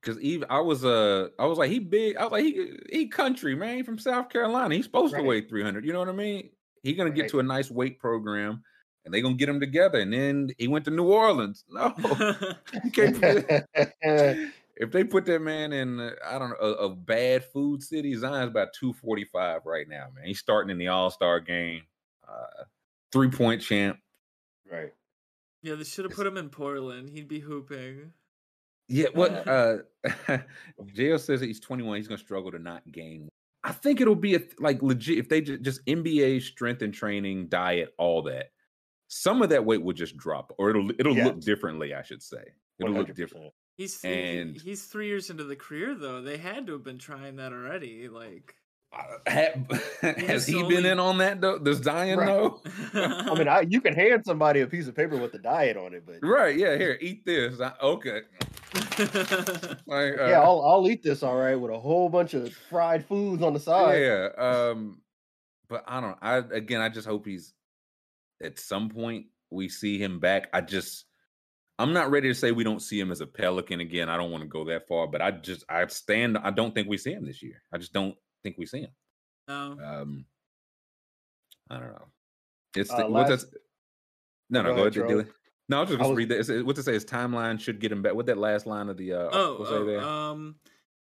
because even I was uh I was like he big. I was like he he country man he from South Carolina. He's supposed to weigh three hundred. You know what I mean? He gonna get to a nice weight program, and they gonna get him together. And then he went to New Orleans. No, you can't. put- if they put that man in, uh, I don't know, a, a bad food city, Zion's about two forty five right now. Man, he's starting in the All Star game. Uh, three point champ. right. yeah, they should have put him in Portland. He'd be hooping. Yeah, what uh JL says that he's 21, he's gonna struggle to not gain. I think it'll be a like legit if they ju- just NBA strength and training, diet, all that. Some of that weight will just drop, or it'll it'll look differently, I should say. It'll look 100%. different. He's th- And- he's three years into the career though. They had to have been trying that already. Like, Uh, ha- has just he been in on that though? Does Zion Right. know? I mean, I, you can hand somebody a piece of paper with the diet on it, but Right, yeah, here, eat this. I, okay. Like, uh, yeah, I'll, I'll eat this all right with a whole bunch of fried foods on the side. Yeah. Um, but I don't. I again, I just hope he's at some point we see him back. I just, I'm not ready to say we don't see him as a Pelican again. I don't want to go that far, but I just, I stand. I don't think we see him this year. I just don't think we see him. No. Um, I don't know. It's Uh, the, what last- that's no, no, Go go ahead, ahead, Charlie. No, I was just I gonna was- read that. It's, what to say? His timeline should get him back. What that last line of the uh, oh, article oh, there? um,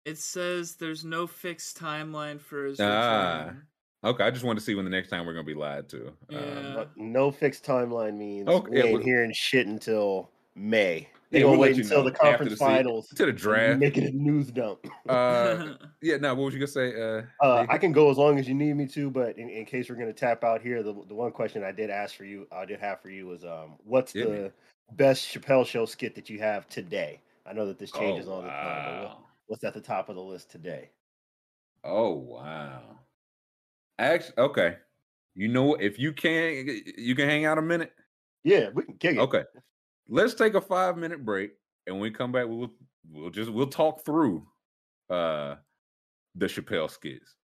it says there's no fixed timeline for his Ah, return. okay, I just wanted to see when the next time we're gonna be lied to. Um, Yeah. But no fixed timeline means Okay, we yeah, ain't we- hearing shit until May. They Yeah, gonna we'll let wait until know the conference the finals to the and draft. make it a news dump. Uh, yeah, no. What was you gonna say? Uh, Uh, I can go as long as you need me to, but in, in case we're going to tap out here, the, the one question I did ask for you, I did have for you was, um, what's Yeah, the man. best Chappelle Show skit that you have today? I know that this oh, changes all the time. Wow. what's at the top of the list today? Oh wow. Actually, okay. You know? If you can, you can hang out a minute. Yeah, we can kick it. Okay. Let's take a five minute break, and when we come back, we'll we'll just we'll talk through uh the Chappelle skits.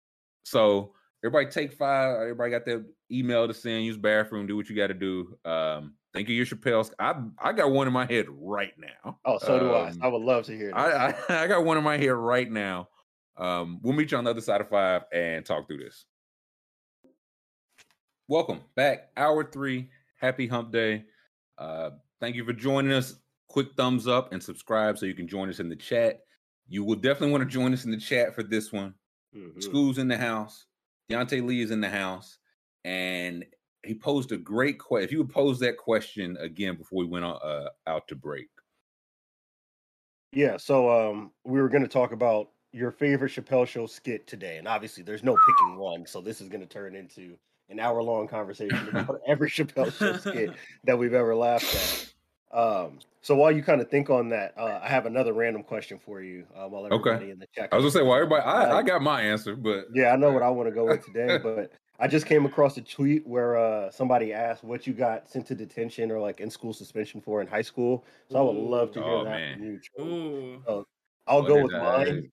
So everybody take five. Everybody got their email to send. Use bathroom. Do what you got to do. Um, think of your Chappelle. sk- I I got one in my head right now. Oh, so do I. Um, I would love to hear that. I, I I got one in my head right now. Um, we'll meet you on the other side of five and talk through this. Welcome back, hour three. Happy Hump Day. Uh, thank you for joining us. Quick thumbs up and subscribe so you can join us in the chat. You will definitely want to join us in the chat for this one. Mhm. School's in the house. Diante Lee is in the house, and he posed a great question. If you would pose that question again before we went on, uh, out to break. Yeah, so um, we were going to talk about your favorite Chappelle Show skit today, and obviously there's no picking one, so this is going to turn into an hour long conversation about every Chappelle Show skit that we've ever laughed at. Um, so while you kind of think on that, uh, I have another random question for you. Uh, while Okay. in the chat, I was gonna say, well, everybody, I, I got my answer, but Yeah, I know what I want to go with today, but I just came across a tweet where uh, somebody asked what you got sent to detention or like in school suspension for in high school. So I would love to hear Oh, that man. from you. Troy. Ooh. I'll What go with I- mine.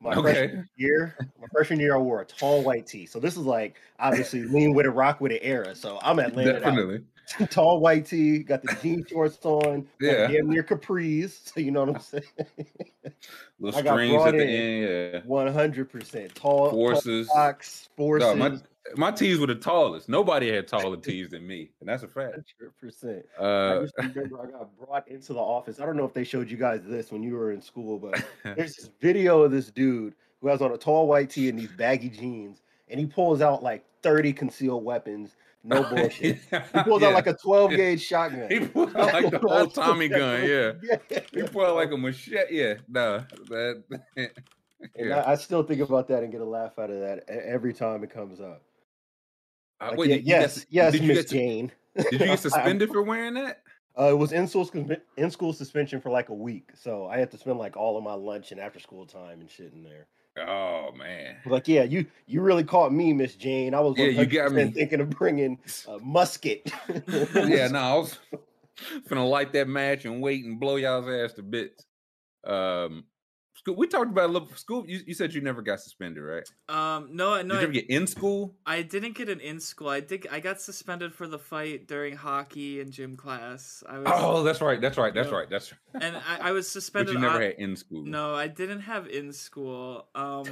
My Okay. freshman year, my freshman year, I wore a tall white tee. So this is like obviously lean with it, rock with it era. So I'm at Landon out. tall white tee, got the jean shorts on, Yeah. damn near capris. So you know what I'm saying? Little strings at the in. end, yeah. One hundred percent tall Forces. tall socks, forces. No, my my tees were the tallest. Nobody had taller tees than me, and that's a fact. Hundred percent. I Uh, just remember I got brought into the office. I don't know if they showed you guys this when you were in school, but there's this video of this dude who has on a tall white tee and these baggy jeans, and he pulls out like 30 concealed weapons. No bullshit. He pulls out like a 12 gauge shotgun. he pulled out like the whole Tommy gun. Yeah, yeah. he pulled out like a machete. Yeah, no, that. And. I, I still think about that and get a laugh out of that every time it comes up. Uh, Like, wait, yeah, you- you got yes, yes, Miss Jane. Did you get suspended for wearing that? Uh, it was in school in school suspension for like a week, so I had to spend like all of my lunch and after school time and shit in there. Oh man. Like, yeah, you you really caught me, Miss Jane. I was Yeah, you got 100% me. thinking of bringing a musket. yeah, no, I was gonna light that match and wait and blow y'all's ass to bits. Um, school. We talked about a little school. You, you said you never got suspended, right? Um, no, Did no, you I, ever get in school? I didn't get an in school. I did. I got suspended for the fight during hockey and gym class. I was, Oh, that's right. That's right. That's Yeah. right. That's right. and I, I was But suspended. you never on- had in school. No, I didn't have in school. Um,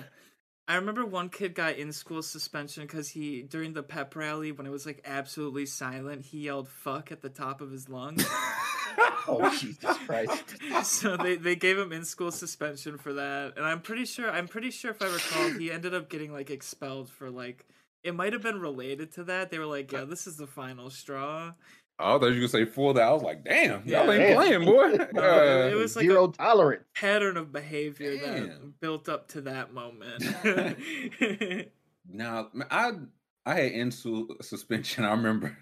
I remember one kid got in school suspension because he during the pep rally when it was like absolutely silent, he yelled "fuck" at the top of his lungs. oh Jesus Christ! so they, they gave him in school suspension for that, and I'm pretty sure I'm pretty sure if I recall, he ended up getting like expelled for like it might have been related to that. They were like, "Yeah, uh, this is the final straw." I thought you were gonna say full that. I was like, damn, y'all ain't Damn. playing, boy. No, Uh, it was like Zero a tolerance. pattern of behavior Damn. that built up to that moment. Now, I I had in suspension. I remember.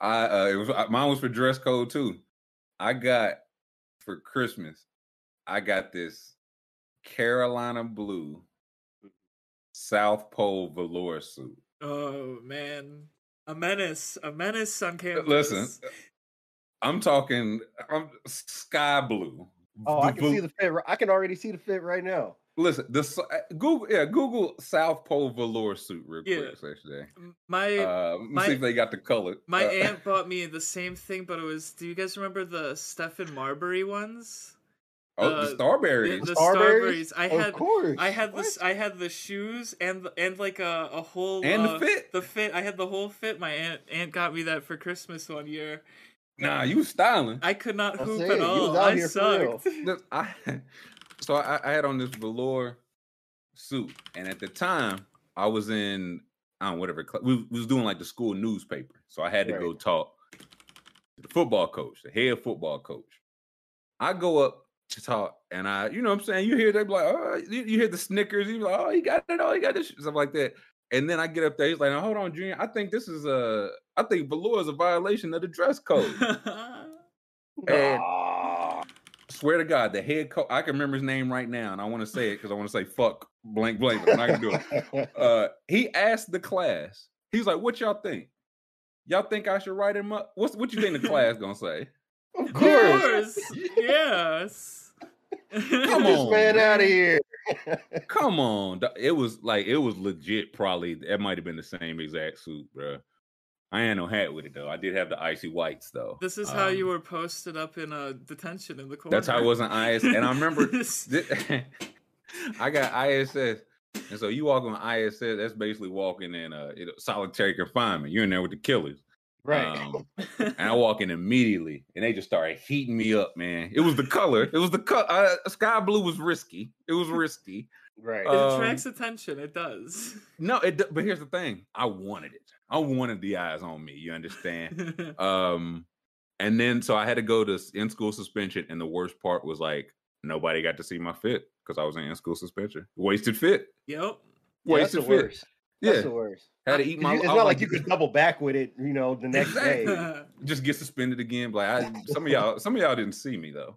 I uh, it was uh, mine was for dress code too. I got for Christmas. I got this Carolina blue South Pole velour suit. oh man, a menace, a menace on campus. Listen, I'm talking. I'm sky blue. Oh, I can vel- see the fit. I can already see the fit right now. Listen, the uh, Google, yeah, Google South Pole velour suit real Yeah. quick, actually. My Uh, let me my- see if they got the color. my Uh, aunt bought me the same thing, but it was. Do you guys remember the Stephon Marbury ones? Oh, Uh, the Starburys. the Starburys? Starburys. I Of had course. I had What? this I had the shoes and the- and like a, a whole And the uh, fit. The fit. I had the whole fit. My aunt aunt got me that for Christmas one year. nah, you was styling. I could not I'll hoop at all. I here sucked. I, so I, I had on this velour suit, and at the time I was in I don't know, whatever cl- we, we was doing like the school newspaper, so I had to go talk to the football coach, the head football coach. I go up to talk, and I, you know, what I'm saying, you hear they be like, oh, you, you hear the snickers, you like, oh, he got it, oh, he got this, stuff like that. And then I get up there, he's like, "Now, hold on, Junior, I think this is a, I think velour is a violation of the dress code. And- Ah, swear to God, the head coach, I can remember his name right now, and I want to say it because I want to say fuck blank blank. but I'm not gonna do it. Uh, he asked the class, he's like, "What y'all think? Y'all think I should write him up? What's what you think the class gonna say?" of Of course. course. yes. Come on, this man out of here. Come on, it was like it was legit. Probably that might have been the same exact suit, bro. I ain't no hat with it though. I did have the icy whites though. This is how you Um, were posted up in a detention in the corner. That's how I was in IS, and I remember Thi- I got ISS, and so you walk on ISS. That's basically walking in a you solitary confinement. You're in there with the killers, Right. Um, and I walk in immediately, and they just started heating me up, man. It was the color. It was the color. Uh, sky blue was risky. It was risky. right. it Uh, attracts attention. It does. No, it. But here's the thing. I wanted it. I wanted the eyes on me. You understand? um, and then so I had to go to in school suspension, and the worst part was like nobody got to see my fit because I was in in school suspension. Wasted fit. yep. Wasted the fit. worst. That's Yeah, the worst. had to eat my. it's not was like you could double back with it, you know, the next day. just get suspended again. Like I, some of y'all, some of y'all didn't see me though.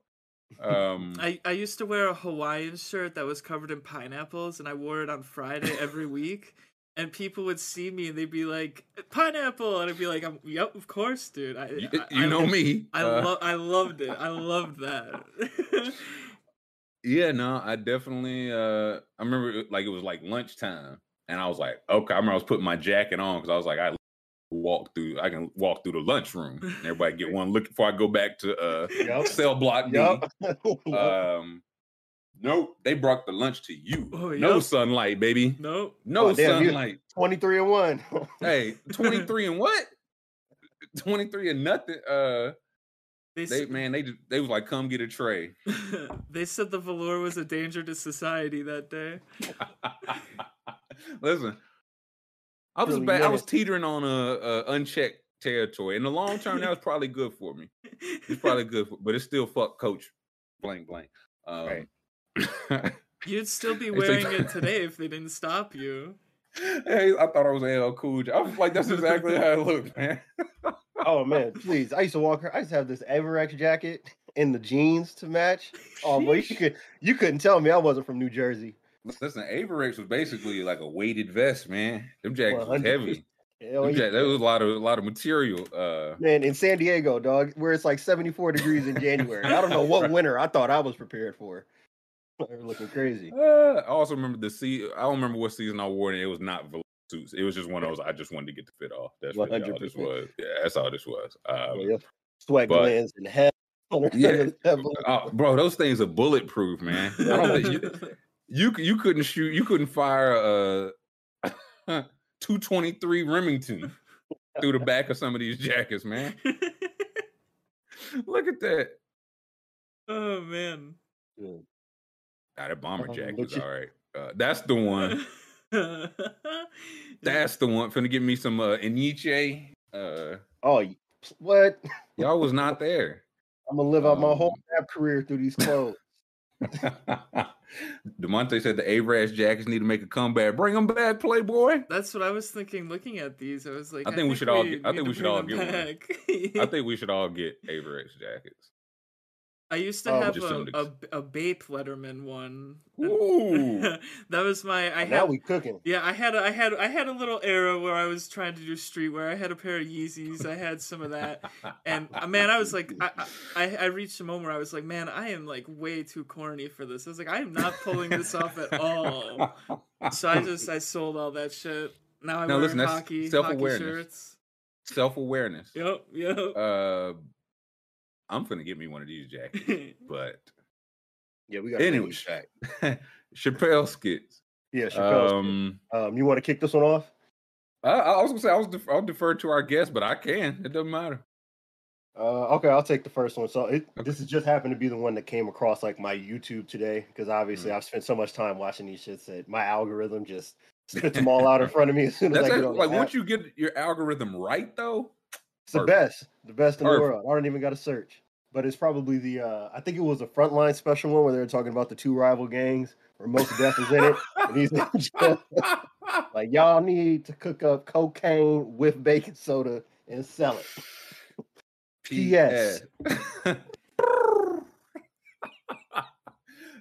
Um, I, I used to wear a Hawaiian shirt that was covered in pineapples, and I wore it on Friday every week. And people would see me and they'd be like, "Pineapple," and I'd be like, I'm, "Yep, of course, dude." I, you, I, you I- know me. I Uh, love, I loved it. I loved that. Yeah, no, I definitely. uh I remember it- like it was like lunchtime, and I was like, okay. I remember I was putting my jacket on because I was like, I walk through. I can walk through the lunchroom. And everybody get one look before I go back to uh Yup. cell block D. Yup. Um, nope, they brought the lunch to you. Oh, No yup. sunlight, baby. nope. No Oh, damn, sunlight. 23 and 1. hey, 23 and what? 23 and nothing. Uh They, they s- man, they they was like, come get a tray. they said the velour was a danger to society that day. Listen, I was Really bad. I was teetering on a, a unchecked territory. In the long term, that was probably good for me. It's probably good, for, but it's still fuck coach blank blank. Um, You'd still be wearing it today if they didn't stop you. hey, I thought I was LL Cool J. I was like, that's exactly how it looked, man. Oh, man, please. I used to walk, her. I used to have this Avirex jacket and the jeans to match. Oh, boy, you, could, you couldn't tell me I wasn't from New Jersey. Listen, Avirex was basically like a weighted vest, man. Them jackets was 100%. heavy. Hell yeah. there was a lot of a lot of material. Uh, Man, in San Diego, dog, where it's like 74 degrees in January. I don't know what winter I thought I was prepared for. They were looking crazy. uh, I also remember the sea. I don't remember what season I wore it. It was not suits. It was just one of those. I just wanted to get the fit off. That's really all this 100%. was. Yeah, that's all this was. Um, Yeah, Sweat but- glands in hell. Yeah. oh, bro, those things are bulletproof, man. I don't think you, you you couldn't shoot. You couldn't fire a 223 Remington through the back of some of these jackets, man. Look at that. oh man. Nah, that bomber Uh, jacket is all right. Uh, that's the one. That's the one. Finna give me some uh Eniche. Uh Oh, what? y'all was not there. I'm gonna live out my whole Um, rap career through these clothes. Demonte said the Avirex jackets need to make a comeback. Bring them back, Playboy. That's what I was thinking. Looking at these, I was like, I think we should all get- I think we should all get one. I think we should all get Avirex jackets. I used to Oh, have a, a, a Bape Letterman one. Ooh. that was my. I now had. we cooking. Yeah, I had a, I had I had a little era where I was trying to do streetwear. I had a pair of Yeezys. I had some of that, and uh, man, I was like, I, I I reached a moment where I was like, man, I am like way too corny for this. I was like, I am not pulling this off at all. So I just I sold all that shit. Now I Now wear listen, that's hockey hockey self-awareness. shirts. self-awareness. Yep, yep. Uh I'm gonna get me one of these jackets, but Yeah, we got Anyway. Chappelle skits. Yeah, Chappelle's Um, um, you want to kick this one off? I, I was gonna say I was def- I'll defer to our guest, but I can. It doesn't matter. Uh, okay, I'll take the first one. So it, this has just happened to be the one that came across like my YouTube today because obviously I've spent so much time watching these shits that my algorithm just spits them all out in front of me as soon as That's I get actually, on like once you get your algorithm right, though. It's the Perfect. best, the best in the world. I don't even got to search, but it's probably the. uh I think it was a frontline special one where they were talking about the two rival gangs where Mos Def is in it, and he's like, "Y'all need to cook up cocaine with baking soda and sell it." P.S.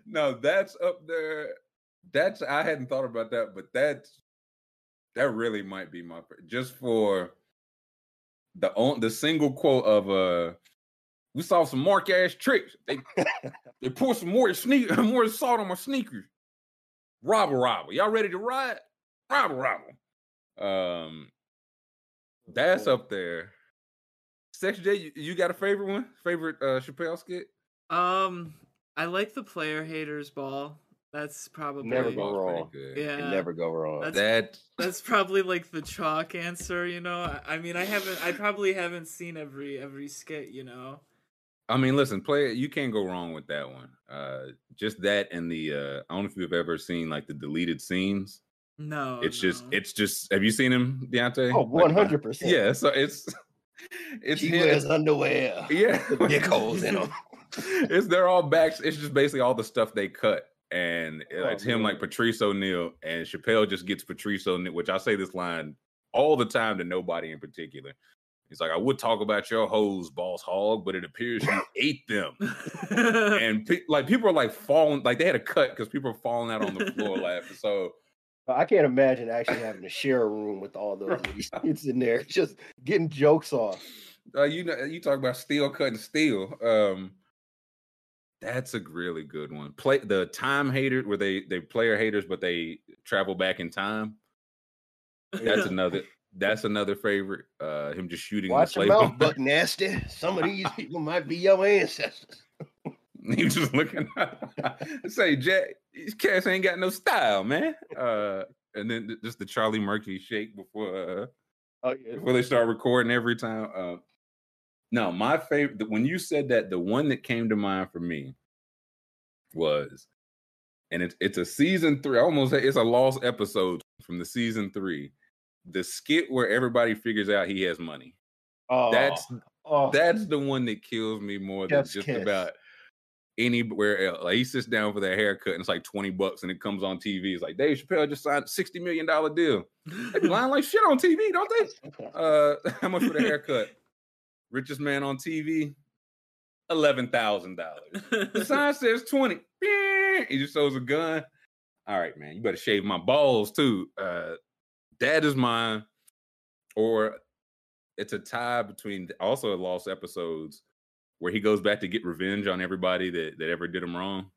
no, that's up there. That's I hadn't thought about that, but that's that really might be my just for the on the single quote of uh we saw some mark ass tricks. They they poured some more sneak more salt on my sneakers. Robber robber. Y'all ready to ride? Robber robber. Um that's up there. Sex J, you, you got a favorite one? Favorite uh Chappelle skit? um, I like the player haters ball. That's probably Never go wrong. good. Yeah. Can never go wrong. That's- That That's probably like the chalk answer, you know. I- I mean, I haven't, I probably haven't seen every every skit, you know. I mean, listen, play it. You can't go wrong with that one. Uh, just that and the uh, I don't know if you've ever seen like the deleted scenes. No, it's just, it's just. Have you seen him, Diante? oh, one hundred percent. Yeah, so it's, it's She him- wears underwear. yeah, with dick holes in them. it's they're all backs. It's just basically all the stuff they cut, and uh, Oh, it's him like. Patrice O'Neal, and Chappelle just gets Patrice O'Neal. Which I say this line all the time to nobody in particular. He's like, I would talk about your hoes, boss hog, but it appears you ate them. and pe- like people are like falling, like they had a cut because people are falling out on the floor laughing. So I can't imagine actually having to share a room with all those idiots in there, just getting jokes off. uh, you know, you talk about steel cutting steel. Um, that's a really good one. Play the time hater where they they player haters, but they travel back in time. That's another. That's another favorite. Uh, him just shooting Watch the your mouth. Buck Nasty. Some of these people might be your ancestors. he just looking. say, Jack, these cats ain't got no style, man. Uh, and then just the Charlie Murphy shake before. Uh, Oh yeah. before they start recording every time. Uh, no, my favorite when you said that, the one that came to mind for me was, and it's it's a season three. I Almost it's a lost episode from the season three. The skit where everybody figures out he has money. Oh, That's oh, that's the one that kills me more than just about anywhere else. Like he sits down for that haircut and it's like 20 bucks and it comes on TV. It's like Dave Chappelle just signed a $60 million deal. They be lying like shit on TV, don't they? Uh, how much for the haircut? Richest man on TV, eleven thousand dollars. The sign says twenty. He just shows a gun. All right, man, you better shave my balls too. Uh, that is mine. Or it's a tie between also lost episodes where he goes back to get revenge on everybody that that ever did him wrong.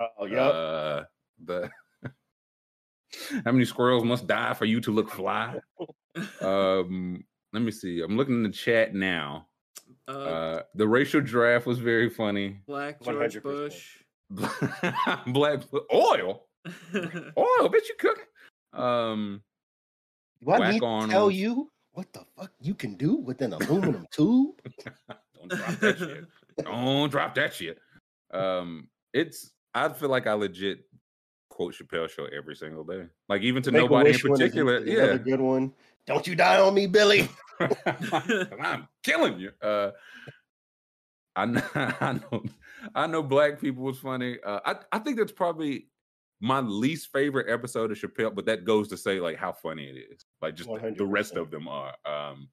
oh yep. Uh, the how many squirrels must die for you to look fly? um, let me see. I'm looking in the chat now. Uh, Uh, the racial draft was very funny. Black George 100%. Bush. Black oil, oil, bitch, you cooking? Um, Do I Whack need to tell you what the fuck you can do with an aluminum tube? don't drop that shit. Don't drop that shit. Um, it's. I feel like I legit quote Chappelle show every single day. Like even to nobody in Make-A-Wish one particular. Another Yeah, good one. Don't you die on me, Billy. I'm killing you. Uh, I know, I know, I know. Black people was funny. Uh, I I think that's probably my least favorite episode of Chappelle, but that goes to say like how funny it is. Like just the, the rest of them are. Um,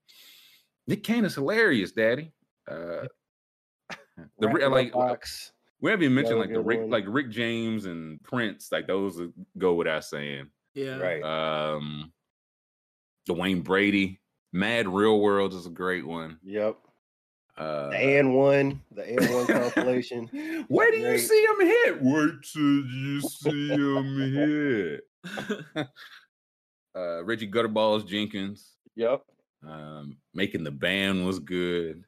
Nick Cannon is hilarious, Daddy. Uh, the Rack re- in my like box. we haven't even mentioned like the Rick, one. like Rick James and Prince. Like those go without saying. yeah. right. Um, Dwayne Brady, Mad Real World is a great one. Yep. Uh, The and one, the and one compilation. Where do you see him hit? Wait till you see him hit. Uh, Reggie Gutterballs Jenkins, Yep. um, making the band was good.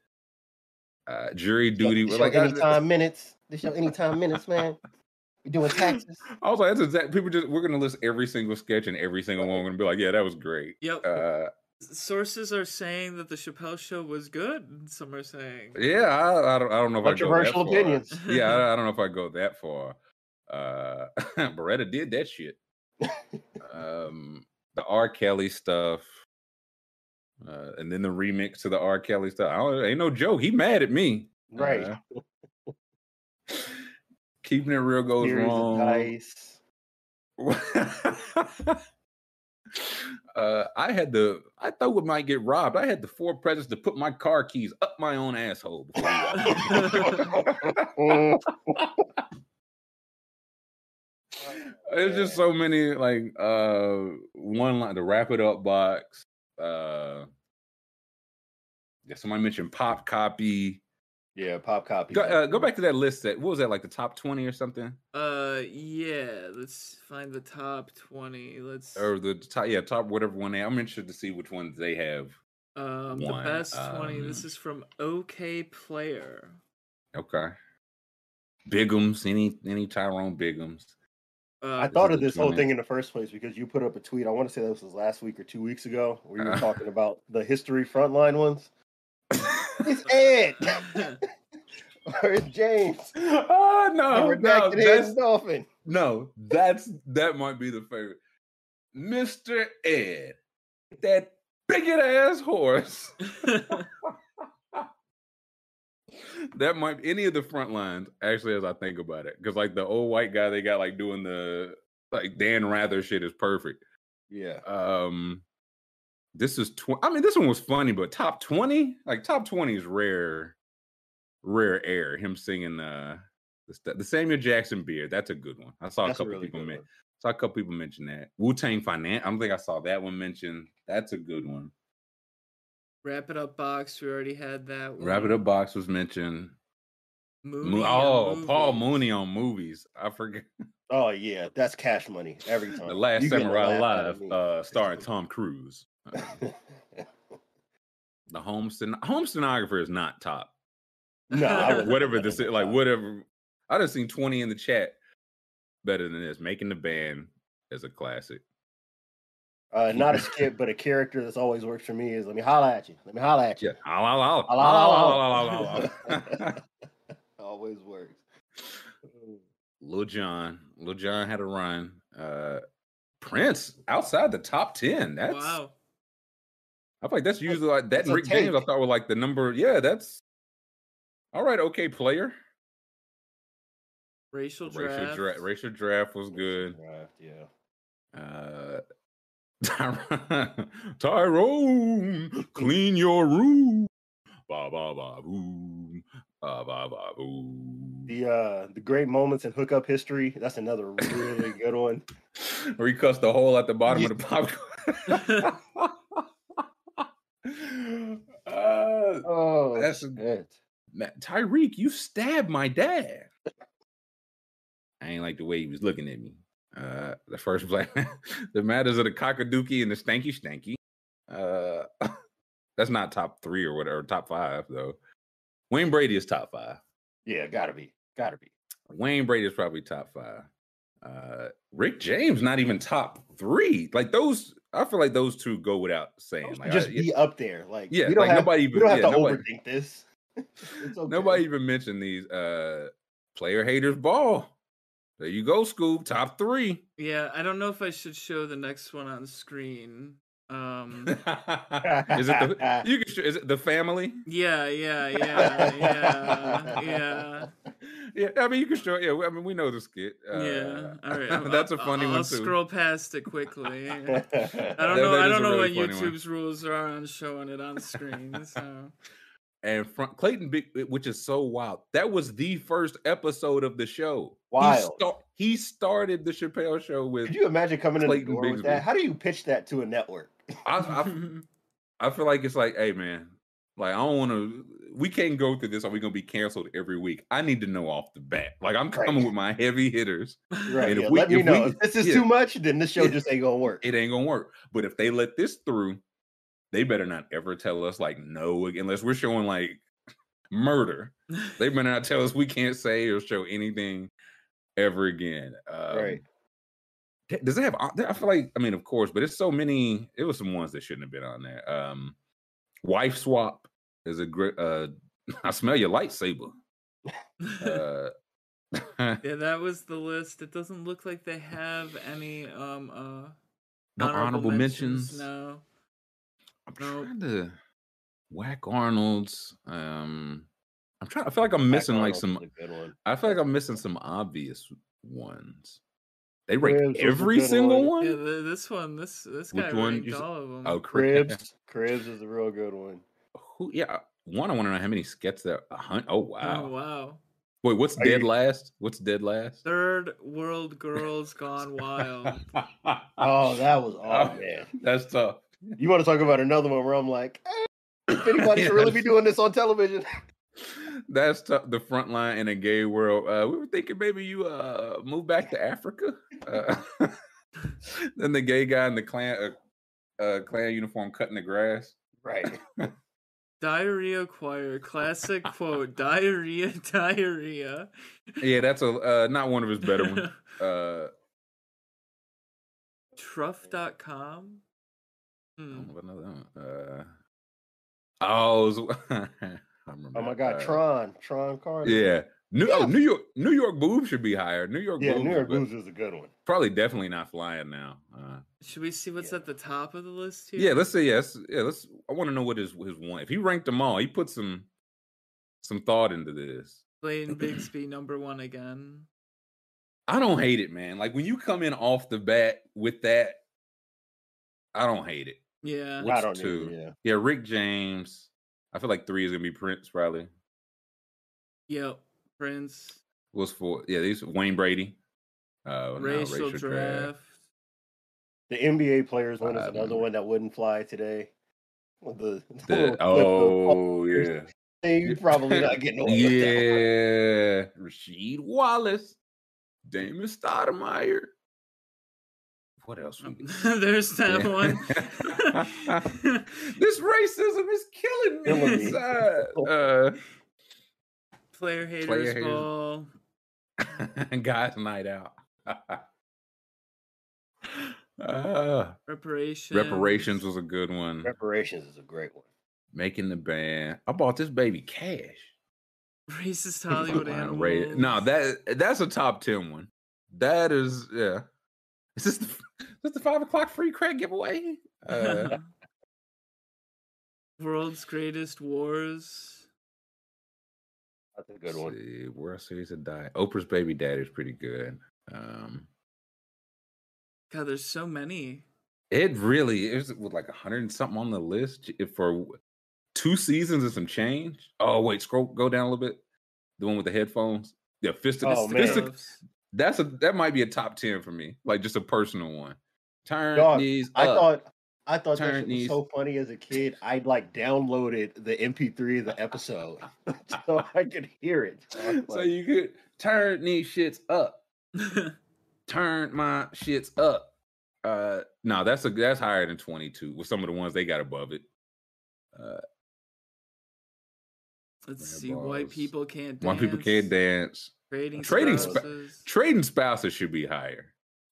Uh, jury duty, This like your I- anytime minutes. This your anytime minutes, man. We doing taxes. I was like, that's exact. People just we're gonna list every single sketch and every single one. We're gonna be like, yeah, that was great. Yep. Uh, Sources are saying that the Chappelle show was good. Some are saying. yeah, I, I don't, I don't know if I go that Controversial far. opinions. Yeah, I, I don't know if I go that far. Uh, Beretta did that shit. um, the R. Kelly stuff, uh, and then the remix to the R. Kelly stuff. I don't, ain't no joke. He mad at me. Right. Uh, keeping it real goes Series of wrong. dice. uh, I had the. I thought we might get robbed. I had the four presidents to put my car keys up my own asshole. There's just so many like uh one line the wrap it up box. Uh yeah, somebody mentioned pop copy. Yeah, pop copy. Go, uh, go back to that list that what was that like the top 20 or something? Uh, yeah. Let's find the top twenty. Let's. Or the top yeah, top whatever one they I'm interested to see which ones they have. Um, the best twenty. This um, is from Okayplayer. Okay. Biggums, any any Tyrone Biggums. Uh, I thought of this whole thing in the first place because you put up a tweet. I want to say this was last week or two weeks ago, where you were Uh. talking about the history frontline ones. It's Ed or it's James. oh no, no, that's Dolphin. No, that's that might be the favorite. Mr. Ed, that bigot ass horse. that might any of the front lines, actually, as I think about it. Because like the old white guy they got like doing the like Dan Rather shit is perfect. Yeah. Um this is tw- I mean, this one was funny, but top 20? Like top 20 is rare, rare air. Him singing uh the, the Samuel Jackson beard. That's a good one. I saw That's a a couple really people good men- saw a couple people mention that. Wu Tang Finance. I don't think I saw that one mentioned. That's a good one. Wrap it up box. We already had that. One. Wrap It Up Box was mentioned. Mooney Mo- oh, Paul. Mooney on movies. I forget. Oh yeah, that's cash money every time. The Last You Samurai laugh out Live, uh, starring Tom Cruise. The home sten- home stenographer is not top. no, I whatever this is, like whatever. I just seen twenty in the chat. Better than this. Making the band is a classic. Uh, not a skit, but a character that's always works for me is let me holla at you. Let me holla at you. Yeah. Holla, holla, always works. Lil Jon. Lil Jon had a run. Uh Prince outside the top 10. That's Wow. I feel like that's usually like that Rick James. I thought were like the number. Yeah, that's all right. Okay, player. Racial Racial draft. draft. Racial draft was good. Draft, yeah. Uh, Tyron, Tyrone, clean your room. Ba ba ba boom. Ba ba ba boom. The uh the great moments in hookup history. That's another really good one. Where the hole at the bottom Yeah. of the popcorn. uh, Oh, That's a- shit. Tyreek, you stabbed my dad. I ain't like the way he was looking at me. Uh, the first black man, the matters of the cockadookey and the stanky stanky. Uh, that's not top three or whatever, top five though. Wayne Brady is top five. Yeah, gotta be. Gotta be. Wayne Brady is probably top five. Uh, Rick James not even top three. Like those, I feel like those two go without saying. Like, just I- be up there. Like yeah, we don't like have, nobody we even don't have yeah, to nobody, overthink this. okay. Nobody even mentioned these uh player haters ball. There you go, Scoop. Top three. Yeah, I don't know if I should show the next one on screen. Um, is it the you can sh- is it the family? yeah, yeah, yeah, yeah, yeah, Yeah, I mean you can show. Yeah, I mean we know the skit. Uh, yeah. All right, I'm- that's a I'll- funny I'll, one I'll too. scroll past it quickly. I don't That- know. that I don't know really what funny one. YouTube's rules are on showing it on screen. So and front Clayton, Big, which is so wild. That was the first episode of the show. He, Wild. sta- he started the Chappelle show with. Could you imagine coming in the Clayton door with that? How do you pitch that to a network? I, I, I feel like it's like, hey man, like I don't want to. We can't go through this. Are we gonna be canceled every week? I need to know off the bat. Like I'm Right. coming with my heavy hitters. Right. Yeah, we- let me if know. we- if this is yeah. too much, then this show Yeah. just ain't gonna work. It ain't gonna work. But if they let this through, they better not ever tell us like no unless we're showing like murder. They better not tell us we can't say or show anything ever again. Um, Right. Does it have? I feel like I mean, of course, but it's so many. It was some ones that shouldn't have been on there. Um, wife swap is a great. Uh, I smell your lightsaber. Uh, yeah, that was the list. It doesn't look like they have any um uh no honorable mentions. No. I'm Nope. trying to whack Arnold's. Um, I'm trying. I feel like I'm missing like McDonald's some. good one. I feel like I'm missing some obvious ones. They rank Cribs every single one. one. Yeah, th- this one, this this Which guy one ranked you s- all of them. Oh, cribs. Cribs. Cribs is a real good one. Who? Yeah, one. I want to know how many skets there. A hun- Oh wow. Oh wow. Wait, what's Are dead you- last? What's dead last? Third World Girls Gone Wild. Oh, that was awesome. Oh. That's tough. You want to talk about another one where I'm like, eh, if anybody should really be doing this on television. That's tough. The front line in a gay world. Uh, we were thinking maybe you uh move back to Africa. Uh, then the gay guy in the clan uh, uh clan uniform cutting the grass. Right. Diarrhea Choir, classic quote. Diarrhea, diarrhea. Yeah, that's a uh, not one of his better ones. Uh, Truff.com. I Hmm. don't know about another one. Uh, oh, was- I remember. Oh my. God, Uh, Tron, Tron Carter. Yeah. New, Yeah. oh, New York, New York boobs should be higher. New York yeah. boobs, New is York good. Blues is a good one. probably definitely not flying now. Uh, Should we see what's Yeah. at the top of the list here? yeah, let's say yes. Yeah, let's. I want to know what his his one. If he ranked them all, he put some some thought into this. Blaine Bigsby, number one again. I don't hate it, man. Like when you come in off the bat with that, I don't hate it. Yeah. What's I don't two? know. Yeah. Yeah, Rick James. I feel like three is gonna be Prince probably. Yep. Prince. Was for yeah, these Wayne Brady. Uh, no, racial, draft. The NBA players one is I another remember. one that wouldn't fly today. With the, the The- little clip of oh yeah. Hey, you probably not getting away with that yeah, Rasheed Wallace, Damon Stoudemire. What else? We? There's that one. this racism is killing me Killing me. inside. Uh, Player haters Player haters. ball. guys' night out. uh, Reparations. reparations was a good one. Reparations is a great one. Making the band. I bought this baby cash. Racist Hollywood animals. Ra- No, that that's a top ten one. That is yeah. Is this the is this the five o'clock free crack giveaway? Uh, World's Greatest Wars. That's a good let's one. see, World Series of Die. Oprah's baby daddy is pretty good. Um, God, there's so many. it really is with like a hundred and something on the list if for two seasons and some change. Oh wait, scroll go down a little bit. The one with the headphones. Yeah, fist. of Oh, fist man. Stuffs. that's a that might be a top ten for me. Like just a personal one. Turn Dog, these. I up. thought I thought that Turn shit was so funny as a kid. I'd like downloaded the MP3 of the episode so I could hear it. So I so you could turn these shits up. Turn my shits up. Uh no, that's a that's higher than 22 with some of the ones they got above it. Uh Let's Man, see. White people can't dance. one people can't dance. Trading, Trading spa- spouses. Trading spouses should be higher.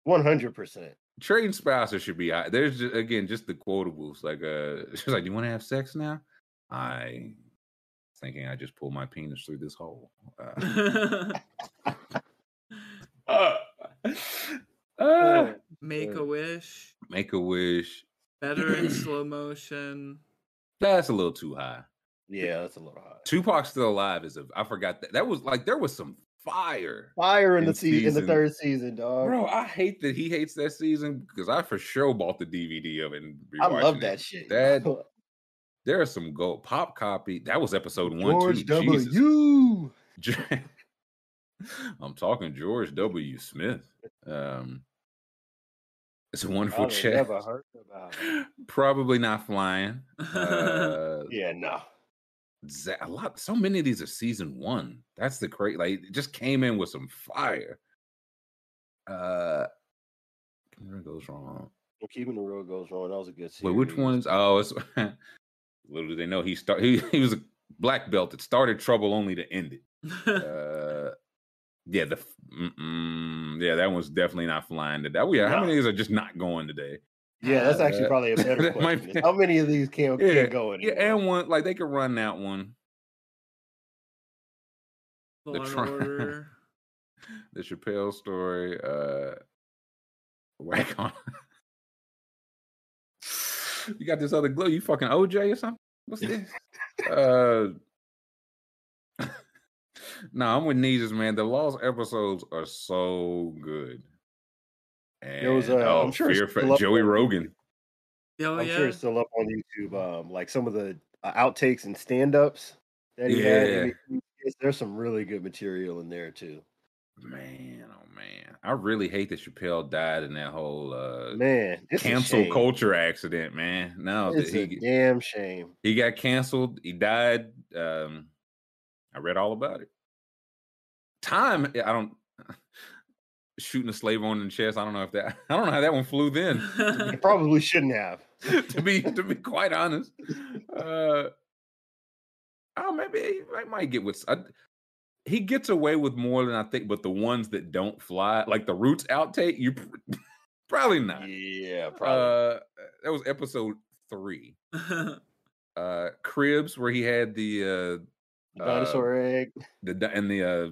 100%. Trading spouses should be high. There's just, again just the quotables. Like uh she's like, Do you want to have sex now? I thinking I just pulled my penis through this hole. Uh, uh, uh, Make a wish. make a wish. Better in slow motion. That's a little too high. Yeah, that's a little high. Tupac still alive is a. I forgot that. That was like there was some fire, Fire in the In season, in the third season, dog. bro. I hate that he hates that season because I for sure bought the DVD of it. And I love it. that shit. That there are some gold pop copy. That was episode one George. W. Jesus. I'm talking George W. Smith. Um, it's a wonderful I've chat. never heard about. it. Probably not flying. Uh, Yeah, no. Za- a lot so many of these are season one that's the great like it just came in with some fire uh Camera goes wrong Well, keeping the road goes wrong. That was a good wait which ones oh it's little do they know he start he, he was a black belt that started trouble only to end it uh Yeah, the yeah, that one's definitely not flying today. We yeah, how many of these are just not going today? Yeah, that's actually Uh, probably a better question. be- How many of these can't, Yeah, can't go Yeah, and one like they could run that one. Law The and tri- Order. The Chappelle story. Uh, whack on. you got this other glow. You fucking OJ or something? What's this? uh, no, I'm with Neezus, man. The Lost episodes are so good. And There was, uh, oh, I'm sure it's Fear Fa- Joey on Rogan. Oh I'm yeah. sure it's still up on YouTube. Um, like some of the uh, outtakes and stand-ups that he. Yeah. in the- There's some really good material in there too. Man, oh man, I really hate that Chappelle died in that whole uh, Man, cancel culture accident. Man, no, that It's a damn shame. he got canceled. He died. Um, I read all about it. Time, I don't shooting a slave owner in the chest. I don't know if that. I don't know how that one flew then. He probably shouldn't have. to be to be quite honest, uh, oh maybe he might- might get with. I, he gets away with more than I think, but the ones that don't fly, like the Roots outtake, you probably not. Yeah, probably. Uh, that was episode three. Uh, Cribs, where he had the uh, Dinosaur egg. the and the uh,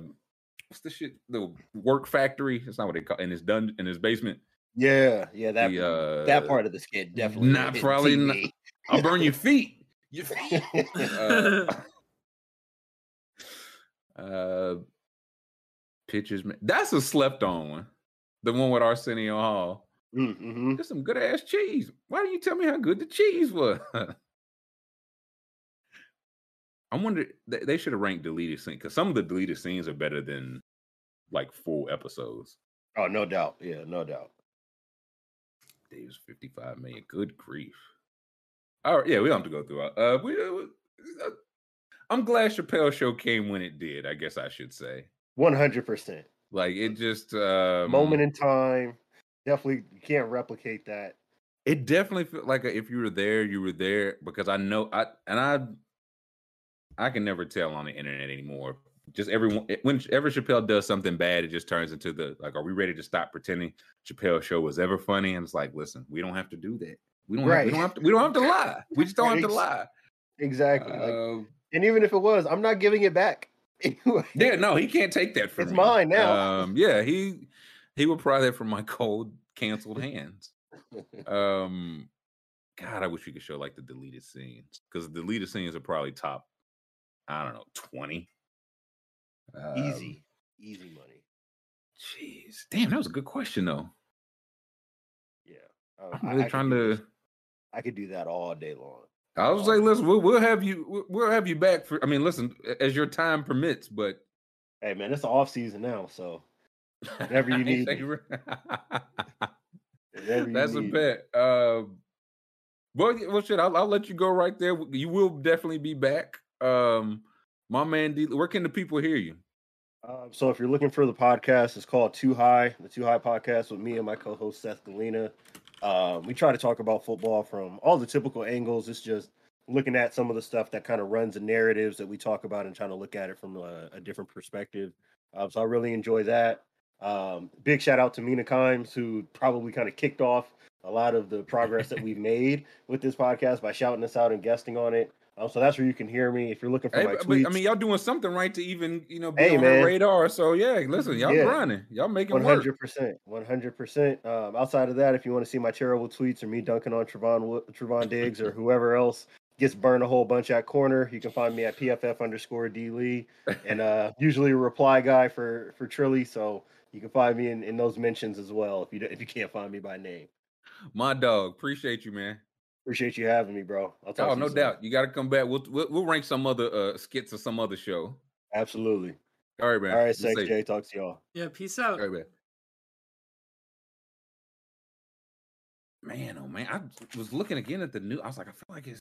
what's the shit? The work factory. It's not what they call in his dun in his basement. Yeah, yeah. That the, uh, that part of the skit definitely not probably TV. I'll burn your feet. Your feet. uh, uh pictures that's a slept on one the one with arsenio hall mm-hmm. there's some good ass cheese why didn't you tell me how good the cheese was i wonder they, they should have ranked deleted scenes because some of the deleted scenes are better than like full episodes Oh, no doubt. Yeah, no doubt. Dave's 55 million. Good grief. All right, yeah, we don't have to go through it. Uh, we, uh, uh, I'm glad Chappelle show came when it did. I guess I should say. One hundred percent. Like it just um, Moment in time. Definitely you can't replicate that. It definitely felt like if you were there, you were there because I know I and I. I can never tell on the internet anymore. Just everyone, whenever Chappelle does something bad, it just turns into the like, are we ready to stop pretending Chappelle show was ever funny? And it's like, listen, we don't have to do that. We don't. Have, we don't have to. We don't have to lie. We just don't have to lie. Exactly. like, Um, and even if it was, I'm not giving it back. Anyway. yeah, no, he can't take that from It's me. mine now. Um, yeah, he he would pry that from my cold, canceled hands. Um, God, I wish we could show like the deleted scenes because the deleted scenes are probably top. I don't know, twenty. Um, Easy. Easy money. Jeez, damn, that was a good question though. Yeah. Uh, I'm really I trying to. I could do that all day long. I was like, listen, we'll, we'll have you. We'll, have you back for. I mean, listen, as your time permits, but Hey man, it's the off season now, so Whenever you need you. whenever you That's a bet. Um, well, well, shit. I'll, I'll let you go right there. You will definitely be back. Um, my man, D, where can the people hear you? Um, so if you're looking for the podcast, it's called Too High, the Too High podcast with me and my co-host Seth Galina. Um, we try to talk about football from all the typical angles. It's just looking at some of the stuff that kind of runs the narratives that we talk about and trying to look at it from a, a different perspective. Um, so I really enjoy that. Um, big shout out to Mina Kimes, who probably kind of kicked off a lot of the progress that we've made with this podcast by shouting us out and guesting on it. Um, so that's where you can hear me. If you're looking for Hey, my but- tweets, I mean, y'all doing something right to even you know be Hey, on man. the radar. So yeah, listen, y'all Yeah. grinding, y'all making work. hundred percent, one hundred percent. Um, outside of that, if you want to see my terrible tweets or me dunking on Trevon Wo- Trevon Diggs or whoever else gets burned a whole bunch at corner, you can find me at pff underscore d lee, and uh, usually a reply guy for for Trilly. So you can find me in, in those mentions as well if you don't- if you can't find me by name. My dog, appreciate you, man. Appreciate you having me, bro. I'll talk Oh, to you no soon. doubt. You got to come back. We'll, we'll we'll rank some other uh skits or some other show. Absolutely. All right, man. All right, Be Sex safe. J. Talk to y'all. Yeah, peace out. All right, man. Man, oh man, I was looking again at the new. I was like, I feel like it's.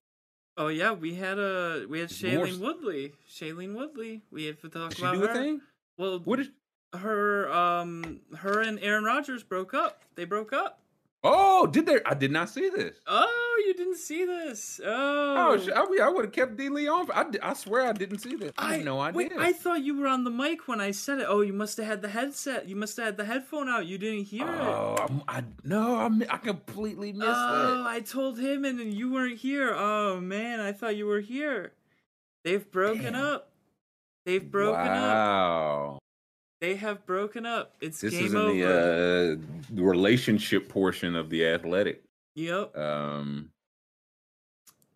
Oh yeah, we had a we had It's more Woodley. Shailene Woodley. We had to talk Did she about do a her. thing? Well, What is? her um her and Aaron Rodgers broke up. They broke up. Oh, did they? I did not see this. Oh, you didn't see this. Oh, Oh, sh- I, I would have kept D. Lee on. I, I swear I didn't see this. I, had no idea. Wait, I thought you were on the mic when I said it. Oh, you must have had the headset. You must have had the headphone out. You didn't hear it. oh, I'm, no, I, I completely missed it. Oh. I told him and then you weren't here. Oh man, I thought you were here. They've broken Damn. up. They've broken up. wow. They have broken up. It's This game is in over. the uh, the relationship portion of the athletic. Yep. Um,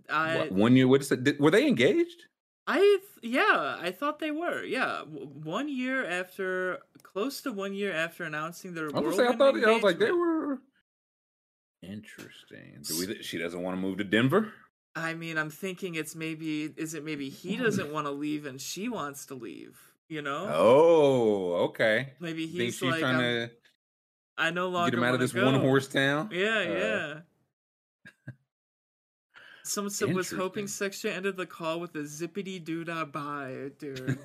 I one year. What's it? Did, were they engaged? I th- yeah, I thought they were. Yeah, W- one year after, close to one year after announcing their. I was say. I thought. I was like they were. Interesting. Do we? She doesn't want to move to Denver. I mean, I'm thinking it's maybe is it maybe he doesn't want to leave and she wants to leave. You know, Oh, okay. maybe he's like, trying I'm- to I no longer get him out of this one horse town. Yeah, Uh, yeah. Someone said was hoping. Sextra ended the call with a zippity doo dah bye, dude.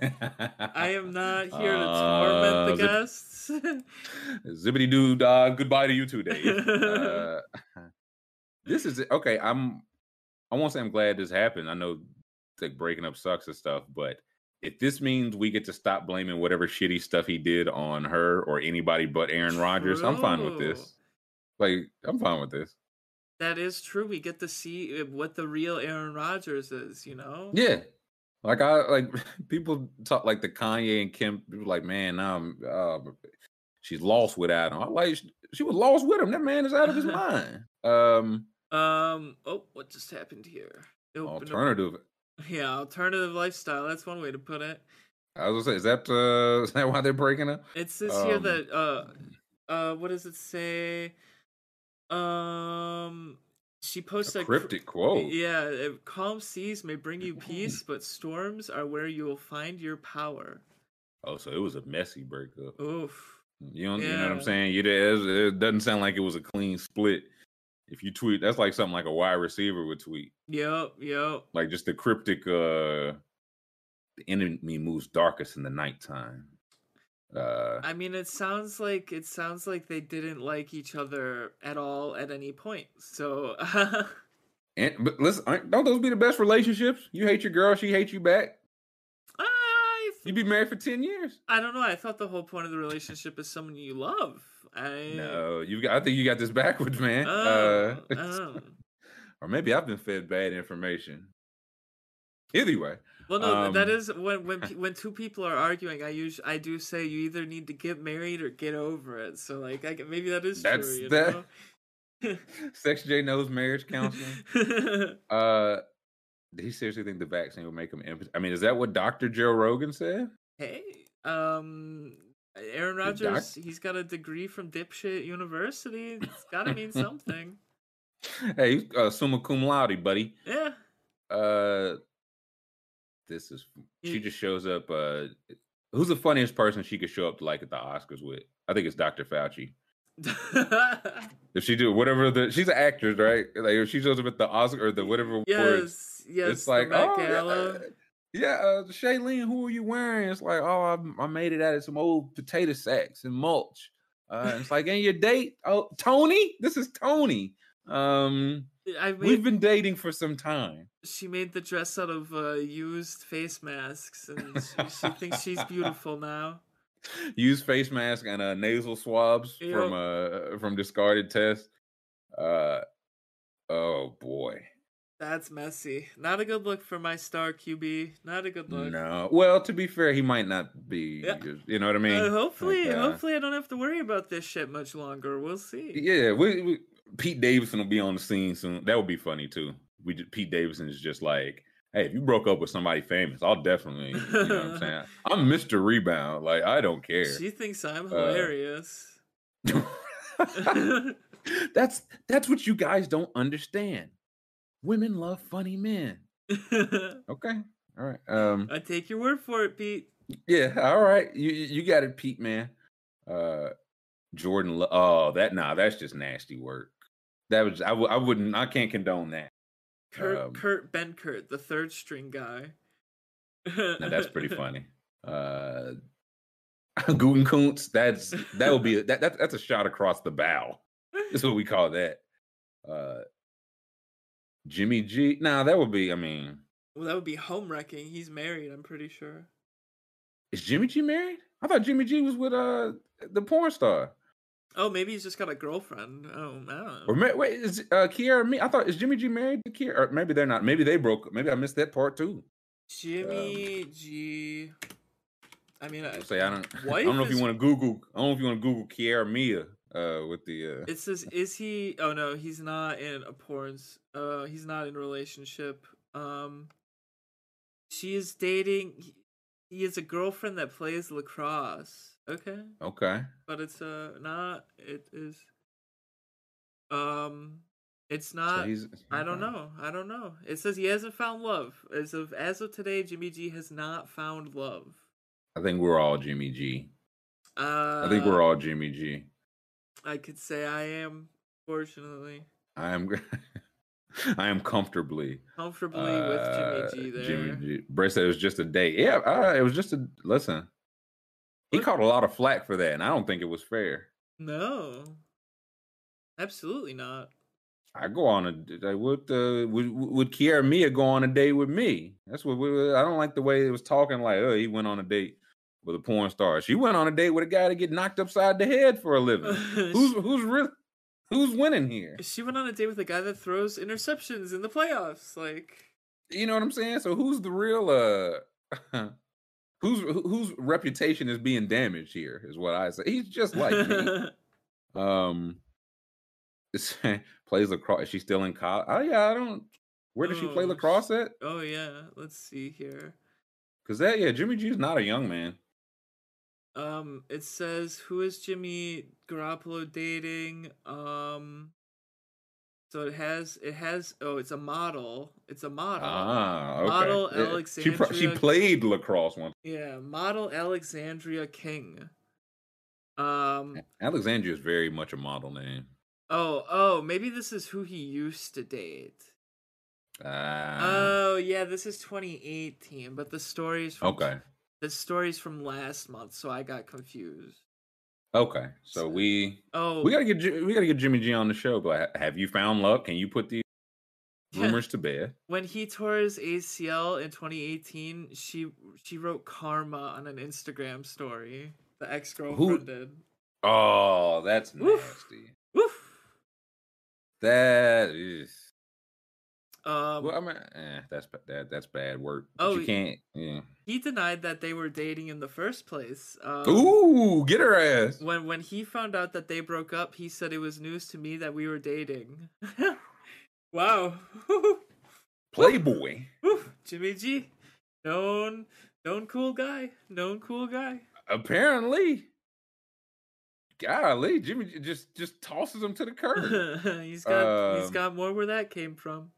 I am not here to torment Uh, the zip- guests. Zippity doo dog. Goodbye to you too, Dave. uh, this is okay. I'm. I won't say I'm glad this happened. I know like breaking up sucks and stuff, but if this means we get to stop blaming whatever shitty stuff he did on her or anybody but Aaron Rodgers, I'm fine with this. Like, I'm fine with this. that is true. We get to see uh, what the real Aaron Rodgers is, you know? Yeah. Like I like people talk like the Kanye and Kim people like, man, um uh, she's lost without him. I like she, she was lost with him. That man is out of his mind. Um Um, oh, what just happened here? Opened up- alternative. Yeah, alternative lifestyle. That's one way to put it. I was gonna say, is that uh is that why they're breaking up? It says here Um, that uh uh what does it say? Um she posted A a cr- cryptic quote. Yeah, uh, calm seas may bring you peace, but storms are where you will find your power. Oh, so it was a messy breakup. Oof. You know, you know what I'm saying? You it doesn't sound like it was a clean split. If you tweet, that's like something like a wide receiver would tweet. Yep, yep. like just the cryptic uh the enemy moves darkest in the nighttime uh I mean, it sounds like it sounds like they didn't like each other at all at any point. So, and but listen don't those be the best relationships you hate your girl she hates you back I you be married for 10 years I don't know. I thought the whole point of the relationship is someone you love. I no you got i think you got this backwards man Oh, uh oh. or maybe i've been fed bad information either way Well, no, that Um, is when when when two people are arguing. I usually I do say you either need to get married or get over it. So like, I, maybe that is That's true. You that- know? sex j knows marriage counseling uh did he seriously think the vaccine would make him impotent? I mean, is that what Dr. Joe Rogan said? hey, um, Aaron Rodgers, he's got a degree from dipshit university. It's got to mean something. Hey, uh, summa cum laude, buddy. Yeah. Uh, this is she just shows up. Uh, who's the funniest person she could show up to like at the Oscars with? I think it's Dr. Fauci. If she do whatever the she's an actress, right? Like if she shows up at the Oscar or the whatever awards, yes, yes. it's like oh. Yeah, uh, Shailene, who are you wearing? It's like oh, I, I made it out of some old potato sacks and mulch. Uh, it's like, and your date? Oh, Tony, this is Tony. Um, I made, we've been dating for some time. she made the dress out of uh, used face masks, and she, she thinks she's beautiful now. use face mask and uh, nasal swabs Yep. from uh from discarded tests. Uh oh boy. That's messy. Not a good look for my star QB. Not a good look. No. Well, to be fair, he might not be. Yeah. You know what I mean? Uh, hopefully, Like, uh, hopefully, I don't have to worry about this shit much longer. We'll see. Yeah, we, we Pete Davidson will be on the scene soon. That would be funny too. We Pete Davidson is just like, hey, if you broke up with somebody famous, I'll definitely. You know what I'm saying? I'm Mr. Rebound. Like I don't care. She thinks I'm Uh, hilarious. that's that's what you guys don't understand. Women love funny men. Okay. All right. Um I take your word for it, Pete. yeah, all right. You you got it, Pete, man. Uh Jordan Lo- oh, that nah, that's just nasty work. That was I w- I wouldn't I can't condone that. Kurt, Um, Kurt Benkert, the third string guy. Now that's pretty funny. Uh Gutekunst, that's that would be that, that that's a shot across the bow. That's what we call that. Uh Jimmy G. Nah, that would be. I mean, Well, that would be home wrecking. He's married, I'm pretty sure. is Jimmy G married? I thought Jimmy G was with uh the porn star. Oh, maybe he's just got a girlfriend. Oh, I don't know. Or wait, is uh Kiara me? I thought is Jimmy G married to Kiara? Or maybe they're not. Maybe they broke. Maybe I missed that part too. Jimmy G. I mean, I, Say I don't. I don't know if you want to Google. I don't know if you want to Google Kiara Mia uh with the uh. it says, is he? Oh no, he's not in a porn's. Uh, he's not in a relationship. Um, she is dating. He, he has a girlfriend that plays lacrosse. Okay, Okay. but it's uh not. It is. Um, it's So not. he's. I don't know. I don't know. It says he hasn't found love. As of as of today, Jimmy G has not found love. I think we're all Jimmy G. Uh, I think we're all Jimmy G. I could say I am, fortunately, I am. I am comfortably comfortably uh, with Jimmy G there. Jimmy G. Brett said it was just a date. Yeah, uh, it was just a listen. He What? caught a lot of flack for that, and I don't think it was fair. No, absolutely not. I go on a like, would uh, would would Kiara Mia go on a date with me? That's what we, I don't like the way it was talking. Like, oh, he went on a date with a porn star. She went on a date with a guy to get knocked upside the head for a living. who's who's really who's winning here? she went on a date with a guy that throws interceptions in the playoffs. Like, You know what I'm saying? So who's the real uh whose whose reputation is being damaged here is what I say. He's just like me. um plays lacrosse. Is she still in college? Oh yeah, I don't where does she play Oh, lacrosse at? oh yeah, let's see here. Cause that yeah, Jimmy G's not a young man. Um, it says who is Jimmy Garoppolo dating? Um, so it has it has oh, it's a model. It's a model. Ah, okay. Model Yeah, She pro- she played lacrosse once. Yeah, model Alexandria King. Um. Alexandria is very much a model name. Oh, oh, maybe this is who he used to date. Ah, Oh, yeah, this is 2018, but the stories from okay. The stories from last month, so I got confused. Okay. So we Oh, we gotta get we gotta get Jimmy G on the show. But have you found love? Can you put these rumors to bed? when he tore his ACL in 2018, she she wrote karma on an Instagram story. The ex girlfriend did. Oh, that's Oof. nasty. Woof. That is. Um, Well, I mean, eh, that's that that's bad work. Oh, you can't. Yeah. he denied that they were dating in the first place. Um, Ooh, get her ass. When when he found out that they broke up, he said it was news to me that we were dating. wow. Playboy. Whew. Jimmy G. Known known cool guy. Known cool guy. Apparently. Golly, Jimmy just just tosses him to the curb. he's got he's Um, got more where that came from.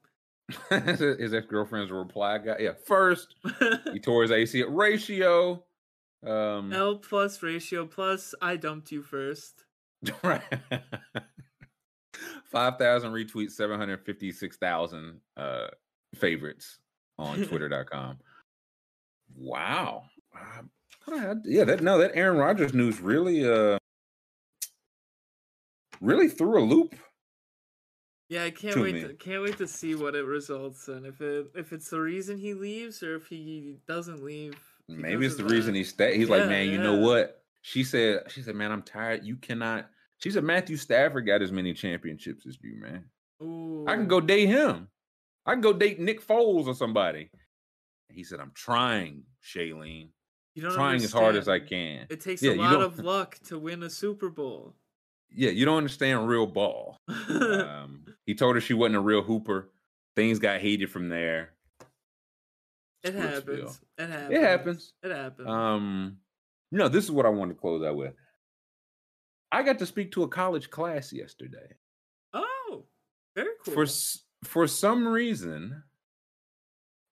his ex girlfriend's reply guy. Yeah, first he tore his ACL ratio. Um, L plus ratio plus I dumped you first. right. Five thousand retweets, seven hundred fifty-six thousand uh, favorites on Twitter.com. wow. Yeah, that no, that Aaron Rodgers news really, uh, really threw a loop. Yeah, I can't wait me. to, can't wait to see what it results in. If it if it's the reason he leaves or if he doesn't leave. Maybe it's the reason he stayed. He's like, Yeah, man, you know what? She said, she said, man, I'm tired. You cannot. She said, Matthew Stafford got as many championships as you, man. I can go date him. I can go date Nick Foles or somebody. He said, I'm trying, Shailene. You don't Trying as hard as I can. It takes Yeah, a lot of luck to win a Super Bowl. Yeah, you don't understand real ball. Um, he told her she wasn't a real hooper. Things got heated from there. it happens. It happens. It happens. It happens. Um, no, this is what I wanted to close out with. I got to speak to a college class yesterday. oh, very cool. For for some reason,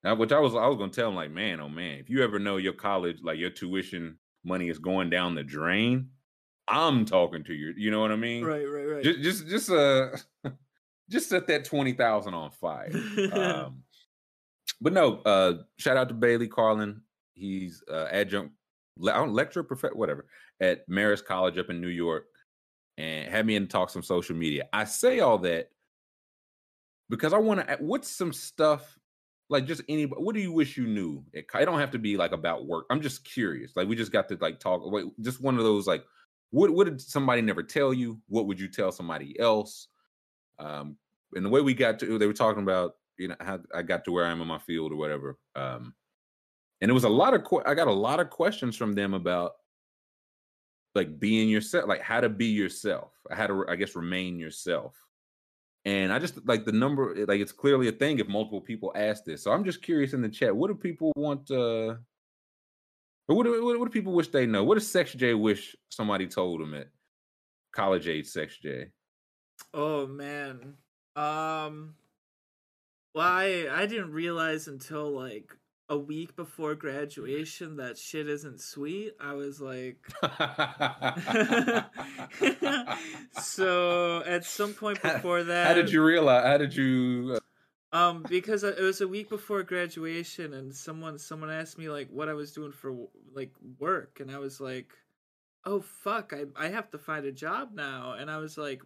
now, which I was I was gonna tell him like, man, oh man, if you ever know your college like your tuition money is going down the drain, I'm talking to you. You know what I mean? right, right, right. Just just just uh just set that twenty thousand on fire. um, but no, uh, shout out to Bailey Carlin. He's uh, adjunct le- I don't- lecturer, professor, whatever, at Marist College up in New York. and had me in talk some social media. I say all that because I want to. What's some stuff like just any? What do you wish you knew? It, it don't have to be like about work. I'm just curious. Like we just got to like talk. Wait, just one of those like, what what did somebody never tell you? What would you tell somebody else? Um, and the way we got to, they were talking about you know how I got to where I am in my field or whatever. Um, and it was a lot of I got a lot of questions from them about like being yourself, like how to be yourself, how to I guess remain yourself. And I just like the number, like it's clearly a thing if multiple people ask this. So I'm just curious in the chat, what do people want? uh what do, what, what do people wish they know? What does Sex J wish somebody told him at college age Sex J? Oh man. Um well I I didn't realize until like a week before graduation that shit isn't sweet. I was like So at some point before that How did you realize how did you. Um because it was a week before graduation and someone someone asked me like what I was doing for like work and I was like oh fuck I I have to find a job now and I was like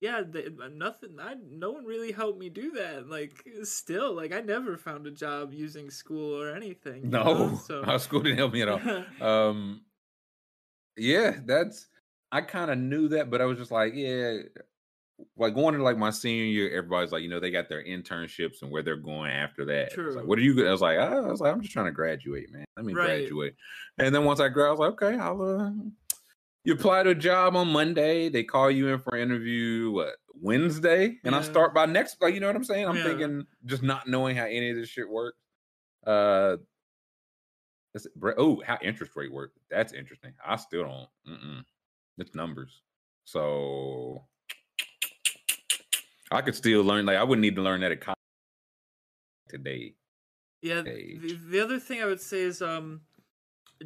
yeah, the, uh, nothing. I no one really helped me do that. Like still, like I never found a job using school or anything. No, know? so our school didn't help me at all. um, yeah, that's. I kind of knew that, but I was just like, yeah, like going to like my senior year, everybody's like, you know, they got their internships and where they're going after that. True. Like, what are you? I was like, oh, I was like, I'm just trying to graduate, man. Let me right. graduate. And then once I graduated, I was like, okay, I'll uh, you apply to a job on Monday, they call you in for an interview what Wednesday, and yeah. I start by next like you know what I'm saying? I'm yeah. thinking just not knowing how any of this shit works. Uh oh, how interest rate work. That's interesting. I still don't. Mm-mm. It's numbers. So I could still learn. Like I wouldn't need to learn that at college today. Yeah. The, the other thing I would say is um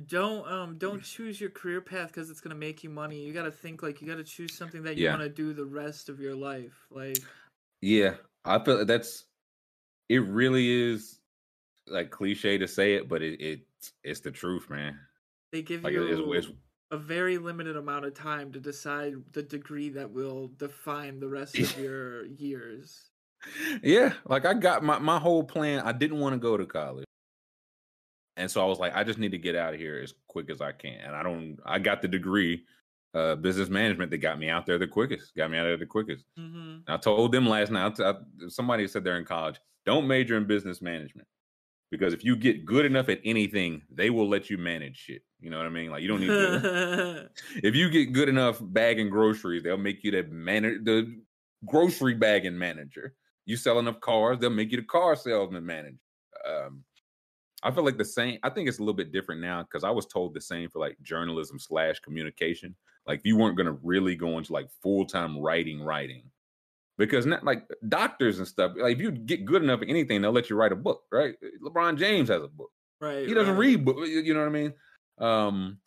don't um don't choose your career path because it's gonna make you money. You gotta think like you gotta choose something that you yeah. want to do the rest of your life. Like, yeah, I feel like that's it. Really is like cliche to say it, but it, it it's the truth, man. They give like, you it's, it's, a very limited amount of time to decide the degree that will define the rest of your years. Yeah, like I got my my whole plan. I didn't want to go to college. And so I was like, I just need to get out of here as quick as I can. And I don't, I got the degree, uh, business management that got me out there the quickest, got me out there the quickest. Mm-hmm. I told them last night, I, somebody said they're in college, don't major in business management because if you get good enough at anything, they will let you manage shit. You know what I mean? Like you don't need to. if you get good enough bagging groceries, they'll make you the man, the grocery bagging manager. You sell enough cars, they'll make you the car salesman manager. Um, I feel like the same. I think it's a little bit different now because I was told the same for like journalism slash communication. Like if you weren't going to really go into like full time writing, writing, because not like doctors and stuff. Like if you get good enough at anything, they'll let you write a book, right? LeBron James has a book, right? He doesn't right. read book. You know what I mean? Um,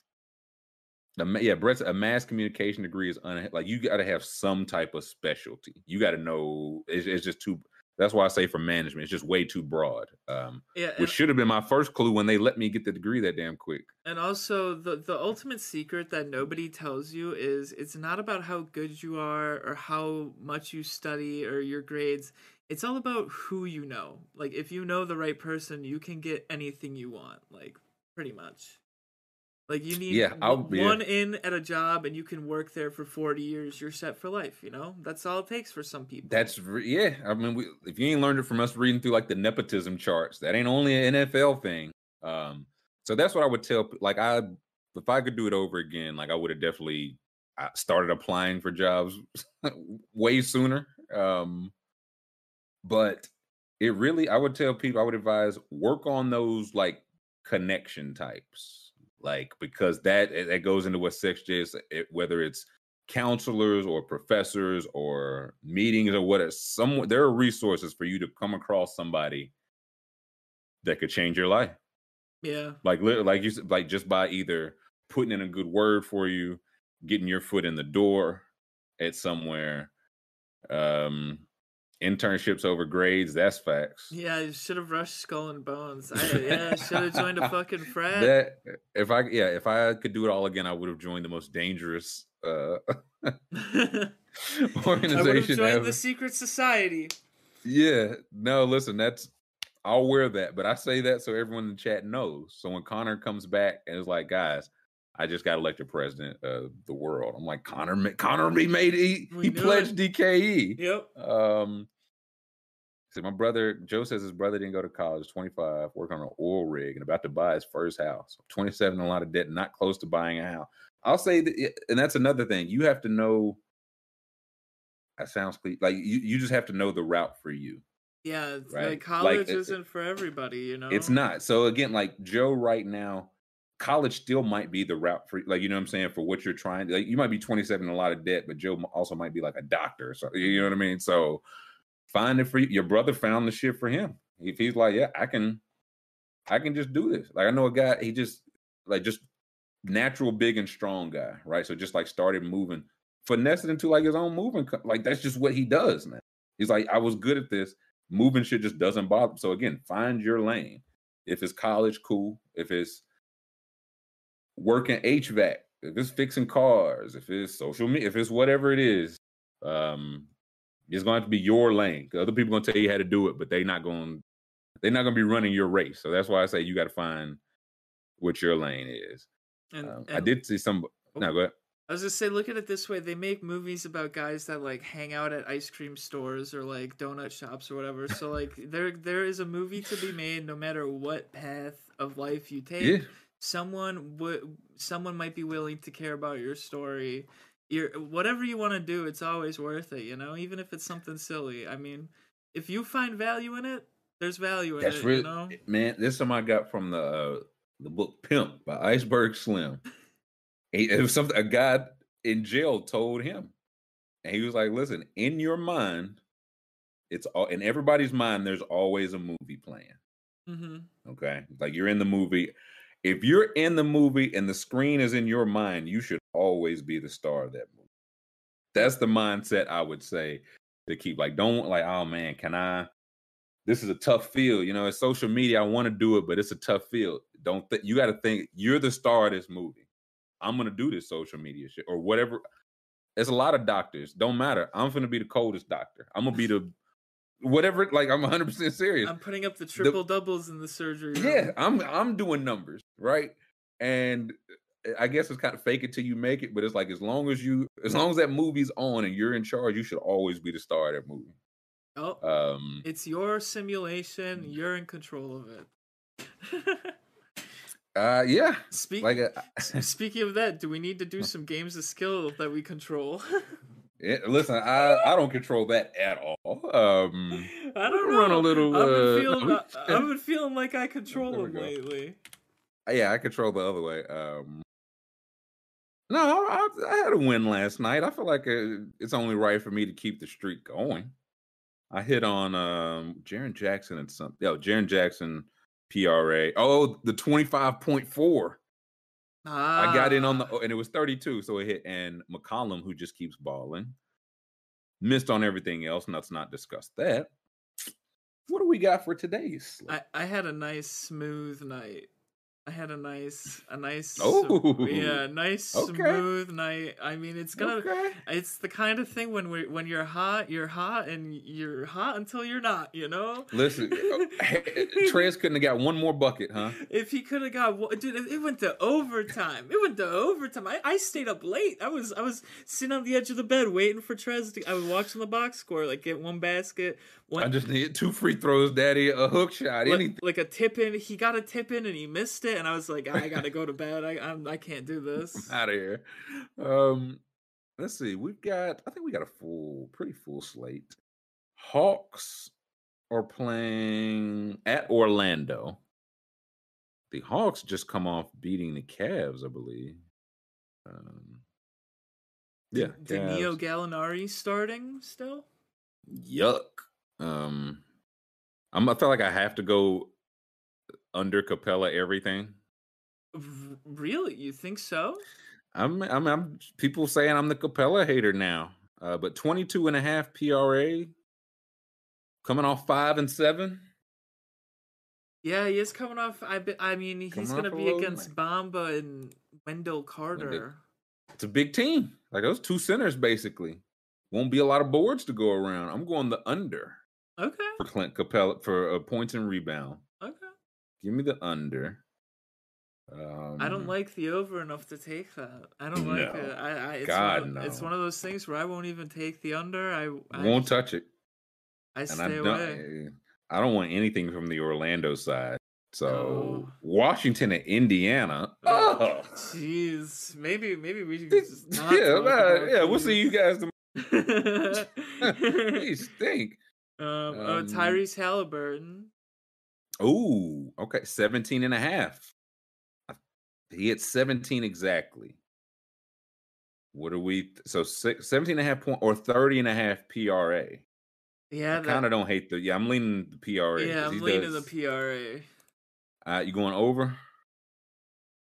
the, yeah, Brett's a mass communication degree is un, like you got to have some type of specialty. You got to know. It's, it's just too that's why I say for management, it's just way too broad. Um, yeah, which should have been my first clue when they let me get the degree that damn quick. And also, the the ultimate secret that nobody tells you is it's not about how good you are or how much you study or your grades. It's all about who you know. Like if you know the right person, you can get anything you want. Like pretty much. Like you need yeah, I'll, one yeah. in at a job and you can work there for 40 years, you're set for life, you know? That's all it takes for some people. That's yeah. I mean, we, if you ain't learned it from us reading through like the nepotism charts, that ain't only an NFL thing. Um so that's what I would tell like I if I could do it over again, like I would have definitely uh, started applying for jobs way sooner. Um but it really I would tell people I would advise work on those like connection types like because that that goes into what sex is whether it's counselors or professors or meetings or what some there are resources for you to come across somebody that could change your life. Yeah. Like like you said like just by either putting in a good word for you getting your foot in the door at somewhere um internships over grades. That's facts. Yeah, you should have rushed Skull and Bones. I, yeah, should have joined a fucking frat. That if I yeah, if I could do it all again, I would have joined the most dangerous uh I would have organization joined ever. the secret society. Yeah, no, listen, that's I'll wear that, but I say that so everyone in the chat knows. So when Connor comes back and is like, guys, I just got elected president of the world. I'm like, Connor, Connor, he made he, he pledged it. DKE. Yep. Um, so my brother Joe says his brother didn't go to college. 25, working on an oil rig and about to buy his first house. 27, a lot of debt, not close to buying a house. I'll say that, and that's another thing. You have to know. That sounds like you. You just have to know the route for you. Yeah, Right. like college Like, it- isn't for everybody, you know. It's not. So again, like Joe right now, college still might be the route for like you know what I'm saying for what you're trying. Like you might be 27 in a lot of debt, but Joe also might be like a doctor. So you know what I mean. So find it for you. Your brother found the shit for him. If he's like, yeah, I can, I can just do this. Like I know a guy. He just like just natural, big and strong guy, right? So just like started moving, finessed into like his own moving. Like that's just what he does now. He's like, I was good at this. Moving shit just doesn't bother. So again, find your lane. If it's college, cool. If it's working HVAC, if it's fixing cars, if it's social media, if it's whatever it is, um, it's going to have to be your lane. Other people going to tell you how to do it, but they're not going. They're not going to be running your race. So that's why I say you got to find what your lane is. And, Um, I did see some. Oh. No, go ahead. I was just say, look at it this way: they make movies about guys that like hang out at ice cream stores or like donut shops or whatever. So like, there there is a movie to be made, no matter what path of life you take. Yeah, Someone would, someone might be willing to care about your story. Your whatever you want to do, it's always worth it. You know, even if it's something silly. I mean, if you find value in it, there's value in that's it. really You know. man. This some I got from the uh, the book Pimp by Iceberg Slim. He- It was something a guy in jail told him, and he was like, "Listen, in your mind, it's all in everybody's mind. There's always a movie playing. hmm Okay, like you're in the movie. If you're in the movie and the screen is in your mind, you should always be the star of that movie. That's the mindset I would say to keep. Like, don't like, oh man, can I? This is a tough field. You know, it's social media. I want to do it, but it's a tough field. Don't you got to think you're the star of this movie. I'm gonna do this social media shit or whatever. It's a lot of doctors. Don't matter. I'm gonna be the coldest doctor. I'm gonna be the whatever. Like I'm 100 percent serious. I'm putting up the triple doubles in the surgery. room. Yeah, I'm I'm doing numbers, right? And uh, I guess it's kind of fake it till you make it, but it's like as long as you as long as that movie's on and you're in charge, you should always be the star of that movie. Oh, Um it's your simulation. You're in control of it. uh yeah, Speak, like uh, speaking of that, do we need to do some games of skill that we control? yeah, listen, I I don't control that at all. Um I don't Run a little, I've uh, been feeling. no, I- I've been feeling like I control There we them go. lately. yeah, I control the other way. Um no, I, I had a win last night. I feel like uh, it's only right for me to keep the streak going. I hit on um Jaren Jackson and something. Yo, Jaren Jackson PRA. Oh, the 25.4. Ah, I got in on the oh, and it was 32, so it hit. And McCollum, who just keeps balling, missed on everything else. And let's not discuss that. What do we got for today's? I, I had a nice smooth night. I had a nice a nice Oh. yeah nice Okay. smooth night. I mean it's gonna okay. it's the kind of thing when we when you're hot you're hot and you're hot until you're not you know. Listen, oh, Trez couldn't have got one more bucket, huh? If he could have got one, dude, it it went to overtime. It went to overtime. I, I stayed up late. I was I was sitting on the edge of the bed waiting for Trez to. I was watching the box score, like get one basket, one I just need two free throws, daddy, a hook shot, like, anything. like a tip in. He got a tip in and he missed it, and I was like, I gotta go to bed. I I'm, I can't do this. I'm out of here. Um, let's see. We've got. I think we got a full, pretty full slate. Hawks are playing at Orlando. The Hawks just come off beating the Cavs, I believe. Um, yeah, The Neo. Gallinari starting still. Yuck. Um, I'm. I feel like I have to go under Capela everything. Really, you think so? I'm, I'm, I'm people saying I'm the Capela hater now. Uh, but 22 and a half PRA coming off five and seven. Yeah, he is coming off. I be, I mean, he's gonna be against night. Bamba and Wendell Carter. it's a big team. Like those two centers basically. Won't be a lot of boards to go around. I'm going the under Okay. for Clint Capela for a points and rebound. Okay. Give me the under. Um, I don't like the over enough to take that. I don't like No. it. I, I it's God, one of, It's one of those things where I won't even take the under. I, I Won't touch it. I and stay away. I don't want anything from the Orlando side. So No. Washington and Indiana. Oh, Oh, Jeez, maybe maybe we should just not yeah, yeah. We'll see you guys. Tomorrow. these. They stink. um, oh, Um, Tyrese Halliburton. Ooh, okay, 17 and a half. He hit 17 exactly. What are we? So six, 17 and a half point or 30 and a half PRA. Yeah, I kind of don't hate the. Yeah, I'm leaning the PRA. Yeah, I'm leaning does- the PRA. Uh, you going over?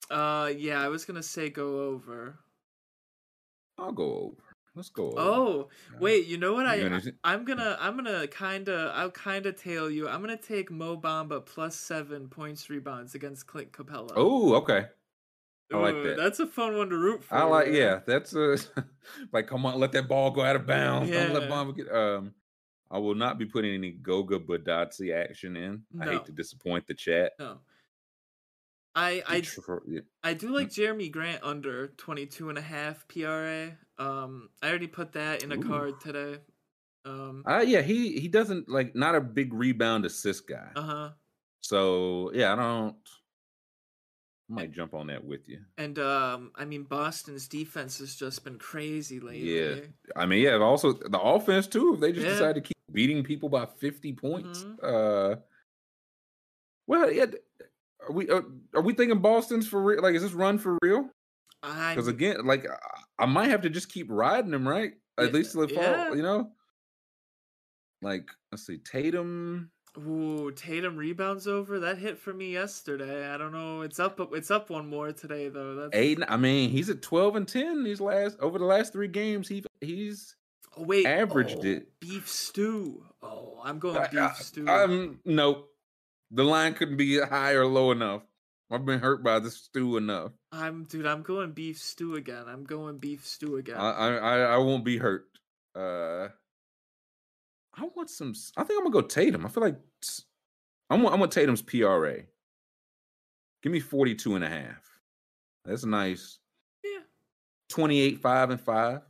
Uh, yeah, I was gonna say go over. I'll go over. Let's go. Oh, Yeah. wait, you know what? I, You I gonna- I'm gonna I'm gonna kind of I'll kind of tail you. I'm gonna take Mo Bamba plus seven points rebounds against Clint Capela. Oh, okay. I like Ooh, that. That's a fun one to root for. I like. Yeah, that's a like. Come on, let that ball go out of bounds. Don't let Yeah. Bamba get. Um, I will not be putting any Goga Bitadze action in. I hate to disappoint the chat. No. I I yeah. I do like Jerami Grant under 22 and a half PRA. Um I already put that in a Ooh. card today. Um Uh, yeah, he he doesn't like not a big rebound assist guy. uh-huh. So yeah, I don't. I might jump on that with you. And um I mean Boston's defense has just been crazy lately. Yeah. I mean, yeah. Also, the offense too. If they just Yeah. decide to keep beating people by fifty points, Mhm. uh, well, yeah. Are we are, are we thinking Boston's for real? Like, is this run for real? Because again, like I- I might have to just keep riding him, right? At Yeah, least till fall. yeah. You know. Like, let's see, Tatum. Ooh, Tatum rebounds over. That hit for me yesterday. I don't know. It's up it's up one more today though. That's Aiden, I mean, he's at twelve and ten these last over the last three games. He he's Oh wait, averaged oh, it. Beef stew. Oh, I'm going I- beef I- stew. Um, nope. The line couldn't be high or low enough. I've been hurt by the stew enough. I'm dude. I'm going beef stew again. I'm going beef stew again. I, I I won't be hurt. Uh, I want some. I think I'm gonna go Tatum. I feel like I'm. I'm gonna Tatum's PRA. Give me 42 and a half. That's nice. Yeah. 28, 5 and 5.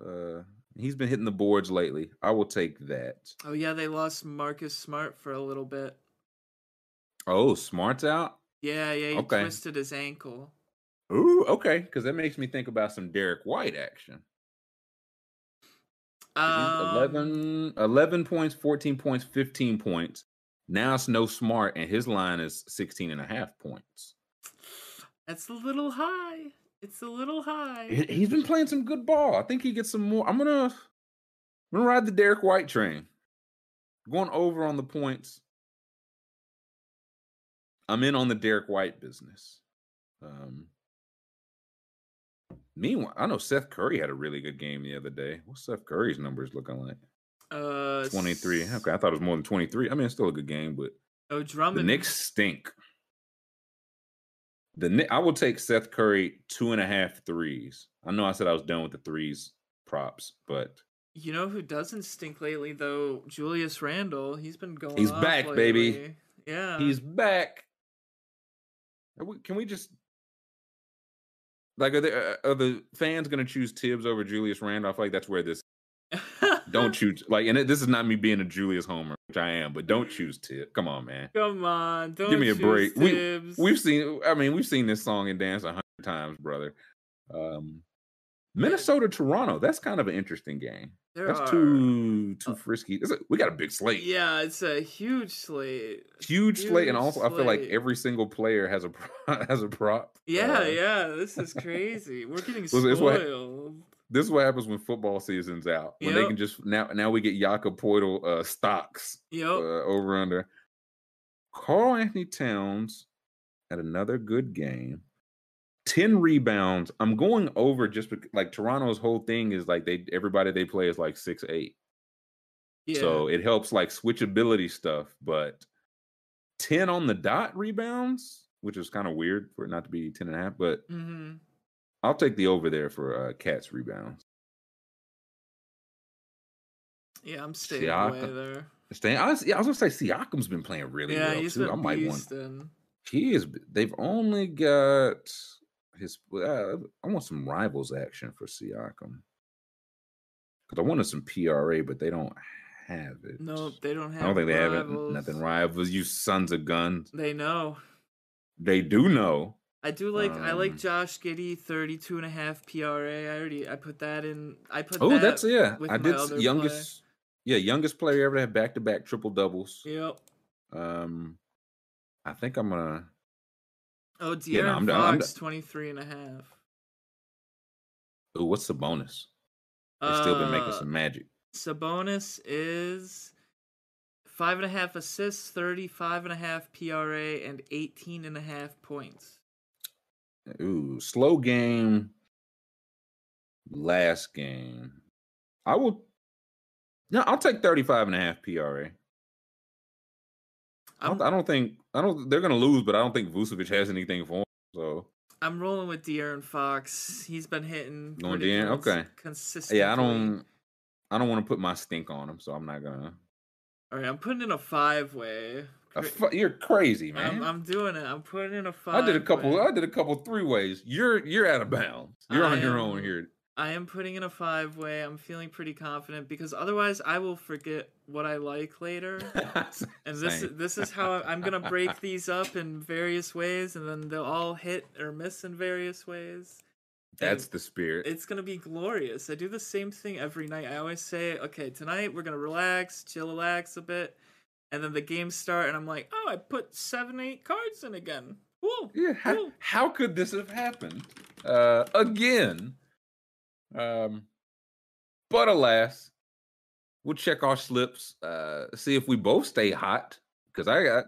Uh, he's been hitting the boards lately. I will take that. oh yeah, they lost Marcus Smart for a little bit. Oh, Smart's out. Yeah, yeah, he Okay. twisted his ankle. Ooh, okay. Because that makes me think about some Derrick White action. Um, 11, 11 points, 14 points, 15 points. Now it's no smart, and his line is 16 and a half points. That's a little high. It's a little high. He- He's been playing some good ball. I think he gets some more. I'm gonna, I'm gonna ride the Derrick White train. Going over on the points. I'm in on the Derrick White business. Um, meanwhile, I know Seth Curry had a really good game the other day. What's Seth Curry's numbers looking like? Uh, 23. Okay, I thought it was more than 23. I mean, it's still a good game, but Oh, the Drummond. Knicks stink. The I will take Seth Curry two and a half threes. I know I said I was done with the threes props, but You know who doesn't stink lately though? Julius Randle. He's been going. He's back, baby. Yeah. he's back. We, can we just like are the are the fans going to choose Tibbs over Julius Randolph? Like that's where this don't choose like, and it, this is not me being a Julius Homer, which I am, but don't choose Tibbs. Come on, man. Come on, don't Give me a break. We we've seen, I mean, we've seen this song and dance a hundred times, brother. Um, Minnesota, Toronto. That's kind of an interesting game. There That's are- too too frisky. A- we got a big slate, Yeah, it's a huge slate. huge slate, and huge also I feel like every single player has a has a prop. Yeah, Uh, yeah, this is crazy. We're getting Well, it's what- spoiled. This is what happens when football season's out. When they can just now now we get Jakob Poeltl uh, stocks Yep. uh, over under. Karl-Anthony Towns had another good game. 10 rebounds. I'm going over just because like Toronto's whole thing is like they everybody they play is like six eight. yeah. So it helps like switchability stuff, but 10 on the dot rebounds, which is kind of weird for it not to be 10 and a half, but hmm I'll take the over there for uh, Cats rebounds. Yeah, I'm staying away Siakam. there. Staying, I was, yeah, I was gonna say Siakam's been playing really yeah, well too. I might want. He is. They've only got his. Uh, I want some rivals action for Siakam because I wanted some PRA, but they don't have it. No, they don't have. I don't think they have it. Nothing rivals. You sons of guns. They know. They do know. I do like I like Um, Josh Giddey 32 and a half PRA. I already I put that in I put Oh, that that's yeah. I did youngest. Yeah, youngest player ever to have back to back triple doubles. Yep. Um, I think I'm gonna. Oh, Yeah, De'Aaron no, I'm done- I'm 23 and a half. Ooh, what's the bonus? They've still been making Uh, some magic. Sabonis is five and a half assists, 35 and a half PRA, and 18 and a half points. Ooh, slow game. Last game. I will. No, I'll take 35 and a half PRA. I I'm, I don't think I don't. They're gonna lose, but I don't think Vucevic has anything for him. So I'm rolling with De'Aaron Fox. He's been hitting. Going De'Aaron? Okay. Consistently. yeah, I don't. I don't want to put my stink on him, so I'm not gonna. All right, I'm putting in a five way. A you're crazy, man. I'm, I'm doing it. I'm putting in a five. I did a couple. way. I did a couple three ways. You're you're out of bounds. You're I on your own here. I am putting in a five way. I'm feeling pretty confident because otherwise I will forget what I like later. And this this is how I'm gonna break these up in various ways, and then they'll all hit or miss in various ways. That's and the spirit. It's gonna be glorious. I do the same thing every night. I always say, okay, tonight we're gonna relax, chill, relax a bit, and then the games start, and I'm like, oh, I put seven, eight cards in again. Woo! Yeah, how, how could this have happened uh, again? Um, but alas, we'll check our slips, uh, see if we both stay hot. Because I got,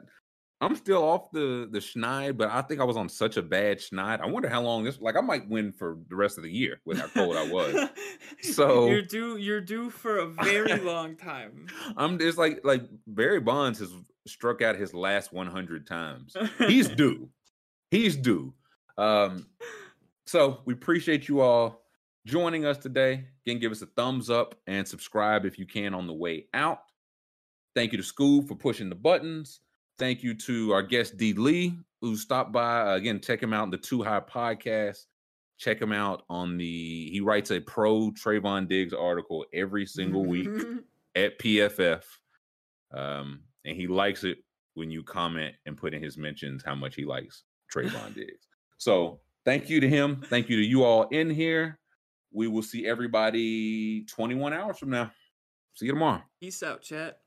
I'm still off the the schneid, but I think I was on such a bad schneid. I wonder how long this. Like, I might win for the rest of the year with how cold I was. So- you're due. You're due for a very long time. I'm It's like like Barry Bonds has struck out his last 100 times. He's due. He's due. Um, so we appreciate you all joining us today. Again, give us a thumbs up and subscribe if you can on the way out. Thank you to School for pushing the buttons. Thank you to our guest D Lee who stopped by. Uh, again, check him out in the Too High podcast. Check him out on the. He writes a pro Trevon Diggs article every single week at PFF. Um, and he likes it when you comment and put in his mentions how much he likes Trevon Diggs. So thank you to him. Thank you to you all in here. We will see everybody 21 hours from now. See you tomorrow. Peace out, chat.